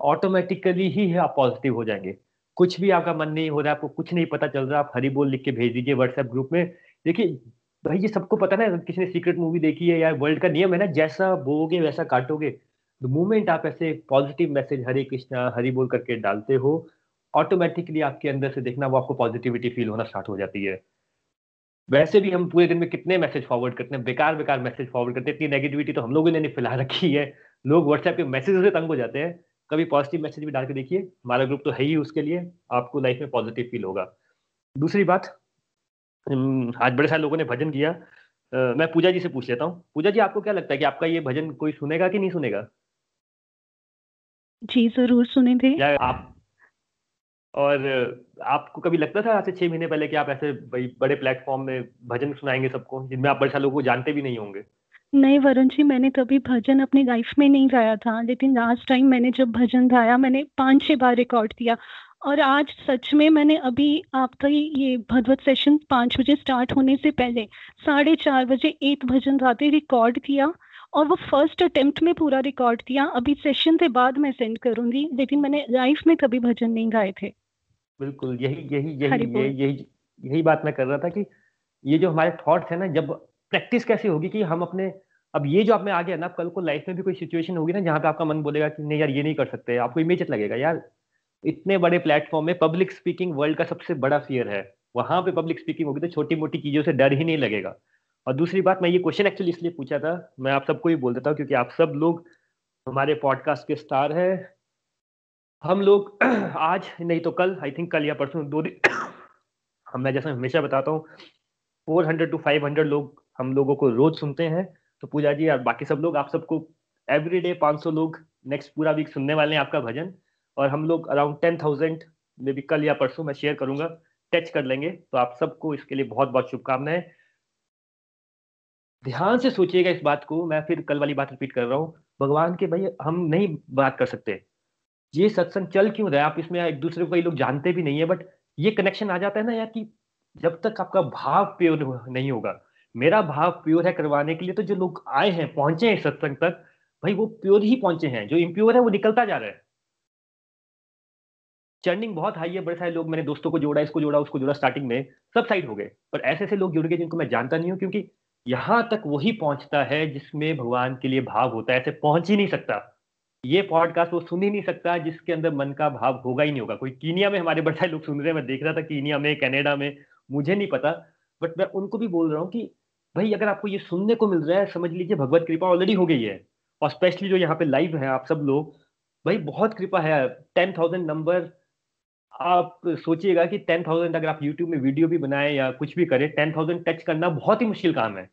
ऑटोमेटिकली ही आप पॉजिटिव हो जाएँगे। कुछ भी आपका मन नहीं हो रहा है आपको कुछ नहीं पता चल रहा, आप हरी बोल लिख के भेज दीजिए व्हाट्सएप ग्रुप में। देखिए, भाई ये सबको पता ना, किसी ने सीक्रेट मूवी देखी है या वर्ल्ड का नियम है ना, जैसा बोगे वैसा काटोगे। द मोमेंट आप ऐसे पॉजिटिव मैसेज हरे कृष्णा, हरी बोल करके डालते हो ऑटोमेटिकली आपके अंदर से देखना वो आपको पॉजिटिविटी फील होना स्टार्ट हो जाती है। वैसे भी हम पूरे दिन में कितने मैसेज फॉरवर्ड करते हैं बेकार बेकार मैसेज फॉरवर्ड करते हैं। इतनी नेगेटिविटी तो हम लोगों ने नहीं फैला [laughs] रखी है। लोग व्हाट्सएप के मैसेज से तंग हो जाते हैं। कभी पॉजिटिव मैसेज भी डाल के देखिए हमारा ग्रुप तो है ही उसके लिए आपको लाइफ में पॉजिटिव फील होगा। दूसरी बात आज बड़े सारे लोगों ने भजन किया। आ, मैं पूजा जी से पूछ लेता हूँ। पूजा जी आपको क्या लगता है कि आपका ये भजन कोई सुनेगा कि नहीं सुनेगा? जी ज़रूर सुने थे आप और आपको कभी लगता था आज से छह महीने पहले कि आप ऐसे बड़े प्लेटफॉर्म में भजन सुनाएँगे सबको, जिनमें आप बड़े लोगों को जानते भी नहीं होंगे? नहीं, वरुण जी, मैंने कभी भजन अपनी लाइफ में नहीं गाया था, लेकिन लास्ट टाइम मैंने जब भजन गाया, मैंने पाँच छह बार रिकॉर्ड किया। और आज सच में मैंने अभी आपका ये भगवत सेशन पाँच बजे स्टार्ट होने से पहले साढ़े चार बजे एक भजन गाते रिकॉर्ड किया और वो फ़र्स्ट अटेम्प्ट में पूरा रिकॉर्ड किया। अभी सेशन से बाद मैं सेंड करूँगी, लेकिन मैंने लाइफ में कभी भजन नहीं गाए थे। बिल्कुल यही यही यही यही यही यही बात मैं कर रहा था कि ये जो हमारे थॉट्स है ना जब प्रैक्टिस कैसे होगी कि हम अपने अब ये जो आप में आ गया ना कल को लाइफ में भी कोई सिचुएशन होगी ना जहाँ पे आपका मन बोलेगा कि नहीं यार ये नहीं कर सकते आपको इमेज लगेगा यार इतने बड़े प्लेटफॉर्म में पब्लिक स्पीकिंग वर्ल्ड का सबसे बड़ा फियर है वहाँ पे पब्लिक स्पीकिंग होगी तो छोटी मोटी चीज़ों से डर ही नहीं लगेगा। और दूसरी बात मैं ये क्वेश्चन एक्चुअली इसलिए पूछा था मैं आप सबको ही बोल देता हूँ क्योंकि आप सब लोग हमारे पॉडकास्ट के स्टार है हम लोग [clears throat] आज, नहीं तो कल आई थिंक कल या परसों, दो दिन [clears throat] हम, मैं जैसा हमेशा बताता हूँ four hundred to five hundred लोग हम लोगों को रोज सुनते हैं। तो पूजा जी और बाकी सब लोग, आप सबको एवरी डे पाँच सौ लोग नेक्स्ट पूरा वीक सुनने वाले हैं आपका भजन। और हम लोग around ten thousand maybe कल या परसों मैं शेयर करूँगा टच कर लेंगे। तो आप सबको इसके लिए बहुत बहुत शुभकामनाएँ। ध्यान से सोचिएगा इस बात को, मैं फिर कल वाली बात रिपीट कर रहा हूँ। भगवान के भाई हम नहीं बात कर सकते। ये सत्संग चल क्यों रहा है? आप इसमें एक दूसरे को कई लोग जानते भी नहीं है बट ये कनेक्शन आ जाता है ना यार कि जब तक आपका भाव प्योर नहीं होगा, मेरा भाव प्योर है करवाने के लिए तो जो लोग आए हैं, पहुँचे हैं सत्संग तक भाई वो प्योर ही पहुँचे हैं, जो इम्प्योर है वो निकलता जा रहा है। चर्निंग बहुत हाई है, बड़े सारे लोग, मैंने दोस्तों को जोड़ा, इसको जोड़ा, उसको जोड़ा स्टार्टिंग में, सब साइड हो गए, पर ऐसे ऐसे लोग जुड़ गए जिनको मैं जानता नहीं हूँ, क्योंकि यहाँ तक वही पहुँचता है जिसमें भगवान के लिए भाव होता है, ऐसे पहुँच ही नहीं सकता। ये पॉडकास्ट वो सुन ही नहीं सकता, जिसके अंदर मन का भाव होगा ही नहीं होगा। कोई कीनिया में हमारे बड़े लोग सुन रहे हैं, मैं देख रहा था कीनिया में, कनाडा में, मुझे नहीं पता बट मैं उनको भी बोल रहा हूँ कि भाई, अगर आपको ये सुनने को मिल रहा है, समझ लीजिए भगवत कृपा ऑलरेडी हो गई है, और स्पेशली जो यहाँ पे लाइव है आप सब लोग, भाई, बहुत कृपा है। टेन थाउज़ेंड नंबर आप सोचिएगा कि टेन थाउज़ेंड अगर आप यूट्यूब में वीडियो भी बनाए या कुछ भी करें टेन थाउज़ेंड टच करना बहुत ही मुश्किल काम है।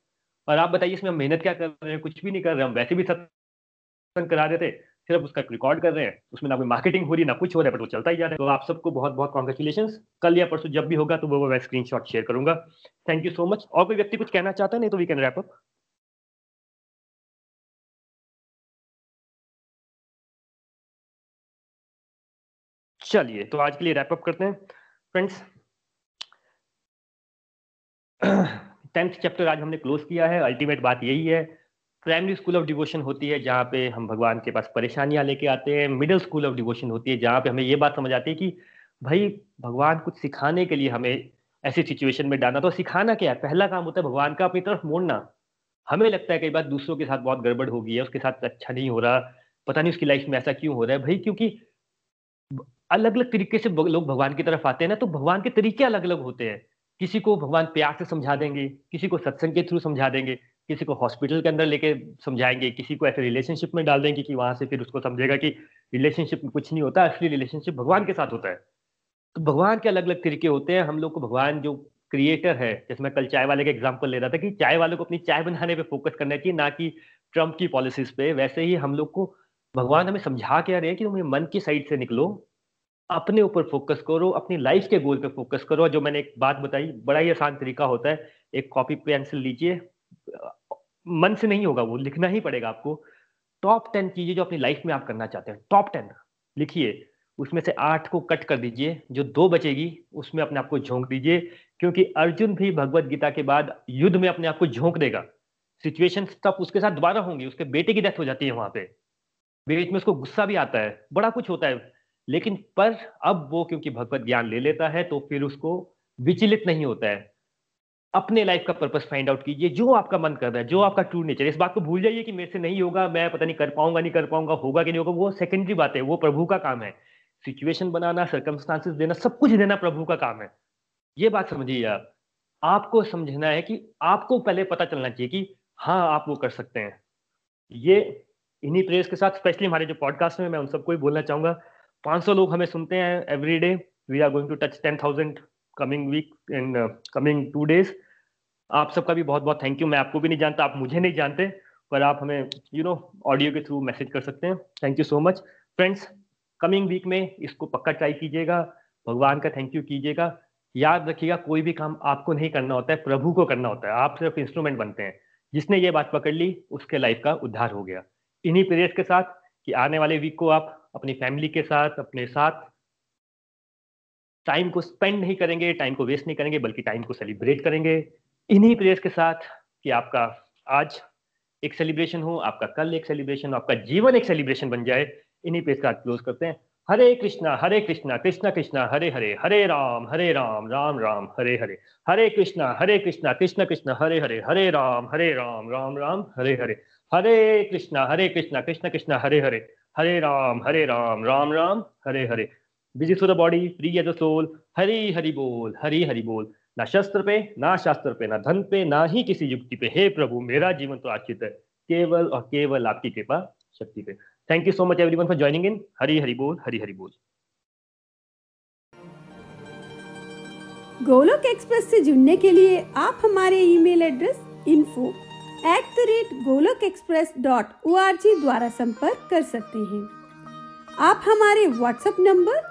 और आप बताइए, इसमें हम मेहनत क्या कर रहे हैं? कुछ भी नहीं कर रहे, हम वैसे भी सत्संग करा रहे थे सिर्फ़ उसका रिकॉर्ड कर रहे हैं, उसमें ना कोई मार्केटिंग हो रही, ना कुछ हो रहा है बट वो चलता ही जा रहा है। तो आप सबको बहुत बहुत कॉन्ग्रेचुलेशन कल या परसों जब भी होगा तो वो मैं स्क्रीन शेयर करूँगा। थैंक यू सो मच और कोई व्यक्ति कुछ कहना चाहता है, नहीं तो वी कैन रैप अप चलिए तो आज के लिए रैप अप करते हैं। फ्रेंड्स टेंथ चैप्टर आज हमने क्लोज किया है। अल्टीमेट बात यही है। प्राइमरी स्कूल ऑफ़ डिवोशन होती है, जहाँ पे हम भगवान के पास परेशानियाँ लेके आते हैं। मिडिल स्कूल ऑफ़ डिवोशन होती है, जहाँ पे हमें ये बात समझ आती है कि भाई, भगवान कुछ सिखाने के लिए हमें ऐसी सिचुएशन में डालना। तो सिखाना क्या है? पहला काम होता है भगवान का अपनी तरफ़ मोड़ना। हमें लगता है कई बार दूसरों के साथ बहुत गड़बड़ हो गई है उसके साथ अच्छा नहीं हो रहा। पता नहीं उसकी लाइफ में ऐसा क्यों हो रहा है भाई, क्योंकि अलग अलग तरीके से लोग भगवान की तरफ़ आते हैं ना तो भगवान के तरीके अलग अलग होते हैं। किसी को भगवान प्यार से समझा देंगे, किसी को सत्संग के थ्रू समझा देंगे। किसी को हॉस्पिटल के अंदर लेके समझाएँगे, किसी को ऐसे रिलेशनशिप में डाल देंगे कि वहाँ से फिर उसको समझेगा कि रिलेशनशिप में कुछ नहीं होता, असली रिलेशनशिप भगवान के साथ होता है। तो भगवान के अलग अलग तरीके होते हैं। हम लोग को भगवान जो क्रिएटर है, जैसे मैं कल चाय वाले का एग्ज़ाम्पल ले रहा था कि चाय वाले को अपनी चाय बनाने पे फोकस करना चाहिए, ना कि ट्रंप की पॉलिसीज़ पे। वैसे ही हम लोग को भगवान हमें समझा के आ रहे हैं कि तुम मन की साइड से निकलो, अपने ऊपर फोकस करो, अपनी लाइफ के गोल पे फोकस करो। जो मैंने एक बात बताई, बड़ा ही आसान तरीका होता है, एक कॉपी पेंसिल लीजिए मन से नहीं होगा वो, लिखना ही पड़ेगा आपको। टॉप टेन चीज़ें जो अपनी लाइफ में आप करना चाहते हैं टॉप टेन लिखिए, उसमें से आठ को कट कर दीजिए, जो दो बचेगी, उसमें अपने आप को झोंक दीजिए, क्योंकि अर्जुन भी भगवत गीता के बाद युद्ध में अपने आप को झोंक देगा। सिचुएशन तब उसके साथ दोबारा होंगी, उसके बेटे की डेथ हो जाती है वहाँ पे। बीच में उसको गुस्सा भी आता है, बड़ा कुछ होता है। लेकिन पर अब वो, क्योंकि भगवत ज्ञान ले लेता है तो फिर उसको विचलित नहीं होता है। अपने लाइफ का पर्पस फाइंड आउट कीजिए, जो आपका मन कर रहा है, जो आपका ट्रू नेचर इस बात को भूल जाइए कि मेरे से नहीं होगा, मैं पता नहीं कर पाऊँगा, नहीं कर पाऊँगा, होगा कि नहीं होगा, वो सेकेंडरी बात है, वो प्रभु का काम है। सिचुएशन बनाना सर्कमस्टांसिस देना, सब कुछ देना प्रभु का काम है। ये बात समझिए आप। आपको समझना है कि आपको पहले पता चलना चाहिए कि हाँ आप वो कर सकते हैं। ये इन्हीं प्रेयर्स के साथ स्पेशली हमारे जो पॉडकास्ट में, मैं उन सबको ही बोलना चाहूँगा। 500 लोग हमें सुनते हैं every day we are going to touch ten thousand coming week in coming two days आप सबका भी बहुत बहुत थैंक यू मैं आपको भी नहीं जानता, आप मुझे नहीं जानते, पर आप हमें यू नो ऑडियो के थ्रू मैसेज कर सकते हैं। Thank you so much friends coming week में इसको पक्का ट्राई कीजिएगा। भगवान का थैंक यू कीजिएगा। याद रखिएगा, कोई भी काम आपको नहीं करना होता है, प्रभु को करना होता है। आप सिर्फ़ इंस्ट्रूमेंट बनते हैं। जिसने ये बात पकड़ ली, उसके लाइफ का उद्धार हो गया। इन्हीं पीरियड्स के साथ कि आने वाले वीक को आप अपनी फैमिली के साथ, अपने साथ टाइम को स्पेंड नहीं करेंगे टाइम को वेस्ट नहीं करेंगे, बल्कि टाइम को सेलिब्रेट करेंगे। इन्हीं प्रेयर्स के साथ कि आपका आज एक सेलिब्रेशन हो, आपका कल एक सेलिब्रेशन हो आपका जीवन एक सेलिब्रेशन बन जाए, इन्हीं प्रेयर्स का क्लोज करते हैं। Hare Krishna Hare Krishna Krishna Krishna, Hare Hare Hare Ram Hare Ram Ram Ram, Hare Hare. Hare Krishna Hare Krishna, Krishna Krishna, Hare Hare Hare Ram Hare Ram Ram Ram, Hare Hare. Hare Krishna Hare Krishna, Krishna Krishna, Hare Hare. Hare Ram Hare Ram Ram Ram, Hare Hare. Busy to the body free as a soul Hari Hari बोल हरी हरि बोल ना शस्त्र पे ना शास्त्र पे ना धन पे ना ही किसी युक्ति पे हे प्रभु मेरा जीवन तो आचित है केवल और केवल आपकी कृपा शक्ति पे thank you so much everyone for joining in Hari Hari बोल हरी हरि बोल गोलोक एक्सप्रेस से जुड़ने के लिए आप हमारे email address info at the rate Golok express dot O द्वारा संपर्क कर सकते हैं। आप हमारे व्हाट्सएप नंबर